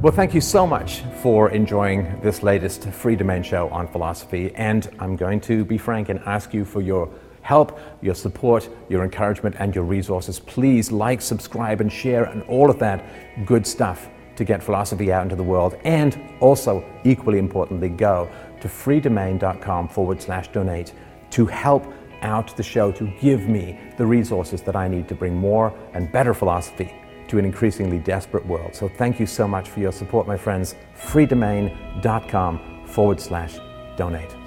A: Well, thank you so much for enjoying this latest Freedomain show on philosophy. And I'm going to be frank and ask you for your help, your support, your encouragement, and your resources. Please like, subscribe, and share, and all of that good stuff to get philosophy out into the world. And also, equally importantly, go to freedomain.com forward slash donate to help out the show, to give me the resources that I need to bring more and better philosophy to an increasingly desperate world. So thank you so much for your support, my friends. freedomain.com forward slash donate.